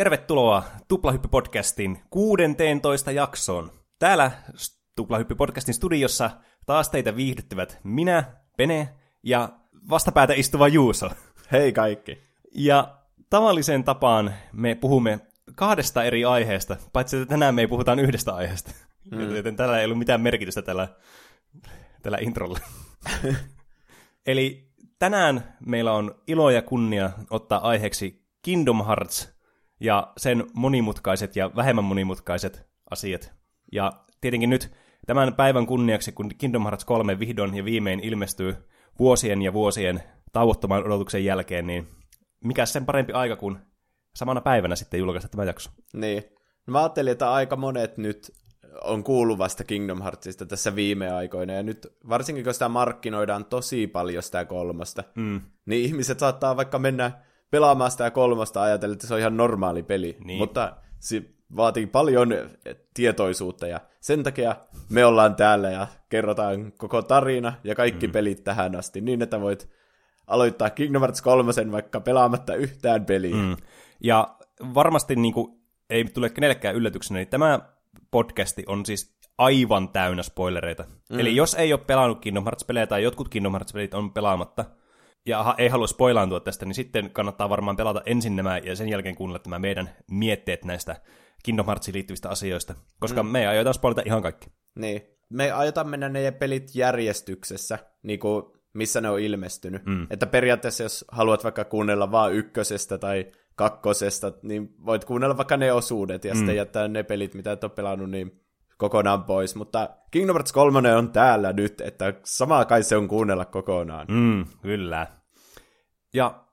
Tervetuloa Tuplahyppy-podcastin 16 jaksoon. Täällä Tuplahyppy-podcastin studiossa taas teitä viihdyttävät minä, Pene ja vastapäätä istuva Juuso. Hei kaikki. Ja tavalliseen tapaan me puhumme kahdesta eri aiheesta, paitsi että tänään me ei puhutaan yhdestä aiheesta. Mm. Joten tällä ei ollut mitään merkitystä tällä, tällä introlla. Eli tänään meillä on ilo ja kunnia ottaa aiheeksi Kingdom Hearts ja sen monimutkaiset ja vähemmän monimutkaiset asiat. Ja tietenkin nyt tämän päivän kunniaksi, kun Kingdom Hearts 3 vihdoin ja viimein ilmestyy vuosien ja vuosien tauottoman odotuksen jälkeen, niin mikä sen parempi aika kuin samana päivänä sitten julkaista tämä jakso. Niin. No mä ajattelin, että aika monet nyt on kuullut vasta Kingdom Heartsista tässä viime aikoina, ja nyt varsinkin kun sitä markkinoidaan tosi paljon sitä kolmosta, mm. niin ihmiset saattaa vaikka mennä pelaamaan sitä kolmosta ajatellen, että se on ihan normaali peli, niin. mutta se vaatii paljon tietoisuutta, ja sen takia me ollaan täällä ja kerrotaan koko tarina ja kaikki mm. pelit tähän asti, niin että voit aloittaa Kingdom Hearts 3 vaikka pelaamatta yhtään peliä. Mm. Ja varmasti niin kuin, ei tule kenellekään yllätyksenä, niin tämä podcasti on siis aivan täynnä spoilereita. Mm. Eli jos ei ole pelannut Kingdom Hearts-pelejä tai jotkut Kingdom Hearts-pelit on pelaamatta, ja ei halua spoilaantua tästä, niin sitten kannattaa varmaan pelata ensin nämä ja sen jälkeen kuunnella tämä meidän mietteet näistä Kingdom Heartsiin liittyvistä asioista, koska mm. me aiotaan spoilata ihan kaikki. Niin. Me aiotaan mennä ne pelit järjestyksessä, niin kuin missä ne on ilmestynyt. Mm. Että periaatteessa jos haluat vaikka kuunnella vaan ykkösestä tai kakkosesta, niin voit kuunnella vaikka ne osuudet ja mm. sitten jättää ne pelit, mitä et ole pelannut, niin kokonaan pois. Mutta Kingdom Hearts 3 on täällä nyt, että sama kai se on kuunnella kokonaan. Mm, kyllä. Ja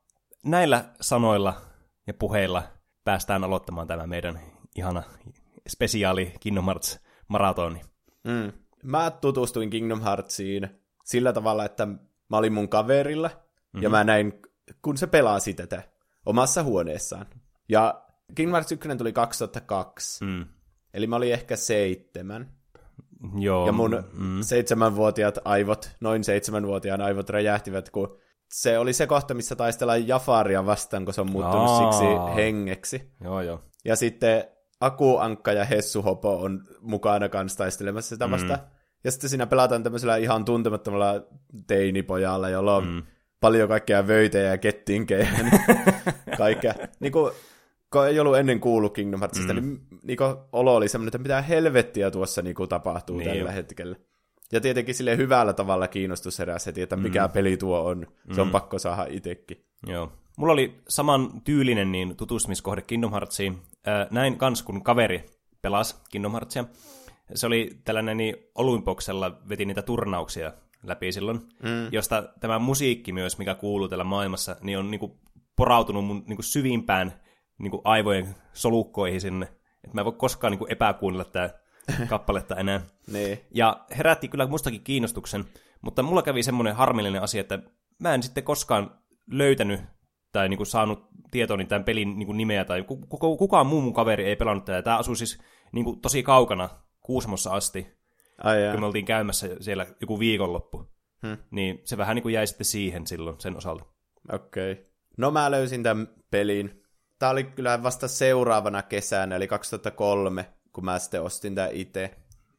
näillä sanoilla ja puheilla päästään aloittamaan tämä meidän ihana spesiaali Kingdom Hearts maratoni. Mm. Mä tutustuin Kingdom Heartsiin sillä tavalla, että mä olin mun kaverilla, mm-hmm. ja mhm. mä näin, kun se pelasi tätä omassa huoneessaan. Ja Kingdom Hearts 1 tuli 2002, mm. Eli mä olin ehkä seitsemän. Joo. Ja mun mm. seitsemänvuotiaat aivot, noin seitsemänvuotiaan aivot räjähtivät, kun se oli se kohta, missä taistellaan Jafaria vastaan, kun se on muuttunut Aa. siksi hengeksi. Joo, joo. Ja sitten Aku, Ankka ja Hessu Hopo on mukana kanssa taistelemassa sitä vastaan. Mm. Ja sitten siinä pelataan tämmöisellä ihan tuntemattomalla teinipojalla, jolla on mm. paljon kaikkea vöitä ja kettinkejä. kaikkea. Niin kuin, kun ei ollut ennen kuullut Kingdom Heartsista, mm. niin, niin olo oli semmoinen, että mitä helvettiä tuossa niin kuin, tapahtuu niin tällä jo. hetkellä. Ja tietenkin sille hyvällä tavalla kiinnostus heräsi heti, että mikä mm. peli tuo on. Se on mm. pakko saada itsekin. Joo. Mulla oli saman tyylinen niin tutustumiskohde Kingdom Heartsiin. näin kans, kun kaveri pelasi Kingdom Heartsia se oli tällainen niin Olympoksella veti niitä turnauksia läpi silloin, mm. josta tämä musiikki myös, mikä kuuluu tällä maailmassa, niin on niin kuin porautunut mun niin kuin syvimpään niin kuin aivojen solukkoihin sinne. Että mä en voi koskaan niin kuin epäkuunnella tätä kappaletta enää. niin. Ja herätti kyllä mustakin kiinnostuksen, mutta mulla kävi semmoinen harmillinen asia, että mä en sitten koskaan löytänyt tai niin kuin saanut tietooni tämän pelin niin kuin nimeä, tai kukaan muu mun kaveri ei pelannut tätä. Tämä asuu siis niin kuin tosi kaukana Kuusamossa asti, Ai kun me oltiin käymässä siellä joku viikonloppu. Hmm. Niin se vähän niin kuin jäi sitten siihen silloin sen osalta. Okei. Okay. No mä löysin tämän pelin. Tämä oli kyllä vasta seuraavana kesänä, eli 2003, kun mä sitten ostin tämän itse.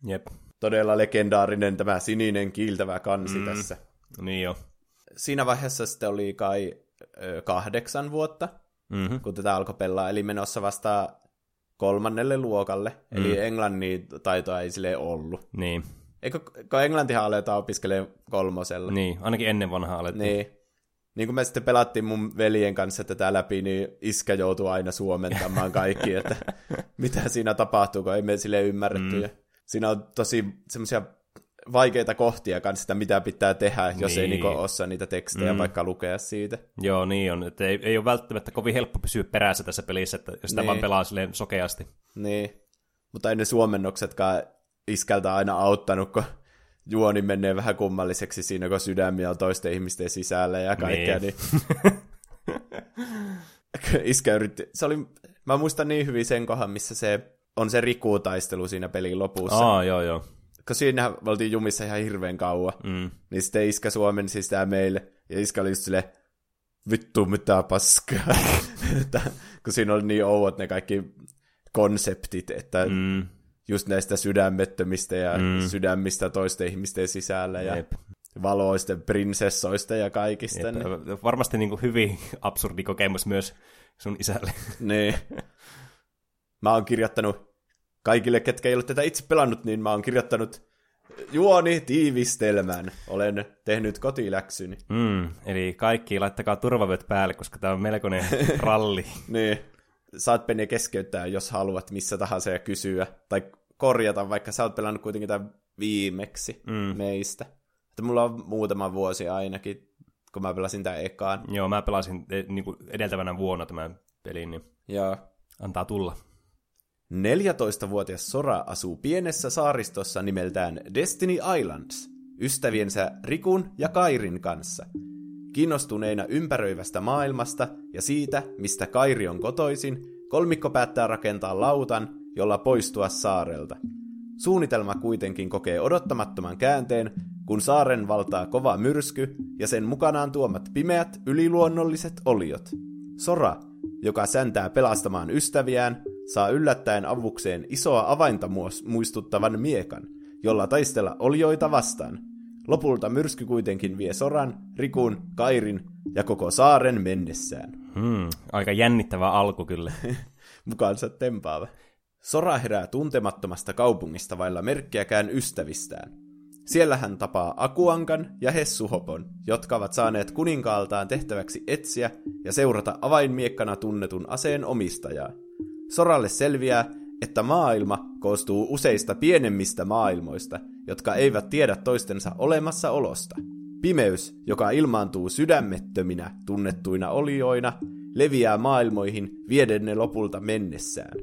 Jep. Todella legendaarinen tämä sininen kiiltävä kansi mm. tässä. Niin jo. Siinä vaiheessa sitten oli kai ö, kahdeksan vuotta, mm-hmm. kun tätä alkoi pelaa, eli menossa vasta kolmannelle luokalle, mm. eli englannin taitoa ei sille ollut. Niin. Eikö, kun englantihan aletaan opiskelemaan kolmosella. Niin, ainakin ennen vanhaa alettiin. Niin. Niin kuin me sitten pelattiin mun veljen kanssa tätä läpi, niin iskä joutuu aina suomentamaan kaikki, että mitä siinä tapahtuu, kun ei me sille ymmärretty. Mm. Ja siinä on tosi semmoisia vaikeita kohtia kanssa sitä, mitä pitää tehdä, jos niin. ei niinku osaa niitä tekstejä mm. vaikka lukea siitä. Joo, niin on. Että ei, ei ole välttämättä kovin helppo pysyä perässä tässä pelissä, että jos sitä niin. vaan pelaa silleen sokeasti. Niin, mutta ei ne suomennoksetkaan iskältä aina auttanut, kun juoni menee vähän kummalliseksi siinä, kun sydämiä on toisten ihmisten sisällä ja kaikkea. Niin. niin... Iskä yritti, se oli, mä muistan niin hyvin sen kohan, missä se on se rikutaistelu siinä pelin lopussa. Aa, joo, joo kun siinä me oltiin jumissa ihan hirveän kauan, mm. niin sitten iskä suomensi sitä meille, ja iskä oli just silleen, vittu mitä paskaa. että, kun siinä oli niin ouot ne kaikki konseptit, että mm. Just näistä sydämettömistä ja mm. sydämistä toisten ihmisten sisällä ja Jep. valoista, prinsessoista ja kaikista. Jep. Niin. Varmasti niin kuin hyvin absurdi kokemus myös sun isälle. niin. Mä oon kirjoittanut kaikille, ketkä ei ole tätä itse pelannut, niin mä oon kirjoittanut juoni tiivistelmän. Olen tehnyt kotiläksyni. Mm, eli kaikki laittakaa turvavyöt päälle, koska tämä on melkoinen ralli. niin. Saat Pene keskeyttää, jos haluat missä tahansa ja kysyä. Tai korjata, vaikka sä oot pelannut kuitenkin tämän viimeksi mm. meistä. Että mulla on muutama vuosi ainakin, kun mä pelasin tämän ekaan. Joo, mä pelasin e, niin kuin edeltävänä vuonna tämän pelin, niin Joo. antaa tulla. 14-vuotias Sora asuu pienessä saaristossa nimeltään Destiny Islands, ystäviensä Rikun ja Kairin kanssa. Kiinnostuneina ympäröivästä maailmasta ja siitä, mistä Kairi on kotoisin, kolmikko päättää rakentaa lautan, jolla poistua saarelta. Suunnitelma kuitenkin kokee odottamattoman käänteen, kun saaren valtaa kova myrsky ja sen mukanaan tuomat pimeät yliluonnolliset oliot. Sora, joka säntää pelastamaan ystäviään, saa yllättäen avukseen isoa avainta muistuttavan miekan, jolla taistella olioita vastaan. Lopulta myrsky kuitenkin vie Soran, Rikun, Kairin ja koko saaren mennessään. Hmm, aika jännittävä alku kyllä. Mukaansa tempaava. Sora herää tuntemattomasta kaupungista vailla merkkiäkään ystävistään. Siellä hän tapaa Akuankan ja Hessuhopon, jotka ovat saaneet kuninkaaltaan tehtäväksi etsiä ja seurata avainmiekkana tunnetun aseen omistajaa. Soralle selviää, että maailma koostuu useista pienemmistä maailmoista, jotka eivät tiedä toistensa olemassaolosta. Pimeys, joka ilmaantuu sydämettöminä tunnettuina olioina, leviää maailmoihin vieden ne lopulta mennessään.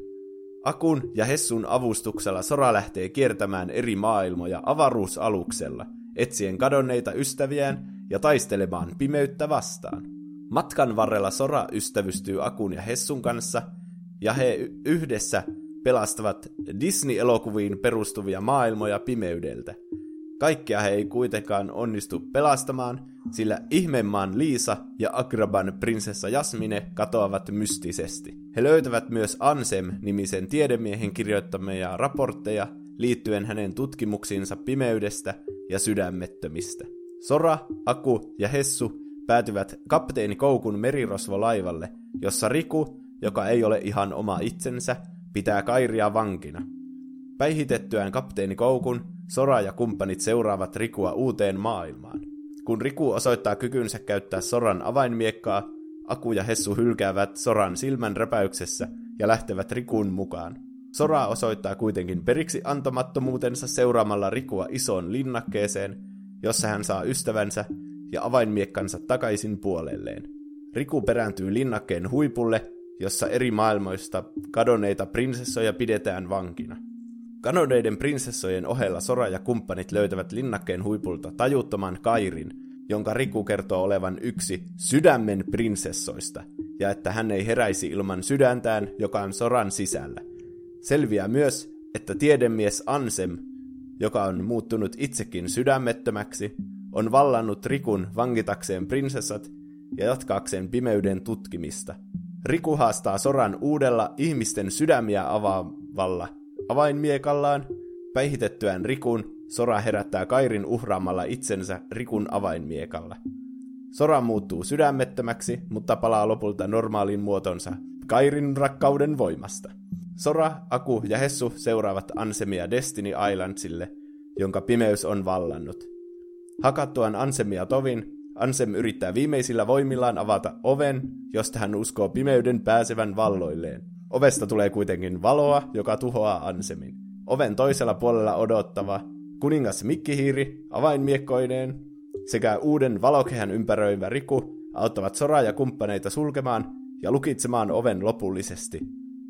Akun ja Hessun avustuksella Sora lähtee kiertämään eri maailmoja avaruusaluksella, etsien kadonneita ystäviään ja taistelemaan pimeyttä vastaan. Matkan varrella Sora ystävystyy Akun ja Hessun kanssa – ja he yhdessä pelastavat Disney-elokuviin perustuvia maailmoja pimeydeltä. Kaikkea he ei kuitenkaan onnistu pelastamaan, sillä ihmemaan Liisa ja Agraban prinsessa Jasmine katoavat mystisesti. He löytävät myös Ansem-nimisen tiedemiehen kirjoittamia raportteja liittyen hänen tutkimuksiinsa pimeydestä ja sydämettömistä. Sora, Aku ja Hessu päätyvät kapteeni Koukun merirosvolaivalle, jossa Riku joka ei ole ihan oma itsensä, pitää Kairia vankina. Päihitettyään kapteeni Koukun, Sora ja kumppanit seuraavat Rikua uuteen maailmaan. Kun Riku osoittaa kykynsä käyttää Soran avainmiekkaa, Aku ja Hessu hylkäävät Soran silmän räpäyksessä ja lähtevät Rikun mukaan. Sora osoittaa kuitenkin periksi antamattomuutensa seuraamalla Rikua isoon linnakkeeseen, jossa hän saa ystävänsä ja avainmiekkansa takaisin puolelleen. Riku perääntyy linnakkeen huipulle jossa eri maailmoista kadonneita prinsessoja pidetään vankina. Kadonneiden prinsessojen ohella Sora ja kumppanit löytävät linnakkeen huipulta tajuttoman Kairin, jonka Riku kertoo olevan yksi sydämen prinsessoista, ja että hän ei heräisi ilman sydäntään, joka on Soran sisällä. Selviää myös, että tiedemies Ansem, joka on muuttunut itsekin sydämettömäksi, on vallannut Rikun vangitakseen prinsessat ja jatkaakseen pimeyden tutkimista – Riku haastaa Soran uudella ihmisten sydämiä avaavalla avainmiekallaan. Päihitettyään Rikun, Sora herättää Kairin uhraamalla itsensä Rikun avainmiekalla. Sora muuttuu sydämettömäksi, mutta palaa lopulta normaaliin muotonsa Kairin rakkauden voimasta. Sora, Aku ja Hessu seuraavat Ansemia Destiny Islandsille, jonka pimeys on vallannut. Hakattuaan Ansemia tovin, Ansem yrittää viimeisillä voimillaan avata oven, josta hän uskoo pimeyden pääsevän valloilleen. Ovesta tulee kuitenkin valoa, joka tuhoaa Ansemin. Oven toisella puolella odottava kuningas Mikkihiiri, avainmiekkoineen, sekä uuden valokehän ympäröivä Riku auttavat Soraa ja kumppaneita sulkemaan ja lukitsemaan oven lopullisesti,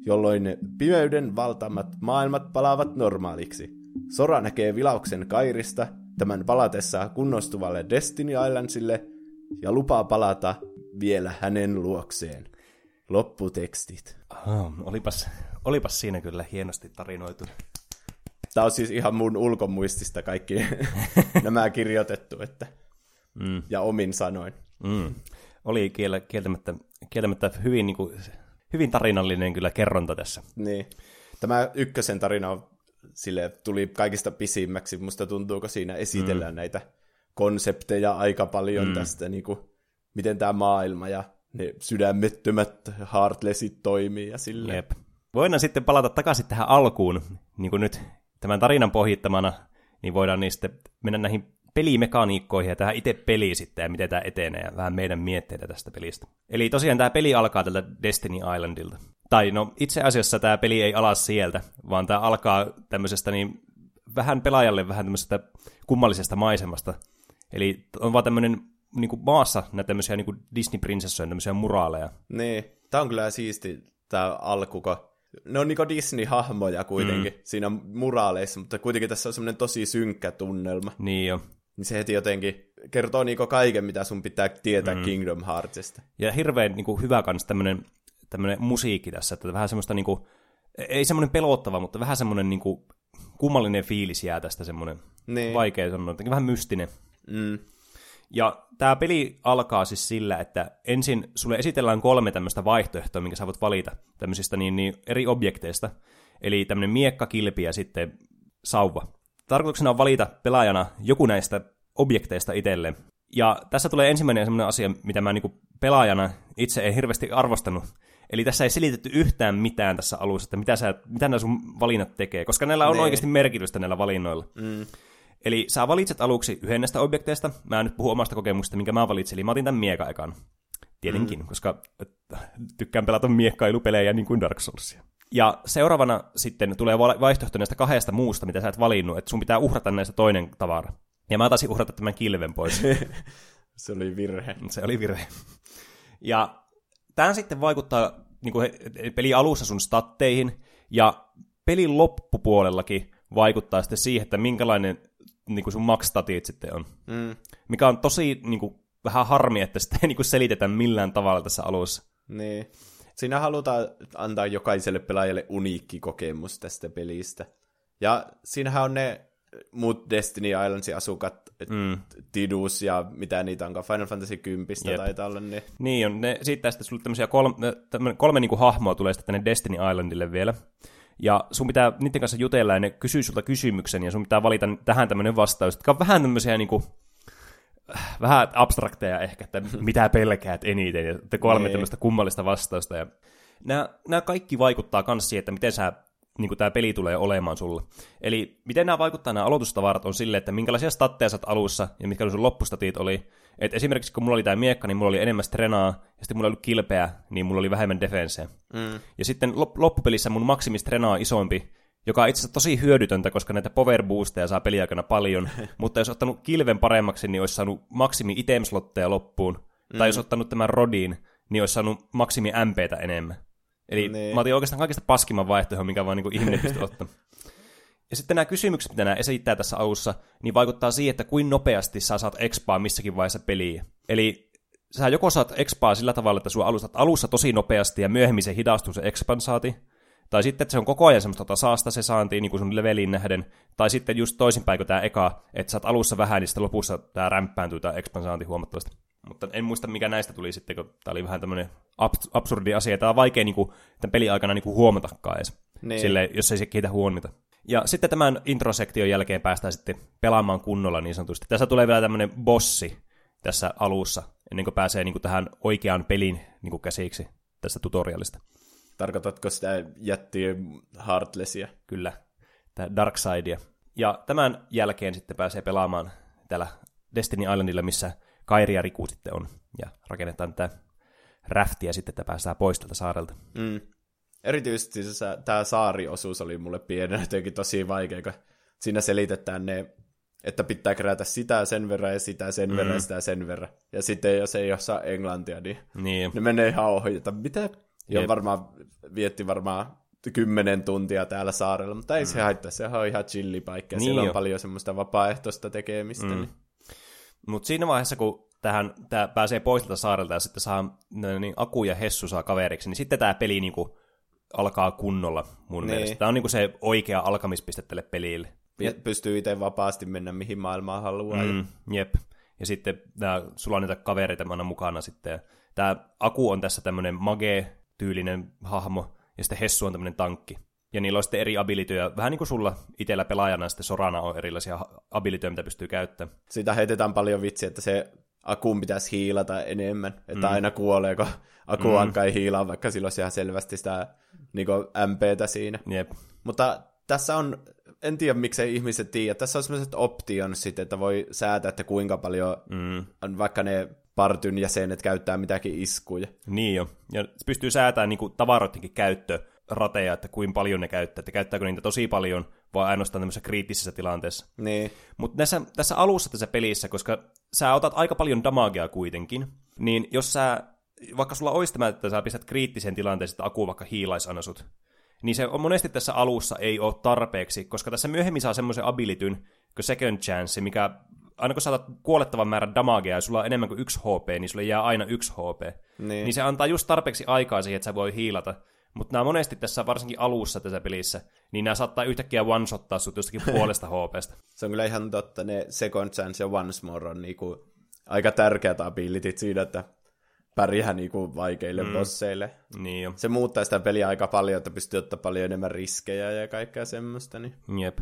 jolloin pimeyden valtamat maailmat palaavat normaaliksi. Sora näkee vilauksen Kairista tämän palatessa kunnostuvalle Destiny Islandsille ja lupaa palata vielä hänen luokseen. Lopputekstit. Oh, olipas, olipas siinä kyllä hienosti tarinoitu. Tämä on siis ihan mun ulkomuistista kaikki nämä kirjoitettu, että, mm. ja omin sanoin. Mm. Oli kiel- kieltämättä kieltämättä hyvin, niin kuin, hyvin tarinallinen kyllä kerronta tässä. Niin. Tämä ykkösen tarina on, sille tuli kaikista pisimmäksi. Musta tuntuu, kun siinä esitellään mm. näitä konsepteja aika paljon mm. tästä, niin kuin, miten tämä maailma ja ne sydämettömät heartlessit toimii ja sille. Jep. Voidaan sitten palata takaisin tähän alkuun, niin kuin nyt tämän tarinan pohjittamana, niin voidaan niin sitten mennä näihin pelimekaniikkoihin ja tähän itse peliin sitten ja miten tämä etenee ja vähän meidän mietteitä tästä pelistä. Eli tosiaan tämä peli alkaa tältä Destiny Islandilta. Tai no itse asiassa tämä peli ei ala sieltä, vaan tämä alkaa tämmöisestä niin vähän pelaajalle vähän tämmöisestä kummallisesta maisemasta. Eli on vaan tämmöinen niin kuin maassa näitä tämmöisiä niin Disney-prinsessoja, tämmöisiä muraaleja. Niin, tämä on kyllä siisti tämä alku, kun ne on niinku Disney-hahmoja kuitenkin mm. siinä muraaleissa, mutta kuitenkin tässä on semmoinen tosi synkkä tunnelma. Niin jo. Niin se heti jotenkin kertoo niinku kaiken, mitä sun pitää tietää mm. Kingdom Heartsista. Ja hirveän niinku hyvä kans tämmönen, tämmönen musiikki tässä, että vähän semmoista niinku, ei semmoinen pelottava, mutta vähän semmoinen niinku kummallinen fiilis jää tästä semmoinen niin. vaikea sanoa, vähän mystinen. Mm. Ja tämä peli alkaa siis sillä, että ensin sulle esitellään kolme tämmöistä vaihtoehtoa, minkä sä voit valita tämmöisistä niin, niin eri objekteista. Eli tämmöinen miekka, kilpi ja sitten sauva. Tarkoituksena on valita pelaajana joku näistä objekteista itselleen. Ja tässä tulee ensimmäinen semmoinen asia, mitä mä niin pelaajana itse en hirveästi arvostanut. Eli tässä ei selitetty yhtään mitään tässä alussa, että mitä, sä, mitä nämä sun valinnat tekee, koska näillä on ne. oikeasti merkitystä näillä valinnoilla. Mm. Eli sä valitset aluksi yhden näistä objekteista. Mä nyt puhun omasta kokemuksesta, minkä mä valitsin. Eli mä otin tämän mieka ekan. Tietenkin, mm. koska tykkään pelata miekkailupelejä niin kuin Dark Soulsia. Ja seuraavana sitten tulee vaihtoehto näistä kahdesta muusta, mitä sä et valinnut, että sun pitää uhrata näistä toinen tavara. Ja mä taisin uhrata tämän kilven pois. se oli virhe. Se oli virhe. Ja tämä sitten vaikuttaa niin kuin peli alussa sun statteihin, ja pelin loppupuolellakin vaikuttaa sitten siihen, että minkälainen niin kuin sun makstatit sitten on. Mm. Mikä on tosi niin kuin, vähän harmi, että sitä ei niin kuin selitetä millään tavalla tässä alussa. Niin. Siinä halutaan antaa jokaiselle pelaajalle uniikki kokemus tästä pelistä. Ja siinähän on ne muut Destiny Islandsin asukat, mm. Tidus ja mitä niitä onkaan, Final Fantasy 10 taitaa olla ne. Niin on, ne siitä sitten sulle tämmöisiä kolme, kolme niin kuin hahmoa tulee sitten tänne Destiny Islandille vielä. Ja sun pitää niiden kanssa jutella ja ne kysyy sulta kysymyksen ja sun pitää valita tähän tämmöinen vastaus, jotka on vähän tämmöisiä niin kuin, vähän abstrakteja ehkä, että mitä pelkäät eniten, ja kolme niin. tämmöistä kummallista vastausta. Ja nämä, nämä kaikki vaikuttaa myös siihen, että miten sä niin tämä peli tulee olemaan sulla. Eli miten nämä vaikuttaa nämä aloitustavarat on sille, että minkälaisia statteja sä alussa ja mitkä sun loppustatit oli. Et esimerkiksi kun mulla oli tämä miekka, niin mulla oli enemmän strenaa, ja sitten mulla oli kilpeä, niin mulla oli vähemmän defenseä. Mm. Ja sitten loppupelissä mun maksimistrenaa on isompi, joka on itse asiassa tosi hyödytöntä, koska näitä power boosteja saa peliaikana paljon, mutta jos ottanut kilven paremmaksi, niin olisi saanut maksimi item loppuun, mm. tai jos ottanut tämän rodin, niin olisi saanut maksimi MPtä enemmän. Eli niin. mä otin oikeastaan kaikista paskimman vaihtoehdon, mikä vaan niin kuin ihminen pystyy ottamaan. Ja sitten nämä kysymykset, mitä nämä esittää tässä alussa, niin vaikuttaa siihen, että kuin nopeasti sä saat expaa missäkin vaiheessa peliä. Eli sä joko saat expaa sillä tavalla, että sua alustat alussa tosi nopeasti ja myöhemmin se hidastuu se expansaati, tai sitten, että se on koko ajan semmoista tasaasta se saanti niin kuin sun leveliin nähden, tai sitten just toisinpäin kuin tämä eka, että sä oot alussa vähän, niin sitten lopussa tämä rämpääntyy tämä expansaanti huomattavasti. Mutta en muista, mikä näistä tuli sitten, kun tämä oli vähän tämmöinen absurdi asia. Tämä on vaikea niin kuin, tämän peliaikana niin kuin huomatakaan edes, niin. Sille, jos ei se kiitä huomiota. Ja sitten tämän introsektion jälkeen päästään sitten pelaamaan kunnolla niin sanotusti. Tässä tulee vielä tämmöinen bossi tässä alussa, ennen kuin pääsee niin kuin tähän oikeaan pelin niin kuin käsiksi tästä tutorialista. Tarkoitatko sitä jättiä Heartlessia? Kyllä, tämä Darksidea. Ja tämän jälkeen sitten pääsee pelaamaan täällä Destiny Islandilla, missä Kairi ja Riku sitten on. Ja rakennetaan tätä räftiä sitten, että päästään pois tältä saarelta. Mm. Erityisesti se, tämä saariosuus oli mulle pienenä jotenkin tosi vaikea, kun siinä selitetään ne, että pitää kerätä sitä sen verran ja sitä sen mm. verran ja sitä sen verran. Ja sitten jos ei osaa englantia, niin, niin. ne menee ihan ohi, että mitä? Ja varmaan vietti varmaan kymmenen tuntia täällä saarella, mutta ei mm. se haittaa, se on ihan chillipaikka niin siellä on jo. paljon semmoista vapaaehtoista tekemistä. Mm. Niin. Mutta siinä vaiheessa, kun tähän, tää pääsee pois tältä saarelta ja sitten saa niin Aku ja Hessu saa kaveriksi, niin sitten tämä peli niinku alkaa kunnolla mun niin. mielestä. Tämä on niinku se oikea alkamispiste tälle pelille. Ja, pystyy itse vapaasti mennä mihin maailmaan haluaa. Mm, jep. Ja sitten nää, sulla on niitä kavereita mukana sitten. Ja tämä Aku on tässä tämmöinen mage-tyylinen hahmo, ja sitten Hessu on tämmöinen tankki. Ja niillä on sitten eri abilityjä, vähän niin kuin sulla itsellä pelaajana sitten Sorana on erilaisia abilityjä, mitä pystyy käyttämään. Sitä heitetään paljon vitsiä, että se Akun pitäisi hiilata enemmän, että mm. aina kuolee, kun Aku mm. alkaa hiilaa, vaikka silloin olisi ihan selvästi sitä niin MPtä siinä. Jep. Mutta tässä on, en tiedä miksei ihmiset tiedä, tässä on sellaiset optionsit, että voi säätää, että kuinka paljon mm. vaikka ne partyn jäsenet käyttää mitäkin iskuja. Niin jo, ja pystyy säätämään niin tavaroidenkin käyttö rateja, että kuinka paljon ne käyttää, että käyttääkö niitä tosi paljon vai ainoastaan tämmöisessä kriittisessä tilanteessa. Niin. Mutta tässä, tässä alussa tässä pelissä, koska sä otat aika paljon damagea kuitenkin, niin jos sä, vaikka sulla olisi tämä, että sä pistät kriittiseen tilanteeseen, että Aku vaikka hiilaisi aina sut, niin se on monesti tässä alussa ei ole tarpeeksi, koska tässä myöhemmin saa semmoisen abilityn kuin second chance, mikä aina kun saatat kuolettavan määrän damagea ja sulla on enemmän kuin yksi HP, niin sulle jää aina yksi HP. Niin. niin se antaa just tarpeeksi aikaa siihen, että sä voi hiilata. Mutta nämä monesti tässä, varsinkin alussa tässä pelissä, niin nämä saattaa yhtäkkiä one-shottaa sut jostakin puolesta HPstä. Se on kyllä ihan totta, ne second chance ja once more on niinku aika tärkeät abilitit siinä, että pärjää niinku vaikeille mm. bosseille. Niin jo. Se muuttaa sitä peliä aika paljon, että pystyy ottaa paljon enemmän riskejä ja kaikkea semmoista. Niin. Jep.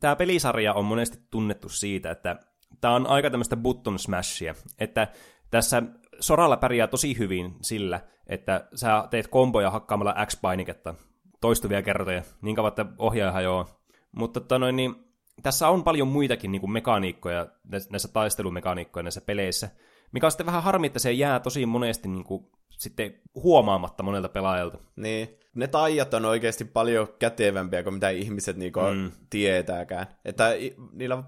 Tämä pelisarja on monesti tunnettu siitä, että tämä on aika tämmöistä button smashia, että tässä Soralla pärjää tosi hyvin sillä, että sä teet komboja hakkaamalla X-painiketta toistuvia kertoja, niin kauan, että ohjaaja hajoaa. Mutta tota noin, niin, tässä on paljon muitakin niin kuin mekaniikkoja, näissä taistelumekaniikkoja näissä peleissä, mikä on sitten vähän harmi, että se jää tosi monesti niin kuin, sitten huomaamatta monelta pelaajalta. Niin, ne taijat on oikeasti paljon kätevämpiä kuin mitä ihmiset niinku mm. tietääkään. Että niillä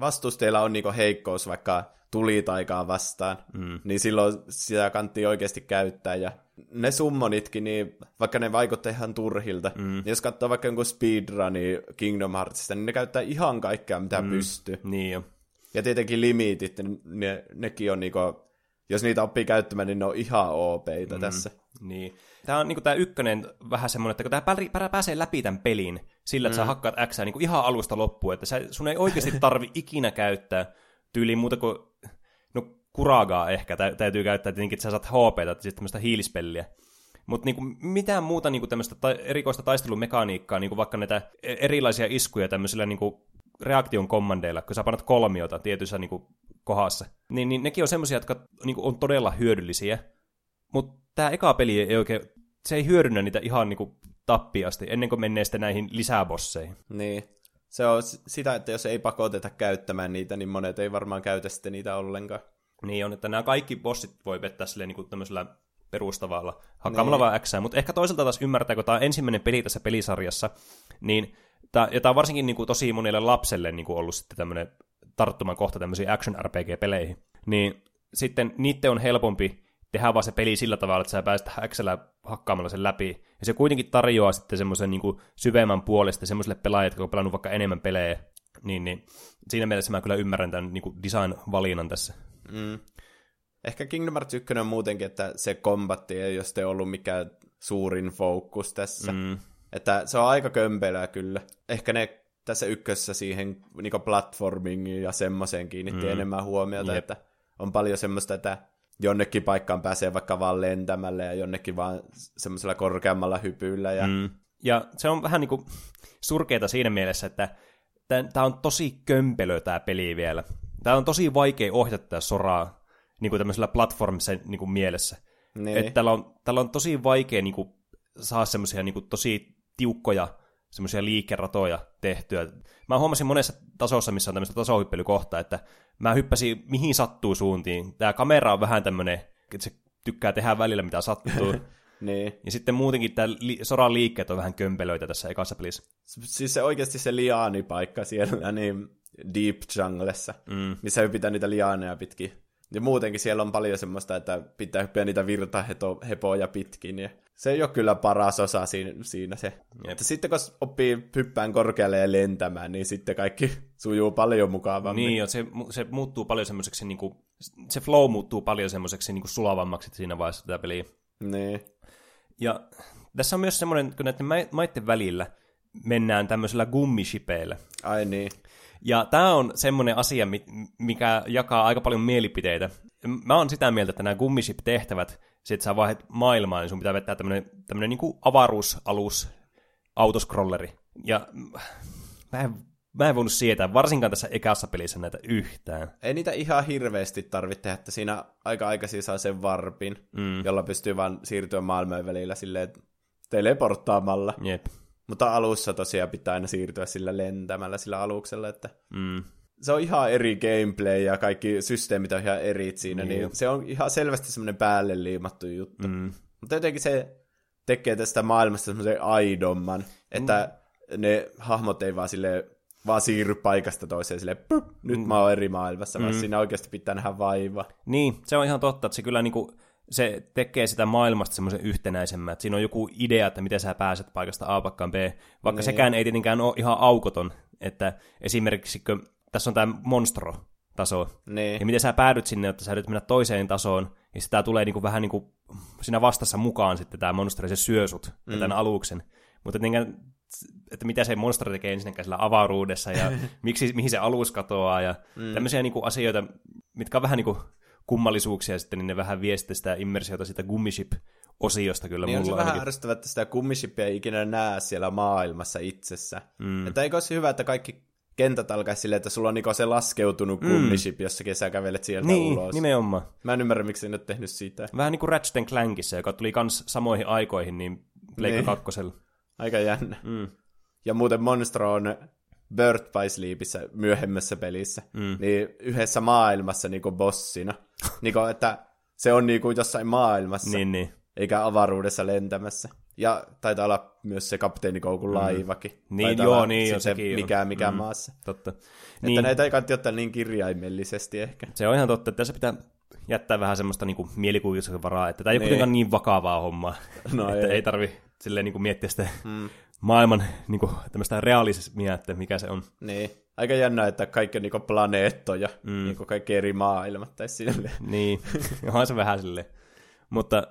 vastusteilla on niinku heikkous vaikka tulitaikaa vastaan, mm. niin silloin sitä kantti oikeasti käyttää. Ja ne summonitkin, niin vaikka ne vaikuttaa ihan turhilta, mm. niin jos katsoo vaikka jonkun speedrunin Kingdom Heartsista, niin ne käyttää ihan kaikkea, mitä mm. pystyy. Niin jo. Ja tietenkin limitit, ne, nekin on niinku, jos niitä oppii käyttämään, niin ne on ihan OPita mm. tässä. Niin. Tämä on niinku tämä ykkönen vähän semmoinen, että kun tämä pääsee läpi tämän pelin sillä, että mm. sä hakkaat X niinku ihan alusta loppuun, että sä, sun ei oikeasti tarvi ikinä käyttää tyyliin muuta kuin no kuragaa ehkä tä, täytyy käyttää tietenkin, että sä saat HP tai siis tämmöistä hiilispelliä. Mutta niinku, mitään muuta niinku tämmöistä ta- erikoista taistelumekaniikkaa, niinku vaikka näitä e-, erilaisia iskuja tämmöisillä niinku reaktion kommandeilla, kun sä panat kolmiota tietyissä niinku kohdassa, niin, niin nekin on semmoisia, jotka niinku on todella hyödyllisiä. Mutta tämä eka peli ei oikein, se ei hyödynnä niitä ihan niinku tappiasti, ennen kuin menee sitten näihin lisäbosseihin. Niin. Se on sitä, että jos ei pakoteta käyttämään niitä, niin monet ei varmaan käytä sitten niitä ollenkaan. Niin on, että nämä kaikki bossit voi vettää silleen niin kuin tämmöisellä perustavalla hakkaamalla niin. vaan X. Mutta ehkä toisaalta taas ymmärtää, kun tämä on ensimmäinen peli tässä pelisarjassa, niin tää, ja tämä on varsinkin niin kuin, tosi monelle lapselle niin kuin ollut sitten tämmöinen tarttuman kohta tämmöisiin action RPG-peleihin, niin sitten niiden on helpompi tehdään vaan se peli sillä tavalla, että sä pääset Xllä hakkaamalla sen läpi. Ja se kuitenkin tarjoaa sitten semmoisen niin syvemmän puolesta semmoiselle pelaajille, jotka on pelannut vaikka enemmän pelejä. Niin, niin siinä mielessä mä kyllä ymmärrän tämän niin design-valinnan tässä. Mm. Ehkä Kingdom Hearts 1 on muutenkin, että se kombatti ei ole ollut mikään suurin fokus tässä. Mm. Että se on aika kömpelää kyllä. Ehkä ne tässä ykkössä siihen niin platformingiin ja semmoiseen kiinnitti mm. enemmän huomiota, Jep. että on paljon semmoista, että jonnekin paikkaan pääsee vaikka vaan lentämällä ja jonnekin vaan semmoisella korkeammalla hypyllä. Ja... Mm. ja se on vähän niin kuin surkeita siinä mielessä, että tämä on tosi kömpelö tämä peli vielä. Tämä on tosi vaikea ohjata tätä soraa niin kuin tämmöisellä platformissa niin kuin mielessä. Niin. Että täällä on, täällä on tosi vaikea niin kuin, saada semmoisia niin tosi tiukkoja semmoisia liikeratoja tehtyä. Mä huomasin monessa tasossa, missä on tämmöistä tasohyppelykohtaa, että mä hyppäsin mihin sattuu suuntiin. Tämä kamera on vähän tämmöinen, että se tykkää tehdä välillä mitä sattuu. niin. Ja sitten muutenkin tämä li- soran liikkeet on vähän kömpelöitä tässä ekassa pelissä. Siis se oikeasti se liaanipaikka siellä, niin Deep Junglessa, mm. missä hypitään niitä liaaneja pitkin. Ja muutenkin siellä on paljon semmoista, että pitää hyppiä niitä virtahepoja pitkin. Ja se ei ole kyllä paras osa siinä, siinä se. Että sitten kun oppii hyppään korkealle ja lentämään, niin sitten kaikki sujuu paljon mukavammin. Niin, se, se muuttuu paljon semmoiseksi, niin kuin, se flow muuttuu paljon semmoiseksi niin kuin sulavammaksi siinä vaiheessa tätä peliä. Niin. Ja tässä on myös semmoinen, kun näiden maiden välillä mennään tämmöisellä gummishipeillä. Ai niin. Ja tämä on semmoinen asia, mikä jakaa aika paljon mielipiteitä. mä oon sitä mieltä, että nämä gummiship-tehtävät, sit sä vaihdat maailmaa, niin sun pitää vettää tämmönen, tämmönen niin avaruusalus, autoscrolleri. Ja mä en, mä en voinut sietää, varsinkaan tässä ekassa pelissä näitä yhtään. Ei niitä ihan hirveästi tarvitse tehdä, että siinä aika aikaisin saa sen varpin, mm. jolla pystyy vaan siirtyä maailmojen välillä silleen teleporttaamalla. Jep. Mutta alussa tosiaan pitää aina siirtyä sillä lentämällä sillä aluksella, että Mm. se on ihan eri gameplay ja kaikki systeemit on ihan eri siinä, niin, niin se on ihan selvästi semmoinen päälle liimattu juttu. Mm. Mutta jotenkin se tekee tästä maailmasta semmoisen aidomman, että Mm. ne hahmot ei vaan sille vaan siirry paikasta toiseen silleen, "Pup, nyt mä oon eri maailmassa, vaan siinä oikeasti pitää nähdä vaiva. Niin, se on ihan totta, että se kyllä niinku, se tekee sitä maailmasta semmoisen yhtenäisemmän, että siinä on joku idea, että miten sä pääset paikasta A paikkaan B, vaikka Niin. sekään ei tietenkään ole ihan aukoton, että esimerkiksi kun tässä on tämä monstro-taso, Niin, ja miten sä päädyt sinne, että sä yrität mennä toiseen tasoon, ja sitä tulee niinku vähän niinku siinä vastassa mukaan sitten tämä monsteri, se syö sut mm. tämän aluksen. Mutta että mitä se monsteri tekee ensinnäkään sillä avaruudessa, ja miksi, mihin se alus katoaa, ja mm. tämmöisiä niinku asioita, mitkä on vähän niinku kummallisuuksia sitten, niin ne vähän vie sitten sitä immersiota sitä gummiship-osiosta kyllä niin on se mulla vähän ainakin. ärsyttävää, että sitä kummishipia ei ikinä näe siellä maailmassa itsessä. Mm. Että eikö olisi hyvä, että kaikki kentät alkaisi silleen, että sulla on niinku se laskeutunut kummiship jossakin, ja sä kävelet sieltä Niin, ulos. nimenomaan. Mä en ymmärrä, miksi ne on tehnyt sitä. Vähän niin kuin Ratchet Clankissa, joka tuli kans samoihin aikoihin, niin Pleikka Niin. kakkosella. Aika jännä. Mm. Ja muuten Monstro on Birth by Sleepissä myöhemmässä pelissä, mm. niin yhdessä maailmassa niinku bossina. niinku, että se on niinku jossain maailmassa, Niin, niin. eikä avaruudessa lentämässä. Ja taitaa olla myös se kapteenikoukun laivakin. Niin, Taitaa joo, niin, sitten sekin on. Mikä, mikä Mm. maassa. Totta. Että Niin, näitä ei kannata ottaa niin kirjaimellisesti ehkä. se on ihan totta, että tässä pitää jättää vähän semmoista niinku mielikuvitusta varaa, että tämä ei ole Niin. kuitenkaan niin vakavaa hommaa, No että ei. ei tarvi silleen niinku miettiä sitä mm. Maailman niinku, tämmöistä realismia, että mikä se on. Niin. Aika jännä, että kaikki on niinku planeettoja, mm. niinku kaikki eri maailmat tai silleen. Niin, onhan se vähän silleen. Mutta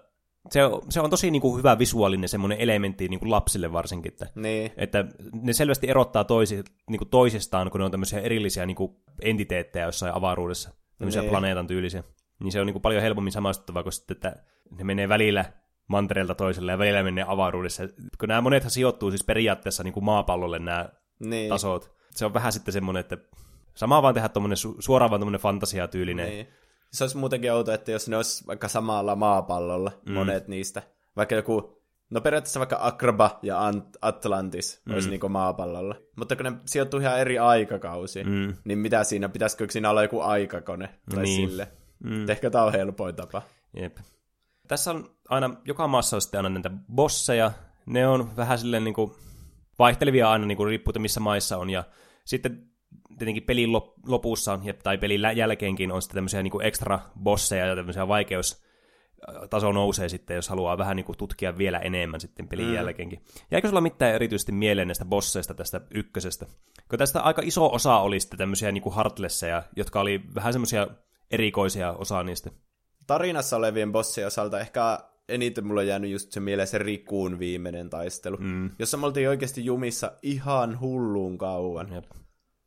se on, se on tosi niinku hyvä visuaalinen semmoinen elementti niinku lapsille varsinkin, että, Niin. että ne selvästi erottaa toisi, niinku toisistaan, kun ne on tämmöisiä erillisiä niinku entiteettejä jossain avaruudessa, tämmöisiä Niin. planeetan tyylisiä. Niin se on niinku paljon helpommin samaistuttavaa kuin sitten, että ne menee välillä mantereelta toiselle ja välillä menee avaruudessa. Kun nämä monethan sijoittuu siis periaatteessa niinku maapallolle nämä Niin. tasot. Se on vähän sitten semmoinen, että sama vaan tehdä tommonen, su- suoraan vaan tommonen fantasiatyylinen. Niin. Se olisi muutenkin outo, että jos ne olisi vaikka samalla maapallolla, mm. monet niistä. Vaikka joku, no periaatteessa vaikka Akraba ja Ant- Atlantis mm. olisi niinku maapallolla. Mutta kun ne sijoittuu ihan eri aikakausiin, Mm. niin mitä siinä, pitäisikö siinä olla joku aikakone tai Niin. sille. Mm. Ehkä tämä on helpoin tapa. Jep. Tässä on aina, joka maassa on sitten aina näitä bosseja. Ne on vähän silleen niin kuin vaihtelevia aina niin kuin riippuu, että missä maissa on. Ja sitten tietenkin pelin lop- lopussa tai pelin jälkeenkin on sitten tämmöisiä niin kuin extra bosseja ja tämmöisiä vaikeus taso nousee sitten, jos haluaa vähän niin kuin tutkia vielä enemmän sitten pelin mm. jälkeenkin. Jäikö sulla mitään erityisesti mieleen näistä bosseista tästä ykkösestä? Kun tästä aika iso osa oli sitten tämmöisiä niin kuin heartlesseja, jotka oli vähän semmoisia erikoisia osa niistä. Tarinassa olevien bossien osalta ehkä eniten mulla on jäänyt just se mieleen se Rikuun viimeinen taistelu, mm. jossa me oltiin oikeasti jumissa ihan hulluun kauan. Jep.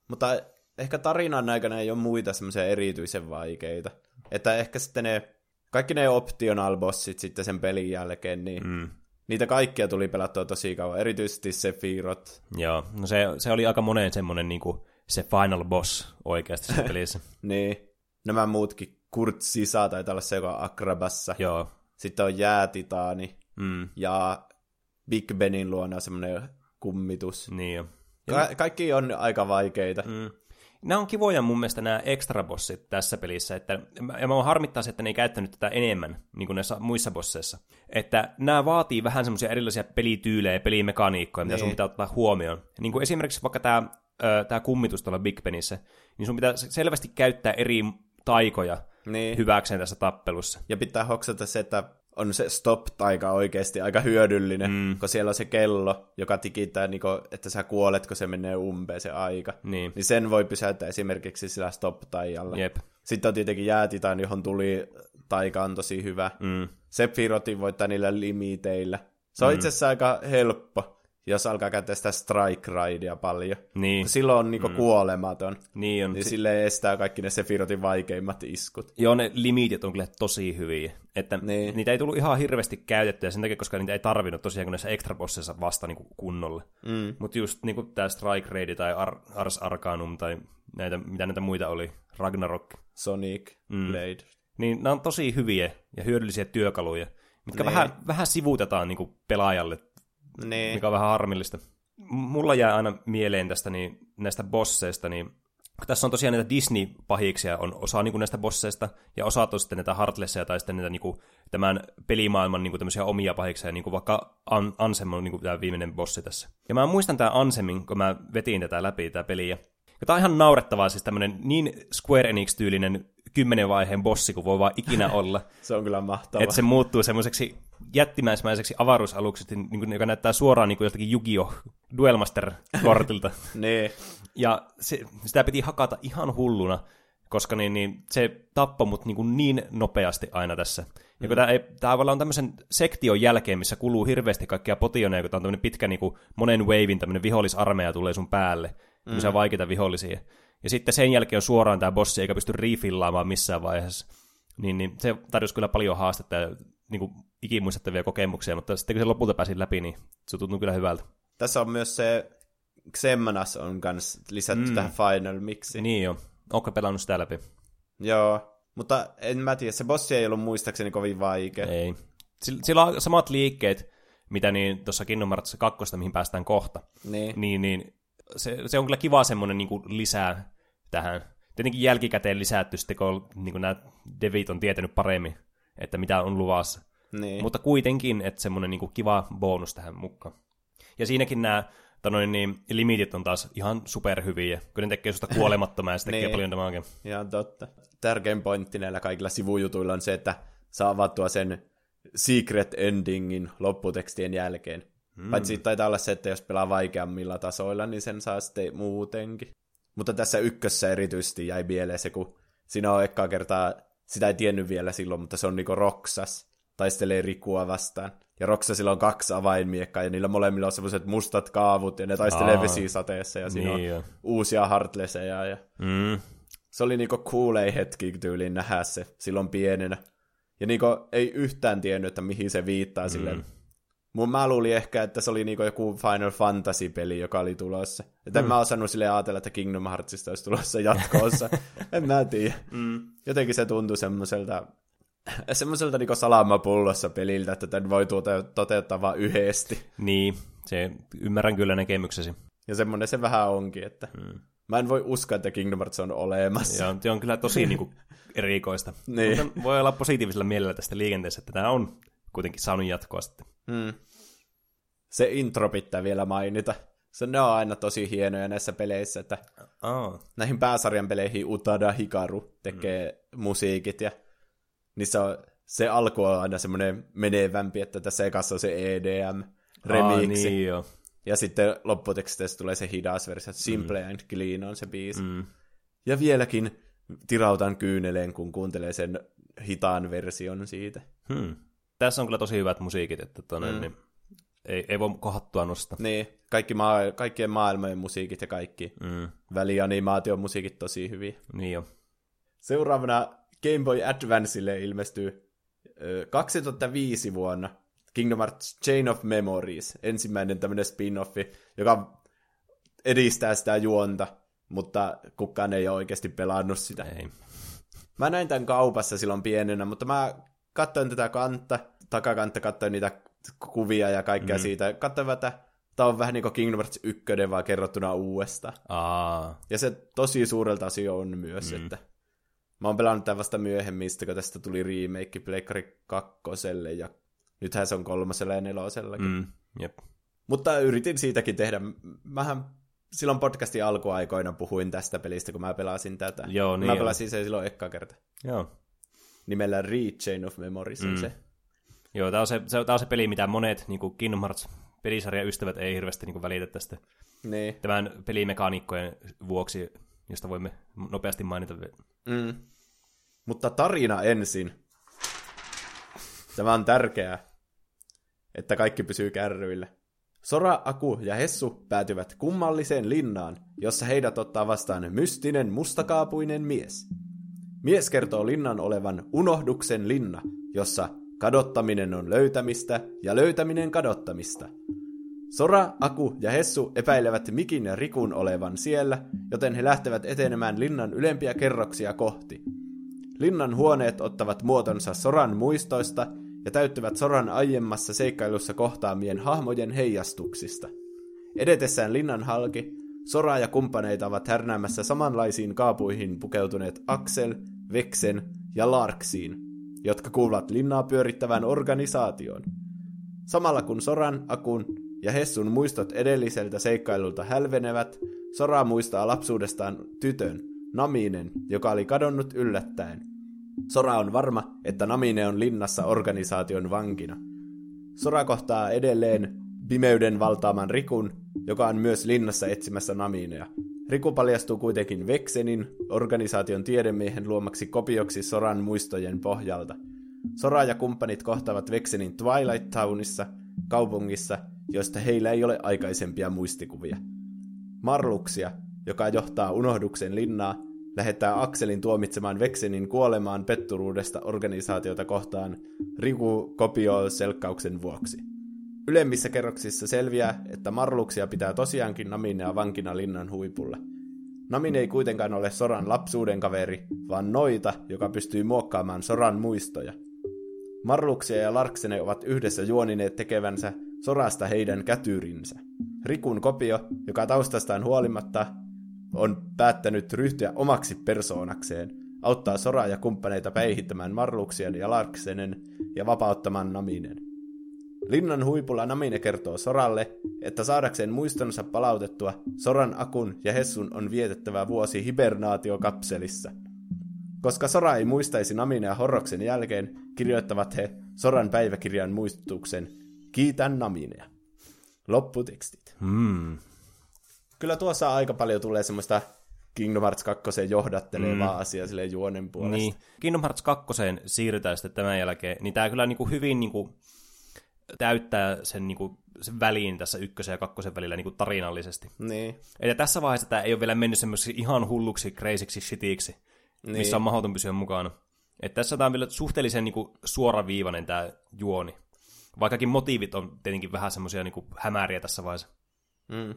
Mutta ehkä tarinan aikana ei ole muita semmoisia erityisen vaikeita. Että ehkä sitten ne, kaikki ne optional bossit sitten sen pelin jälkeen, niin mm. niitä kaikkia tuli pelattua tosi kauan. Erityisesti Sephiroth. Joo, no se, se oli aika moneen semmoinen niin kuin se final boss oikeasti se pelissä. Niin, nämä muutkin. Kurt Sisa taitaa olla se, joka on Akrabassa. Joo. Sitten on Jäätitaani. Mm, Ja Big Benin luona semmoinen kummitus. niin jo. Ka- kaikki on aika vaikeita. Mm. Nämä on kivoja mun mielestä nämä extra bossit tässä pelissä, että, ja mä oon harmittaa se, että ne ei käyttänyt tätä enemmän, niin kuin näissä muissa bosseissa. Että nämä vaatii vähän semmoisia erilaisia pelityylejä ja pelimekaniikkoja, mitä Niin. sun pitää ottaa huomioon. Niin kuin esimerkiksi vaikka tämä, tämä kummitus tuolla Big Benissä, niin sun pitää selvästi käyttää eri taikoja Niin. hyväkseen tässä tappelussa. Ja pitää hoksata se, että on se stop-taika oikeasti aika hyödyllinen, mm. kun siellä on se kello, joka tikittää, niin että sä kuolet, kun se menee umpeen se aika. Niin. Niin sen voi pysäyttää esimerkiksi sillä stop-taijalla. Jep. Sitten on tietenkin jäätitaan, johon tuli taika on tosi hyvä. Mm. Sephirotin voittaa niillä limiteillä. Se on mm. itse asiassa aika helppo. Jos alkaa käyttää sitä strike ridea paljon. Niin. Kun silloin on niinku mm. kuolematon. Niin on. Niin sille estää kaikki ne Sephirotin vaikeimmat iskut. Joo, ne limiitit on kyllä tosi hyviä. Että Niin. niitä ei tullut ihan hirveästi käytettyä sen takia, koska niitä ei tarvinnut tosiaan kun näissä extra bossissa vasta niin kunnolla. Mm. Mutta just niin tämä Strike Raid tai Ar- Ars Arcanum tai näitä, mitä näitä muita oli, Ragnarok, Sonic, mm. Blade. niin nämä on tosi hyviä ja hyödyllisiä työkaluja, mitkä Niin. vähän, vähän sivuutetaan niin kuin pelaajalle, Niin. mikä on vähän harmillista. Mulla jää aina mieleen tästä niin, näistä bosseista, niin kun tässä on tosiaan näitä Disney-pahiksia, on osa niin kuin näistä bosseista, ja osa on sitten näitä Heartlessia tai sitten näitä niin kuin, tämän pelimaailman niin kuin tämmöisiä omia pahiksia, niin kuin vaikka An- Ansem on niin kuin tämä viimeinen bossi tässä. Ja mä muistan tämän Ansemin, kun mä vetin tätä läpi, tätä peliä. Ja tää on ihan naurettavaa, siis tämmöinen niin Square Enix-tyylinen kymmenen vaiheen bossi kuin voi vaan ikinä olla. Se on kyllä mahtavaa. että se muuttuu semmoiseksi jättimäismäiseksi avaruusaluksesta, niin kuin, joka näyttää suoraan niin kuin joltakin Yu-Gi-Oh! Duelmaster-kortilta. Ja se, sitä piti hakata ihan hulluna, koska niin, niin, se tappoi mut niin, kuin niin nopeasti aina tässä. Ja kun tämä, ei, tämä on tämmöisen sektion jälkeen, missä kuluu hirveästi kaikkia potioneja, kun tämä on tämmöinen pitkä niin kuin monen wavein tämmöinen vihollisarmeija tulee sun päälle, tämmöisiä vaikeita vihollisia. Ja sitten sen jälkeen on suoraan tämä bossi, eikä pysty refillaamaan missään vaiheessa. Niin, niin se tarjosi kyllä paljon haastetta ja niin kuin, ikimuistettavia kokemuksia, mutta sitten kun se lopulta pääsi läpi, niin se tuntui kyllä hyvältä. Tässä on myös se Xemnas on kans lisätty mm. tähän Final Mixiin. Niin jo. Onko pelannut sitä läpi? Joo, mutta en mä tiedä, se bossi ei ollut muistaakseni kovin vaikea. Ei. Sillä on samat liikkeet, mitä niin tuossa Kingdom Hearts 2, mihin päästään kohta. Niin. Niin, niin se, se on kyllä kiva semmoinen niin kuin lisää tähän. Tietenkin jälkikäteen lisätty sitten, kun niin kuin nämä devit on tietänyt paremmin, että mitä on luvassa. Niin. Mutta kuitenkin, että semmoinen niin kuin kiva bonus tähän mukaan. Ja siinäkin nämä tanoin, niin, limitit on taas ihan superhyviä, kun ne tekee susta kuolemattomaa ja se tekee Niin. paljon damagea. Ihan totta. Tärkein pointti näillä kaikilla sivujutuilla on se, että saa avattua sen secret endingin lopputekstien jälkeen. Mm. Paitsi taitaa olla se, että jos pelaa vaikeammilla tasoilla, niin sen saa sitten muutenkin. Mutta tässä ykkössä erityisesti jäi mieleen se, kun siinä on ekkaa kertaa, sitä ei tiennyt vielä silloin, mutta se on niinku Roksas, taistelee Rikua vastaan. Ja Roksasilla on kaksi avainmiekkaa, ja niillä molemmilla on semmoiset mustat kaavut, ja ne taistelee Aa. vesisateessa, ja siinä Niin on jo. uusia Heartlesseja, ja Mm. se oli niinku coolei hetki tyyliin nähdä se silloin pienenä. Ja niinku ei yhtään tiennyt, että mihin se viittaa mm. silleen. Mun mä luulin ehkä, että se oli niinku joku Final Fantasy-peli, joka oli tulossa. Mm. en mä osannut sille ajatella, että Kingdom Heartsista olisi tulossa jatkoossa. en mä tiedä. Mm. Jotenkin se tuntui semmoiselta semmoiselta niinku salamapullossa peliltä, että tämän voi tote- toteuttaa vain yhdesti. Niin, se, ymmärrän kyllä näkemyksesi. Ja semmoinen se vähän onkin, että mm. mä en voi uskoa, että Kingdom Hearts on olemassa. Ja se on kyllä tosi niin kuin, erikoista. Niin. Mutta voi olla positiivisella mielellä tästä liikenteessä, että tämä on kuitenkin saanut jatkoa sitten. Mm. Se intro pitää vielä mainita. Se ne on aina tosi hienoja näissä peleissä, että Aa, näihin pääsarjan peleihin Utada Hikaru tekee mm. musiikit ja niissä on, se alku on aina semmoinen menevämpi, että tässä ekassa on se EDM remiksi. Aa, niin. Ja sitten lopputeksteissä tulee se hidas versio, Simple mm. and Clean on se biisi. Mm. Ja vieläkin tirautan kyyneleen, kun kuuntelee sen hitaan version siitä. Hmm. Tässä on kyllä tosi hyvät musiikit, että tonne, Mm. niin ei, ei voi kohattua nostaa. Niin, kaikki maa- kaikkien maailmojen musiikit ja kaikki Mm. välianimaation musiikit tosi hyviä. Niin jo. Seuraavana Game Boy Advanceille ilmestyy ö, 2005 vuonna Kingdom Hearts Chain of Memories, ensimmäinen tämmöinen spin-offi, joka edistää sitä juonta, mutta kukaan ei ole oikeasti pelannut sitä. Ei. Mä näin tämän kaupassa silloin pienenä, mutta mä katsoin tätä kantta, takakantta, katsoin niitä kuvia ja kaikkea mm. siitä. Katsoin, että tämä on vähän niin kuin Kingdom Hearts 1, vaan kerrottuna uudesta. Aa, Ja se tosi suurelta asia on myös, mm. että mä oon pelannut tämän vasta myöhemmin, kun tästä tuli remake Pleikkari kakkoselle ja nythän se on kolmosella ja nelosellakin. Mm. jep. Mutta yritin siitäkin tehdä. Mähän silloin podcastin alkuaikoina puhuin tästä pelistä, kun mä pelasin tätä. Joo, niin mä pelasin sen silloin ekka kerta. Joo. Nimellä Rechain of Memories on Mm. se. Joo, tämä on se, se, tää on se peli, mitä monet niin kuin Kingdom Hearts pelisarjan ystävät ei hirveästi niin kuin välitä tästä Niin. tämän pelimekaniikkojen vuoksi, josta voimme nopeasti mainita. Mm. Mutta tarina ensin. Tämä on tärkeää, että kaikki pysyy kärryillä. Sora, Aku ja Hessu päätyvät kummalliseen linnaan, jossa heidät ottaa vastaan mystinen mustakaapuinen mies. Mies kertoo linnan olevan unohduksen linna, jossa kadottaminen on löytämistä ja löytäminen kadottamista. Sora, Aku ja Hessu epäilevät Mikin ja Rikun olevan siellä, joten he lähtevät etenemään linnan ylempiä kerroksia kohti. Linnan huoneet ottavat muotonsa Soran muistoista ja täyttyvät Soran aiemmassa seikkailussa kohtaamien hahmojen heijastuksista. Edetessään linnan halki, Sora ja kumppaneita ovat härnäämässä samanlaisiin kaapuihin pukeutuneet Axel, Vexen ja Larksiin, jotka kuuluvat linnaa pyörittävään organisaatioon. Samalla kun Soran, Akun ja Hessun muistot edelliseltä seikkailulta hälvenevät, Sora muistaa lapsuudestaan tytön, Naminen, joka oli kadonnut yllättäen. Sora on varma, että Namine on linnassa organisaation vankina. Sora kohtaa edelleen pimeyden valtaaman Rikun, joka on myös linnassa etsimässä Naminea. Riku paljastuu kuitenkin Vexenin, organisaation tiedemiehen luomaksi kopioksi Soran muistojen pohjalta. Sora ja kumppanit kohtaavat Vexenin Twilight Townissa, kaupungissa, joista heillä ei ole aikaisempia muistikuvia. Marluksia, joka johtaa unohduksen linnaa, lähettää Akselin tuomitsemaan Vexenin kuolemaan petturuudesta organisaatiota kohtaan Riku kopio selkkauksen vuoksi. Ylemmissä kerroksissa selviää, että Marluksia pitää tosiaankin Naminea vankina linnan huipulla. Namine ei kuitenkaan ole Soran lapsuuden kaveri, vaan noita, joka pystyy muokkaamaan Soran muistoja. Marluksia ja Larksene ovat yhdessä juonineet tekevänsä Sorasta heidän kätyrinsä. Rikun kopio, joka taustastaan huolimatta on päättänyt ryhtyä omaksi persoonakseen, auttaa Soraa ja kumppaneita päihittämään Marluksien ja Larksenen ja vapauttamaan Naminen. Linnan huipulla Namine kertoo Soralle, että saadakseen muistonsa palautettua, Soran Akun ja Hessun on vietettävä vuosi hibernaatiokapselissa. Koska Sora ei muistaisi Naminea Horroksen jälkeen, kirjoittavat he Soran päiväkirjan muistutuksen Kiitän Naminea. Lopputekstit. Hmm. Kyllä tuossa aika paljon tulee semmoista Kingdom Hearts 2 johdattelevaa mm. asiaa sille juonen puolesta. Niin. Kingdom Hearts 2 siirrytään sitten tämän jälkeen, niin tämä kyllä niinku hyvin niinku täyttää sen, niinku, sen väliin tässä ykkösen ja kakkosen välillä niinku tarinallisesti. Niin. Eli tässä vaiheessa tämä ei ole vielä mennyt semmoisiksi ihan hulluksi, crazyksi shitiksi, niin. missä on mahdoton pysyä mukana. Et tässä tämä on vielä suhteellisen niinku, suoraviivainen tämä juoni. Vaikkakin motiivit on tietenkin vähän semmoisia niinku, hämäriä tässä vaiheessa. Mm.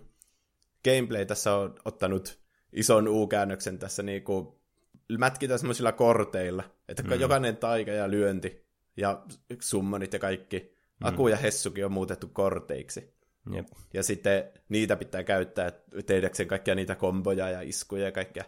Gameplay tässä on ottanut ison U-käännöksen tässä niinku, mätkitään semmoisilla korteilla, että mm. jokainen taika ja lyönti ja summonit ja kaikki, Aku ja Hessukin on muutettu korteiksi. Jep. Ja sitten niitä pitää käyttää tehdäkseen kaikkia niitä komboja ja iskuja ja kaikkea.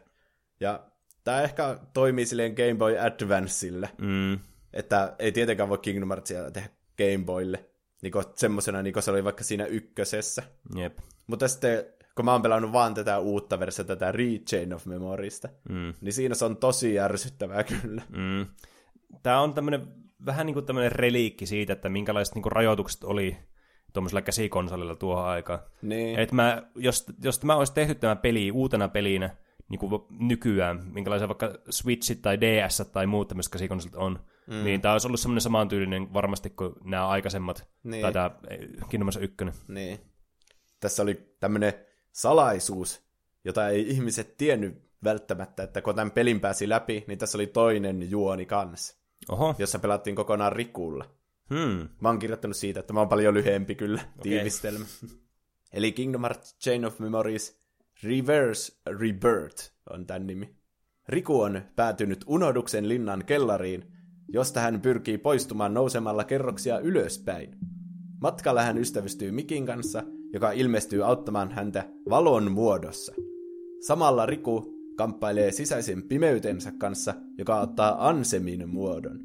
Ja tämä ehkä toimii silleen Game Boy Advanceille, Mm. että ei tietenkään voi Kingdom Heartsia tehdä Game Boylle, niin semmoisena niin se oli vaikka siinä ykkösessä. Jep. Mutta sitten, kun mä oon pelannut vaan tätä uutta versiota, tätä Rechain of Memorista, Mm. niin siinä se on tosi ärsyttävää kyllä. Mm. Tämä on tämmöinen vähän niin kuin tämmöinen reliikki siitä, että minkälaiset niin kuin rajoitukset oli tuommoisella käsikonsolilla tuohon aikaan. Niin. Et mä, jos, jos tämä olisi tehty tämä peli uutena pelinä niin kuin nykyään, minkälaisia vaikka Switchit tai DS tai muut tämmöiset käsikonsolit on, mm. niin tämä olisi ollut semmoinen samantyylinen varmasti kuin nämä aikaisemmat, Niin. tai tämä Kingdom Hearts 1. Niin. Tässä oli tämmöinen salaisuus, jota ei ihmiset tiennyt välttämättä, että kun tämän pelin pääsi läpi, niin tässä oli toinen juoni kanssa, Oho, jossa pelattiin kokonaan Rikulla. hmm. Mä oon kirjoittanut siitä, että mä oon paljon lyhyempi kyllä, tiivistelmä. Eli Kingdom Hearts Chain of Memories Reverse Rebirth on tämän nimi. Riku on päätynyt unohduksen linnan kellariin, josta hän pyrkii poistumaan nousemalla kerroksia ylöspäin. Matkalla hän ystävystyy Mikin kanssa, joka ilmestyy auttamaan häntä valon muodossa. Samalla Riku kamppailee sisäisen pimeytensä kanssa, joka ottaa Ansemin muodon.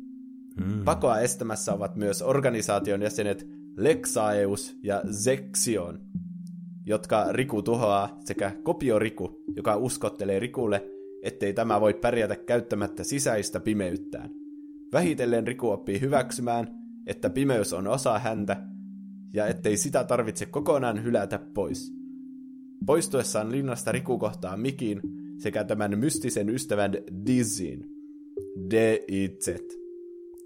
Hmm. Pakoa estämässä ovat myös organisaation jäsenet Lexaeus ja Zexion, jotka Riku tuhoaa, sekä Kopio Riku, joka uskottelee Rikulle, ettei tämä voi pärjätä käyttämättä sisäistä pimeyttään. Vähitellen Riku oppii hyväksymään, että pimeys on osa häntä, ja ettei sitä tarvitse kokonaan hylätä pois. Poistuessaan linnasta Riku kohtaa Mikin sekä tämän mystisen ystävän Dizzin, D-I-Z,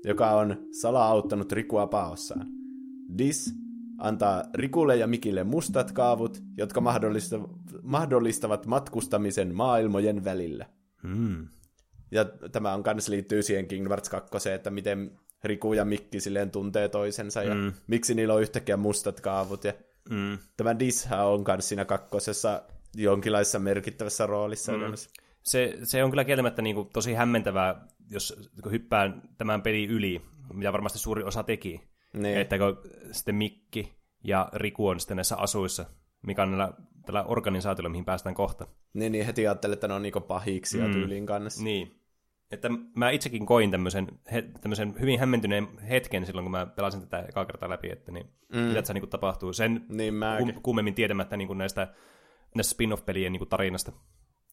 joka on sala-auttanut Rikua paossaan. Diz antaa Rikulle ja Mikille mustat kaavut, jotka mahdollista- mahdollistavat matkustamisen maailmojen välillä. Mm. Ja tämä on kans liittyy siihen Kingdom Hearts 2, että miten Riku ja Mikki silleen tuntee toisensa ja Mm. miksi niillä on yhtäkkiä mustat kaavut. Ja Mm. tämä Disha on kans siinä kakkosessa jonkinlaisessa merkittävässä roolissa. Mm. Se, se on kyllä kieltämättä niin kuin tosi hämmentävää, jos kun hyppään tämän pelin yli, mitä varmasti suuri osa teki. Niin. Että kun sitten Mikki ja Riku on sitten näissä asuissa, mikä on näillä, tällä organisaatiolla, mihin päästään kohta. Niin, niin heti ajattelin, että ne on niinku pahiksi ja Mm. tyyliin kanssa. Niin. Että mä itsekin koin tämmöisen, he, tämmöisen hyvin hämmentyneen hetken silloin, kun mä pelasin tätä ekaa kertaa läpi, että niin, mm. mitä tässä niin tapahtuu. Sen Niin kum, kummemmin tiedämättä niin näistä, näistä spin-off-pelien niin tarinasta.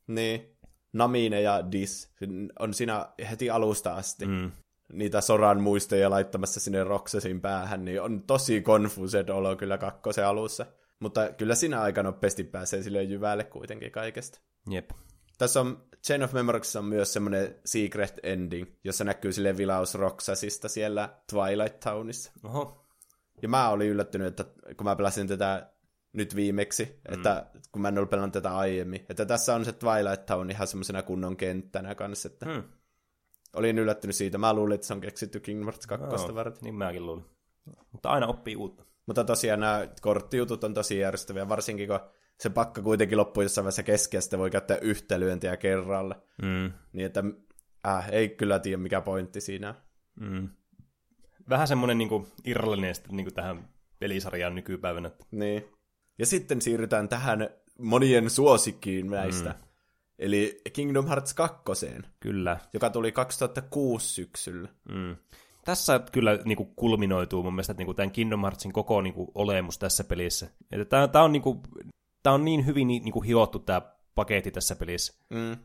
Niin. Namine ja Dis on siinä heti alusta asti. Mm. Niitä Soran muistoja laittamassa sinne Roxasin päähän, niin on tosi confused olo kyllä kakkosen alussa. Mutta kyllä siinä aika nopeasti pääsee sille jyvälle kuitenkin kaikesta. Jep. Tässä on Chain of Memories on myös semmoinen secret ending, jossa näkyy sille vilaus Roxasista siellä Twilight Townissa. Oho. Ja mä olin yllättynyt, että kun mä pelasin tätä nyt viimeksi, että kun mä en ollut pelannut tätä aiemmin, että tässä on se Twilight Town ihan semmoisena kunnon kenttänä kanssa, että Hmm. Olin yllättynyt siitä. Mä luulin, että se on keksitty Kingdom Hearts 2 Joo, varten. Niin mäkin luulin. Mutta aina oppii uutta. Mutta tosiaan nämä korttijutut on tosi järjestäviä, varsinkin kun se pakka kuitenkin loppuu jossain vaiheessa kesken, ja sitten voi käyttää yhtä lyöntiä kerralla. Mm. Niin että äh, ei kyllä tiedä, mikä pointti siinä. Mm. Vähän semmoinen niin irrallinen sitten niin tähän pelisarjaan nykypäivänä. Niin. Ja sitten siirrytään tähän monien suosikkiin näistä. Mm. Eli Kingdom Hearts 2, Kyllä. joka tuli 2006 syksyllä. Mm. Tässä kyllä niin kuin, kulminoituu mun mielestä niin kuin, tämän Kingdom Heartsin koko niin kuin, olemus tässä pelissä. Että tämä, tämä, on, niin kuin, tämä on niin hyvin niin kuin, hiottu tämä paketti tässä pelissä. Mm.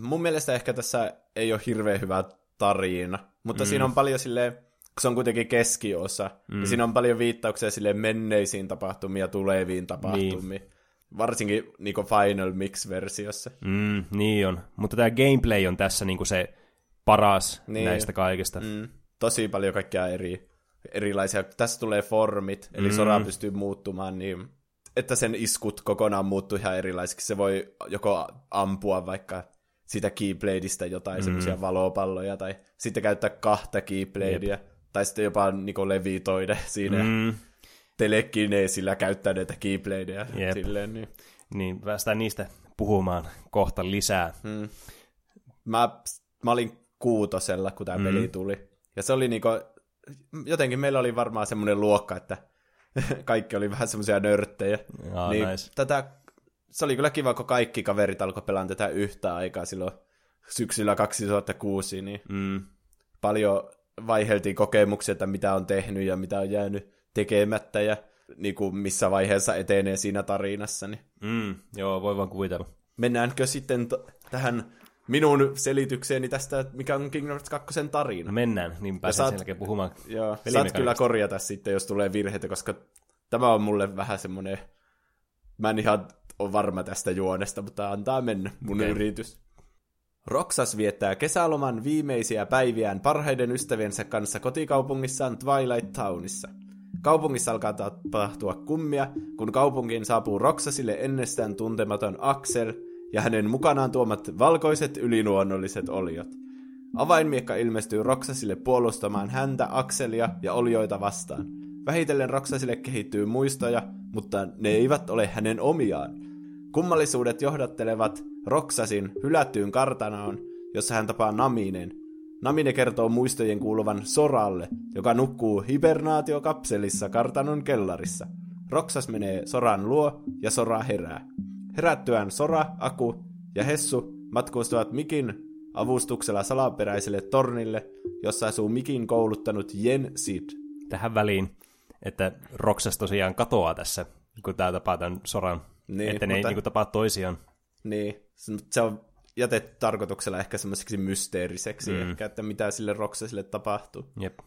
Mun mielestä ehkä tässä ei ole hirveän hyvä tarina, mutta mm. siinä on paljon silleen, kun se on kuitenkin keskiosa, mm. niin siinä on paljon viittauksia sille menneisiin tapahtumiin ja tuleviin tapahtumiin. Niin. Varsinkin niin Final Mix-versiossa. Mm, niin on. Mutta tämä gameplay on tässä niin kuin se paras Niin. näistä kaikista. Mm. Tosi paljon kaikkia eri, erilaisia. Tässä tulee formit, eli mm. Sora pystyy muuttumaan niin, että sen iskut kokonaan muuttuu ihan erilaisiksi. Se voi joko ampua vaikka sitä keybladeista jotain mm. semmoisia valopalloja, tai sitten käyttää kahta keybladea, tai sitten jopa niin levitoida siinä mm. Telekineesillä käyttää näitä keybladeja. Jep. Silleen, niin. niin päästään niistä puhumaan kohta lisää. Mm. Mä, mä olin kuutosella, kun tämä mm. peli tuli. Ja se oli niinku, jotenkin meillä oli varmaan semmoinen luokka, että kaikki oli vähän semmoisia nörttejä. Jaa, niin nice. tätä, se oli kyllä kiva, kun kaikki kaverit alkoi pelaamaan tätä yhtä aikaa silloin syksyllä 2006, niin Mm, paljon vaiheltiin kokemuksia, että mitä on tehnyt ja mitä on jäänyt tekemättä ja niin kuin missä vaiheessa etenee siinä tarinassa. Niin. mm, joo, voi vaan kuvitella. Mennäänkö sitten t- tähän minun selitykseeni tästä, mikä on Kingdom Hearts 2 tarina? No mennään, niin pääsee saat- sen jälkeen puhumaan. Joo, saat kyllä korjata sitten, jos tulee virheitä, koska tämä on mulle vähän semmoinen, mä en ihan ole varma tästä juonesta, mutta antaa mennä mun okay. yritys. Roxas viettää kesäloman viimeisiä päiviään parhaiden ystäviensä kanssa kotikaupungissaan Twilight Townissa. Kaupungissa alkaa tapahtua kummia, kun kaupunkiin saapuu Roxasille ennestään tuntematon Axel ja hänen mukanaan tuomat valkoiset yliluonnolliset oliot. Avainmiekka ilmestyy Roxasille puolustamaan häntä, Akselia ja olioita vastaan. Vähitellen Roxasille kehittyy muistoja, mutta ne eivät ole hänen omiaan. Kummallisuudet johdattelevat Roxasin hylättyyn kartanoon, jossa hän tapaa Naminen. Namine kertoo muistojen kuuluvan Soralle, joka nukkuu hibernaatiokapselissa kartanon kellarissa. Roxas menee Soran luo ja Sora herää. Herättyään Sora, Aku ja Hessu matkustavat Mikin avustuksella salaperäiselle tornille, jossa asuu Mikin kouluttanut Jen Sid. Tähän väliin, että Roxas tosiaan katoaa tässä, kun tämä tapaa tämän soran. Niin, että ne ei mutta- niin tapaa toisiaan. Niin, se on jätetty tarkoituksella ehkä semmoiseksi mysteeriseksi, mm. ehkä, että mitä sille Roxasille tapahtuu. Jep.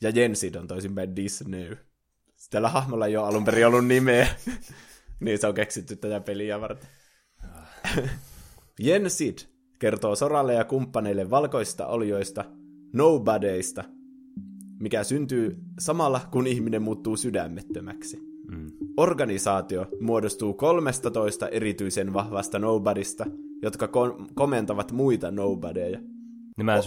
Ja Jensid on toisinpäin Disney. Tällä hahmolla ei ole alun perin ollut nimeä. niin se on keksitty tätä peliä varten. Jensid kertoo Soralle ja kumppaneille valkoista olioista, nobodyista. mikä syntyy samalla, kun ihminen muuttuu sydämettömäksi. Mm. Organisaatio muodostuu 13 erityisen vahvasta nobodysta, jotka ko- komentavat muita nobodyja. Niin mä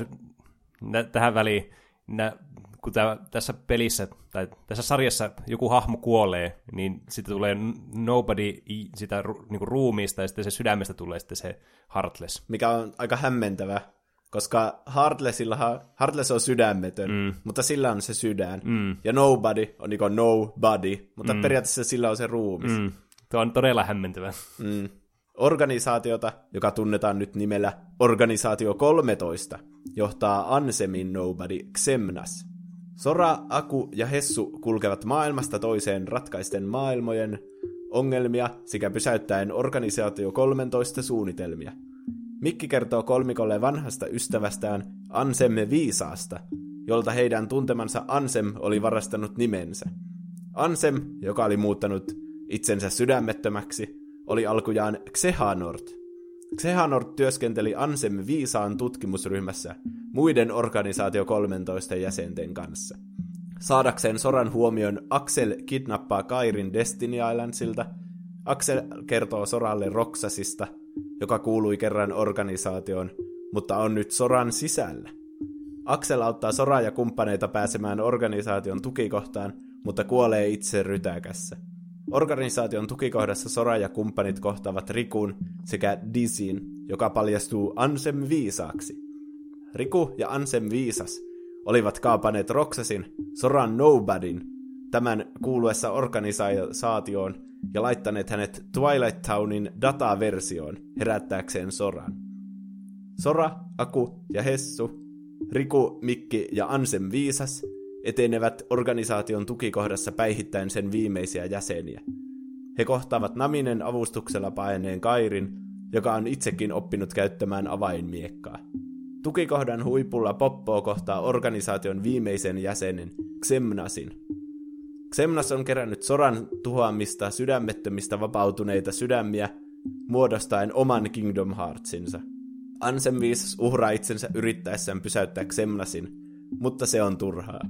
nä- tähän väliin, nä- kun tää, tässä pelissä tai tässä sarjassa joku hahmo kuolee, niin sitten tulee nobody sitä ru- niinku ruumiista ja sitten se sydämestä tulee sitten se Heartless. Mikä on aika hämmentävä, koska Heartlessillahan, Heartless on sydämetön, mm. mutta sillä on se sydän. Mm. Ja Nobody on niinku nobody, mutta mm. periaatteessa sillä on se ruumis. Mm. Tuo on todella hämmentävä. Mm. Organisaatiota, joka tunnetaan nyt nimellä Organisaatio 13, johtaa Ansemin Nobody Xemnas. Sora, Aku ja Hessu kulkevat maailmasta toiseen ratkaisten maailmojen ongelmia sekä pysäyttäen Organisaatio 13 suunnitelmia – Mikki kertoo kolmikolle vanhasta ystävästään Ansemme Viisaasta, jolta heidän tuntemansa Ansem oli varastanut nimensä. Ansem, joka oli muuttanut itsensä sydämettömäksi, oli alkujaan Xehanort. Xehanort työskenteli Ansem Viisaan tutkimusryhmässä muiden organisaatio 13 jäsenten kanssa. Saadakseen Soran huomion Axel kidnappaa Kairin Destiny Islandsilta. Axel kertoo Soralle Roksasista – joka kuului kerran organisaatioon, mutta on nyt Soran sisällä. Axel auttaa Soraa ja kumppaneita pääsemään organisaation tukikohtaan, mutta kuolee itse rytäkässä. Organisaation tukikohdassa Sora ja kumppanit kohtaavat Rikun sekä Dizin, joka paljastuu Ansem viisaaksi. Riku ja Ansem viisas olivat kaapaneet Roxasin, Soran Nobodyn, tämän kuuluessa organisaatioon ja laittaneet hänet Twilight Townin dataversioon herättääkseen Soran. Sora, Aku ja Hessu, Riku, Mikki ja Ansem Viisas etenevät organisaation tukikohdassa päihittäen sen viimeisiä jäseniä. He kohtaavat Naminen avustuksella paeneen Kairin, joka on itsekin oppinut käyttämään avainmiekkaa. Tukikohdan huipulla Poppo kohtaa organisaation viimeisen jäsenen, Xemnasin, Xemnas on kerännyt soran tuhoamista sydämettömistä vapautuneita sydämiä, muodostaen oman Kingdom Heartsinsa. Ansem viisas uhraa itsensä yrittäessään pysäyttää Xemnasin, mutta se on turhaa.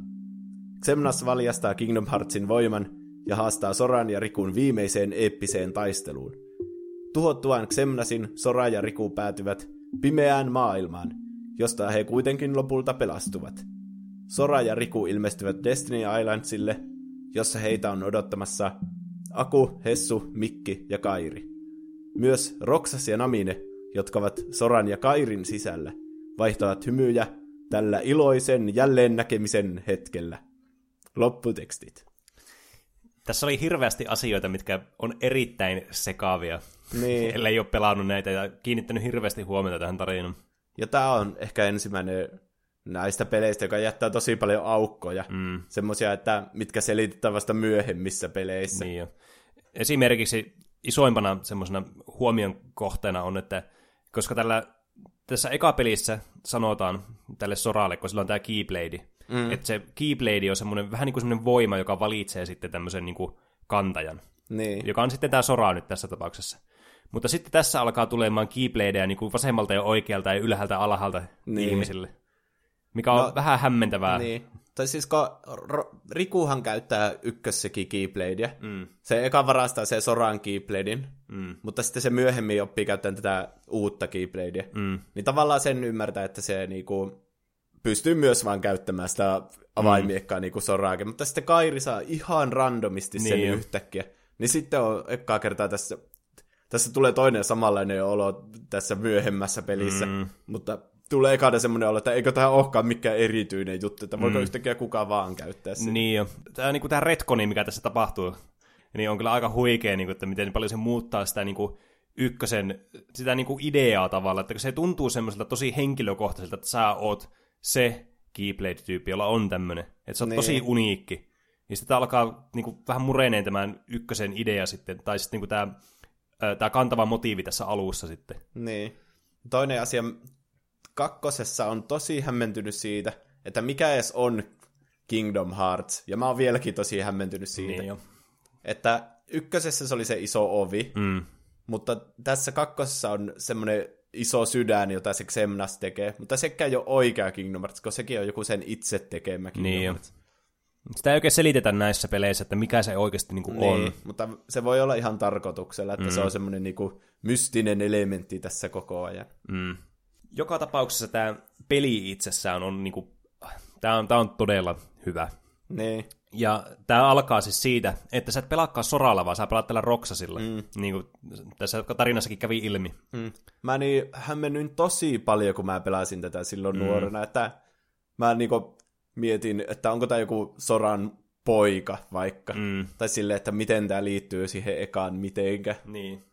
Xemnas valjastaa Kingdom Heartsin voiman ja haastaa Soran ja Rikun viimeiseen eeppiseen taisteluun. Tuhottuaan Xemnasin, Sora ja Riku päätyvät pimeään maailmaan, josta he kuitenkin lopulta pelastuvat. Sora ja Riku ilmestyvät Destiny Islandsille jossa heitä on odottamassa Aku, Hessu, Mikki ja Kairi. Myös Roksas ja Namine, jotka ovat Soran ja Kairin sisällä, vaihtavat hymyjä tällä iloisen jälleen näkemisen hetkellä. Lopputekstit. Tässä oli hirveästi asioita, mitkä on erittäin sekaavia, niin. ellei ole pelannut näitä ja kiinnittänyt hirveästi huomiota tähän tarinaan. Ja tämä on ehkä ensimmäinen näistä peleistä, joka jättää tosi paljon aukkoja. Mm. Semmoisia, että mitkä selitetään vasta myöhemmissä peleissä. Niin jo. Esimerkiksi isoimpana semmoisena huomion kohteena on, että koska tällä, tässä eka pelissä sanotaan tälle soralle, kun sillä on tämä Keyblade, mm. että se Keyblade on semmoinen, vähän niin kuin semmoinen voima, joka valitsee sitten tämmöisen niin kuin kantajan. Niin. Joka on sitten tämä sora nyt tässä tapauksessa. Mutta sitten tässä alkaa tulemaan Keybladeja niin kuin vasemmalta ja oikealta ja ylhäältä alhaalta niin. ihmisille mikä on no, vähän hämmentävää. Niin. Tai siis kun Rikuhan käyttää ykkössäkin Keybladea, mm. se eka varastaa se Soran Keybladein, mm. mutta sitten se myöhemmin oppii käyttämään tätä uutta Keybladea. Mm. Niin tavallaan sen ymmärtää, että se niinku pystyy myös vaan käyttämään sitä avaimiekkaa mm. niinku Soraakin, mutta sitten Kairi saa ihan randomisti sen niin yhtäkkiä. Niin sitten on ekkaa kertaa tässä, tässä tulee toinen samanlainen olo tässä myöhemmässä pelissä, mm. mutta tulee ekana semmoinen olo, että eikö tämä olekaan mikään erityinen juttu, että voiko mm. yhtäkkiä kuka vaan käyttää sitä. Niin jo. Tämä, niin kuin tämä retkoni, mikä tässä tapahtuu, niin on kyllä aika huikea, niin kuin, että miten paljon se muuttaa sitä niin kuin, ykkösen, sitä niin kuin ideaa tavalla, että se tuntuu semmoiselta tosi henkilökohtaiselta, että sä oot se Keyblade-tyyppi, jolla on tämmöinen, että se on niin. tosi uniikki. Ja sitten alkaa niin kuin, vähän mureneen tämän ykkösen idea sitten, tai sitten niin kuin, tämä, tämä kantava motiivi tässä alussa sitten. Niin. Toinen asia, kakkosessa on tosi hämmentynyt siitä, että mikä edes on Kingdom Hearts, ja mä oon vieläkin tosi hämmentynyt siitä. Niin jo. Että ykkösessä se oli se iso ovi, mm. mutta tässä kakkosessa on semmoinen iso sydän, jota se Xemnas tekee, mutta sekään ei ole oikea Kingdom Hearts, koska sekin on joku sen itse tekemä Kingdom Niin. Hearts. Sitä ei oikein selitetä näissä peleissä, että mikä se oikeasti niin kuin on. Niin, mutta se voi olla ihan tarkoituksella, että mm. se on semmoinen niinku mystinen elementti tässä koko ajan. Mm. Joka tapauksessa tämä peli itsessään on, niinku, tämä on, tää on todella hyvä. Niin. Ja tämä alkaa siis siitä, että sä et pelaakaan soralla, vaan sä pelaat tällä Roksasilla. Mm. Niin kuin tässä tarinassakin kävi ilmi. Mm. Mä niin hämmennyin tosi paljon, kun mä pelasin tätä silloin mm. nuorena, että mä niinku mietin, että onko tämä joku Soran poika vaikka. Mm. Tai silleen, että miten tämä liittyy siihen ekaan mitenkä. Niin.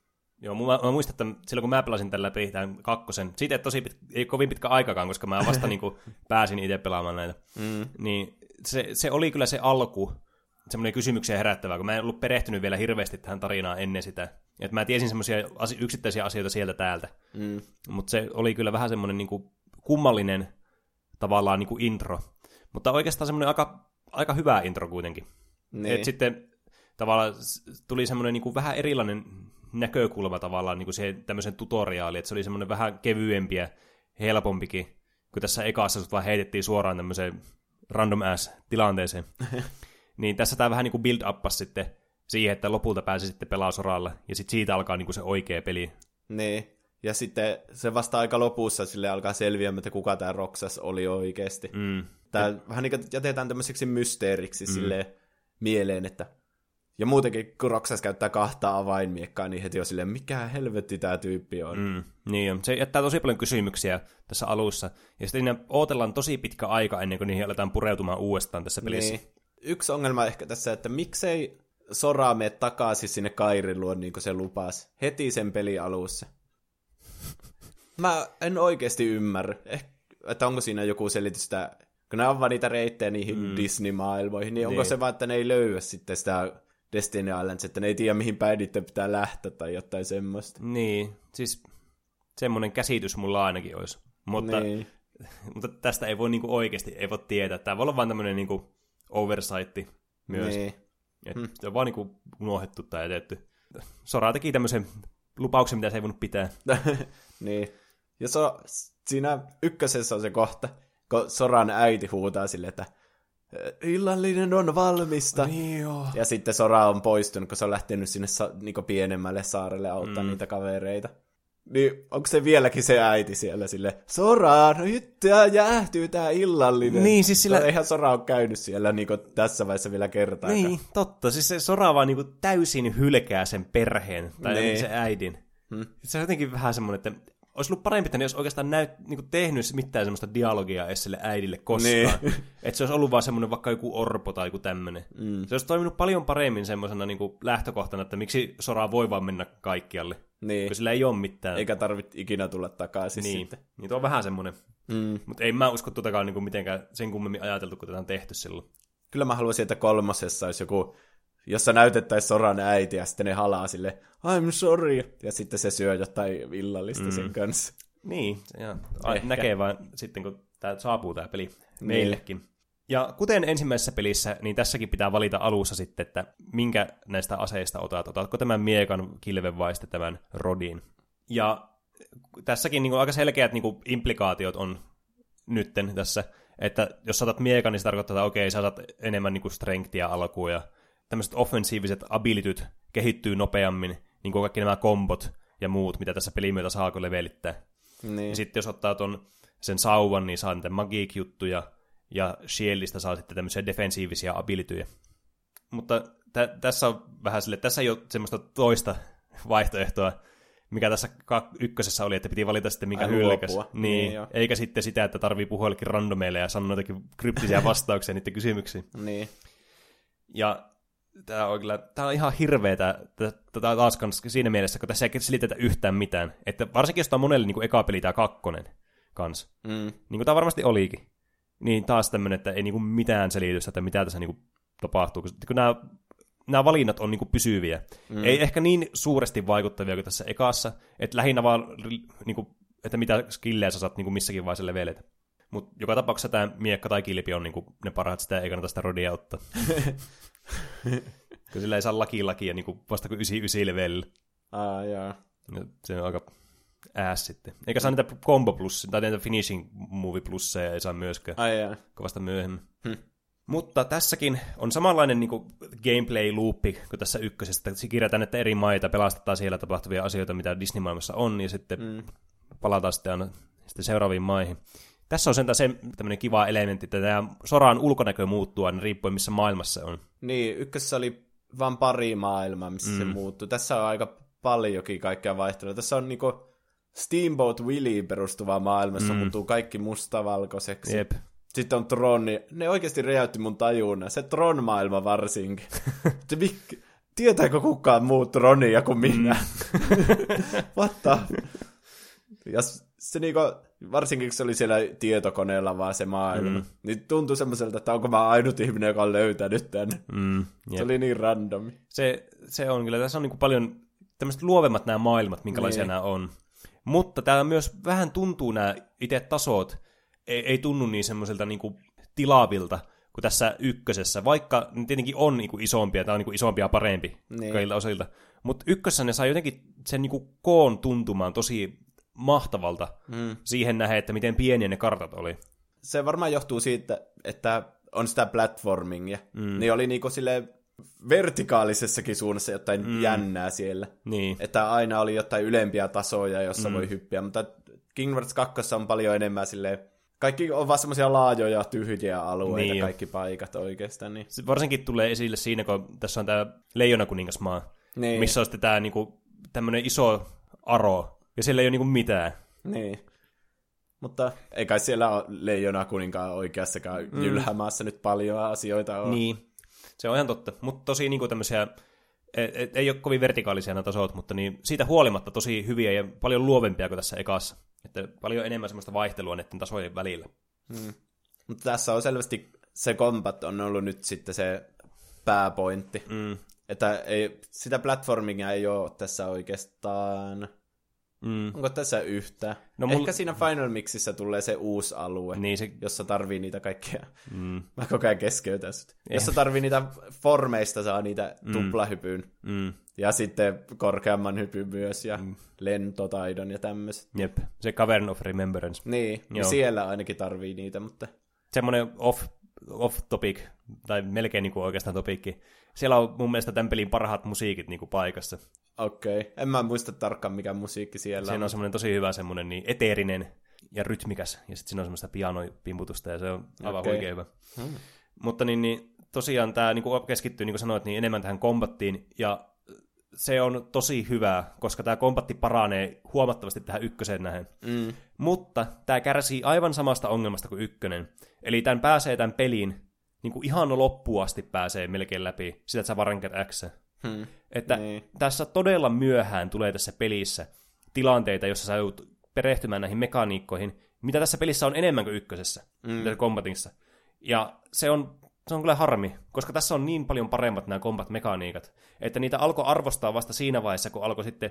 Joo, mä, mä muistan, että silloin kun mä pelasin tällä läpi tämän kakkosen, siitä ei, tosi pit, ei kovin pitkä aikakaan, koska mä vasta niin kuin pääsin itse pelaamaan näitä, mm. niin se, se oli kyllä se alku, semmoinen kysymyksiä herättävää, kun mä en ollut perehtynyt vielä hirveästi tähän tarinaan ennen sitä. Että mä tiesin semmoisia yksittäisiä asioita sieltä täältä. Mm. Mutta se oli kyllä vähän semmoinen niin kuin kummallinen tavallaan niin kuin intro. Mutta oikeastaan semmoinen aika, aika hyvä intro kuitenkin. Niin. Et sitten tavallaan tuli semmoinen niin kuin vähän erilainen näkökulma tavallaan niin kuin siihen tämmöisen tutoriaaliin, että se oli semmoinen vähän kevyempi ja helpompikin, kun tässä ekassa sut vaan heitettiin suoraan tämmöiseen random ass tilanteeseen. niin tässä tämä vähän niin kuin build uppas sitten siihen, että lopulta pääsi sitten pelaa soralla, ja sitten siitä alkaa niin kuin se oikea peli. Niin, ja sitten se vasta aika lopussa sille alkaa selviä, että kuka tämä Roksas oli oikeasti. Mm. Tämä ja... vähän niin kuin jätetään tämmöiseksi mysteeriksi mm. sille mieleen, että ja muutenkin, kun Roksas käyttää kahta avainmiekkaa, niin heti on silleen, mikä helvetti tämä tyyppi on. Mm, niin on. Se jättää tosi paljon kysymyksiä tässä alussa. Ja sitten odotellaan tosi pitkä aika ennen kuin niihin aletaan pureutumaan uudestaan tässä pelissä. Niin. Yksi ongelma ehkä tässä, että miksei Sora mene takaisin sinne Kairin luon, niin kuin se lupasi, heti sen peli alussa. Mä en oikeasti ymmärrä, eh, että onko siinä joku selitys sitä, kun ne avaa niitä reittejä niihin mm. Disney-maailmoihin, niin, niin onko se vaan, että ne ei löyä sitten sitä Destiny Islands, että ne ei tiedä mihin päin niiden pitää lähteä tai jotain semmoista. Niin, siis semmoinen käsitys mulla ainakin olisi. Mutta, niin. mutta tästä ei voi niinku oikeasti ei voi tietää. Tämä voi olla vain tämmöinen niinku oversight myös. Niin. Et hmm. Se on vaan niinku unohdettu tai jätetty. Sora teki tämmöisen lupauksen, mitä se ei voinut pitää. niin. Ja so, siinä ykkösessä on se kohta, kun Soran äiti huutaa sille, että illallinen on valmista. Niin joo. Ja sitten Sora on poistunut, kun se on lähtenyt sinne sa- niinku pienemmälle saarelle auttaa mm. niitä kavereita. Niin onko se vieläkin se äiti siellä sille, Sora, no nyt tää jäähtyy tää illallinen. Niin, siis sillä... No, eihän Sora ole käynyt siellä niinku tässä vaiheessa vielä kertaa. Niin, totta. Siis se Sora vaan niinku täysin hylkää sen perheen, tai niin. se äidin. Hmm. Se on jotenkin vähän semmoinen, että olisi ollut parempi, että ne olisi oikeastaan näyt, niin kuin tehnyt mitään semmoista dialogia Esselle äidille koskaan. Niin. että se olisi ollut vaan semmoinen vaikka joku orpo tai joku tämmöinen. Mm. Se olisi toiminut paljon paremmin semmoisena niin kuin lähtökohtana, että miksi Sora voi vaan mennä kaikkialle. Niin. Kun sillä ei ole mitään. Eikä tarvitse ikinä tulla takaisin niin. sitten. Niin, on vähän semmoinen. Mm. Mutta ei mä usko tuotakaan niin mitenkään sen kummemmin ajateltu, kun tätä on tehty silloin. Kyllä mä haluaisin, että kolmosessa olisi joku jossa näytettäisiin Soran äiti ja sitten ne halaa sille, I'm sorry, ja sitten se syö jotain illallista mm. sen kanssa. Niin, ja näkee vaan sitten, kun tämä saapuu tämä peli niin. meillekin. Ja kuten ensimmäisessä pelissä, niin tässäkin pitää valita alussa sitten, että minkä näistä aseista otat. Otatko tämän miekan, kilven vai sitten tämän rodin. Ja tässäkin niin kuin aika selkeät niin kuin implikaatiot on nytten tässä, että jos saatat miekan, niin se tarkoittaa, että okei, sä saat enemmän niin kuin strengthia alkuun ja tämmöiset offensiiviset abilityt kehittyy nopeammin, niin kuin kaikki nämä kombot ja muut, mitä tässä pelin myötä saa levelittää. Niin. Ja sitten jos ottaa ton, sen sauvan, niin saa niitä magic-juttuja, ja Shieldistä saa sitten tämmöisiä defensiivisia abilityjä. Mutta tä- tässä on vähän sille, tässä ei ole semmoista toista vaihtoehtoa, mikä tässä ykkösessä oli, että piti valita sitten mikä hylkäs. Niin, niin eikä sitten sitä, että tarvii puhua jollekin randomeille ja sanoa jotakin kryptisiä vastauksia niiden kysymyksiin. Niin. Ja tämä on, kyllä, tämä on ihan hirveetä tämä taas siinä mielessä, kun tässä ei selitetä yhtään mitään. Että varsinkin jos tämä on monelle niin kuin eka peli tämä kakkonen kans. Mm. Niin kuin tämä varmasti olikin. Niin taas tämmöinen, että ei niin kuin mitään selitystä, että mitä tässä niin kuin tapahtuu. Kun nämä, nämä valinnat on niin kuin pysyviä. Mm. Ei ehkä niin suuresti vaikuttavia kuin tässä ekassa, että lähinnä vaan, niin kuin, että mitä skillejä sä saat niin kuin missäkin vaiheessa leveleitä. Mutta joka tapauksessa tämä miekka tai kilpi on niin kuin ne parhaat, sitä ei kannata sitä rodia ottaa. kun sillä ei saa laki lakia niin kuin vasta kuin 99 level. Ah, joo. Se on aika ääs sitten. Eikä saa niitä combo plus, tai niitä finishing movie plusseja ei saa myöskään. Ai jaa. Kovasta myöhemmin. Hm. Mutta tässäkin on samanlainen niin gameplay-loopi kuin tässä ykkösessä, että kirjataan että eri maita, pelastetaan siellä tapahtuvia asioita, mitä Disney-maailmassa on, ja sitten mm. palataan sitten aina sitten seuraaviin maihin. Tässä on sentään se tämmöinen kiva elementti, että tämä soraan ulkonäkö muuttuu aina riippuen missä maailmassa on. Niin, ykkössä oli vain pari maailmaa, missä mm. se muuttui. Tässä on aika paljonkin kaikkea vaihtelua. Tässä on niinku Steamboat Willie perustuva maailmassa, mm. muuttuu kaikki mustavalkoiseksi. Jep. Sitten on Tron, niin ne oikeasti räjäytti mun tajunnan. Se Tron-maailma varsinkin. mik, tietääkö kukaan muu Tronia kuin minä? Mm. What the? Ja se niinku, varsinkin kun se oli siellä tietokoneella vaan se maailma, mm. niin tuntui semmoiselta, että onko mä ainut ihminen, joka on löytänyt tän. Mm, se oli niin randomi. Se, se on kyllä, tässä on niinku paljon tämmöiset luovemmat nämä maailmat, minkälaisia niin. nämä on. Mutta täällä myös vähän tuntuu nämä itse tasot, ei, ei tunnu niin semmoiselta niinku tilaavilta kuin tässä ykkösessä, vaikka ne tietenkin on niinku isompia, tämä on niinku isompia ja parempi niin. kaikilta osilta. Mutta ykkössä ne saa jotenkin sen niinku koon tuntumaan tosi mahtavalta mm. siihen nähden, että miten pieniä ne kartat oli. Se varmaan johtuu siitä, että on sitä platformingia. Mm. Niin oli niinku sille vertikaalisessakin suunnassa jotain mm. jännää siellä. Niin. Että aina oli jotain ylempiä tasoja, jossa mm. voi hyppiä, mutta Kingdom Hearts 2 on paljon enemmän silleen kaikki on vaan semmoisia laajoja, tyhjiä alueita, niin. kaikki paikat oikeastaan. Niin. Se varsinkin tulee esille siinä, kun tässä on tämä Leijona kuningasmaa, niin. missä on sitten tämä niinku, tämmöinen iso aro, ja siellä ei ole niinku mitään. Niin. Mutta ei kai siellä ole Leijona kuninkaan oikeassakaan mm. Jylhämaassa nyt paljon asioita ole. Niin, se on ihan totta. Mutta tosi niinku tämmöisiä, et, et, ei ole kovin vertikaalisia nämä tasot, mutta niin siitä huolimatta tosi hyviä ja paljon luovempia kuin tässä ekassa. Että paljon enemmän semmoista vaihtelua näiden tasojen välillä. Hmm. Mutta tässä on selvästi se kombat on ollut nyt sitten se pääpointti. Mm. Että ei, sitä platformingia ei ole tässä oikeastaan Mm. Onko tässä yhtä? No, Ehkä mul... siinä Final Mixissä tulee se uusi alue, niin se... jossa tarvii niitä kaikkia. Mm. Mä koko ajan keskeytän sitä. Jossa tarvii niitä formeista, saa niitä mm. tuplahypyn. Mm. Ja sitten korkeamman hypyn myös, ja mm. lentotaidon ja tämmöiset. Jep, se Cavern of Remembrance. Niin, niin siellä ainakin tarvii niitä, mutta... Semmoinen off, off topic, tai melkein niin kuin oikeastaan topikki. Siellä on mun mielestä tämän pelin parhaat musiikit niin kuin paikassa. Okei, okay. en mä muista tarkkaan mikä musiikki siellä Siinä on, semmoinen tosi hyvä semmoinen niin eteerinen ja rytmikäs, ja sitten siinä on semmoista pianopimputusta, ja se on aivan okay. huikea hyvä. Hmm. Mutta niin, niin tosiaan tämä niin keskittyy, niin kuin sanoit, niin enemmän tähän kombattiin, ja se on tosi hyvää, koska tämä kombatti paranee huomattavasti tähän ykköseen nähen. Mm. Mutta tämä kärsii aivan samasta ongelmasta kuin ykkönen. Eli tämän pääsee tämän peliin, niin kuin ihan loppuun asti pääsee melkein läpi, sitä että sä varankat X. Hmm. Että niin. tässä todella myöhään tulee tässä pelissä tilanteita, jossa sä joudut perehtymään näihin mekaniikkoihin, mitä tässä pelissä on enemmän kuin ykkösessä, mm. tässä kombatissa. Ja se on, se on kyllä harmi, koska tässä on niin paljon paremmat nämä combat-mekaniikat, että niitä alkoi arvostaa vasta siinä vaiheessa, kun alkoi sitten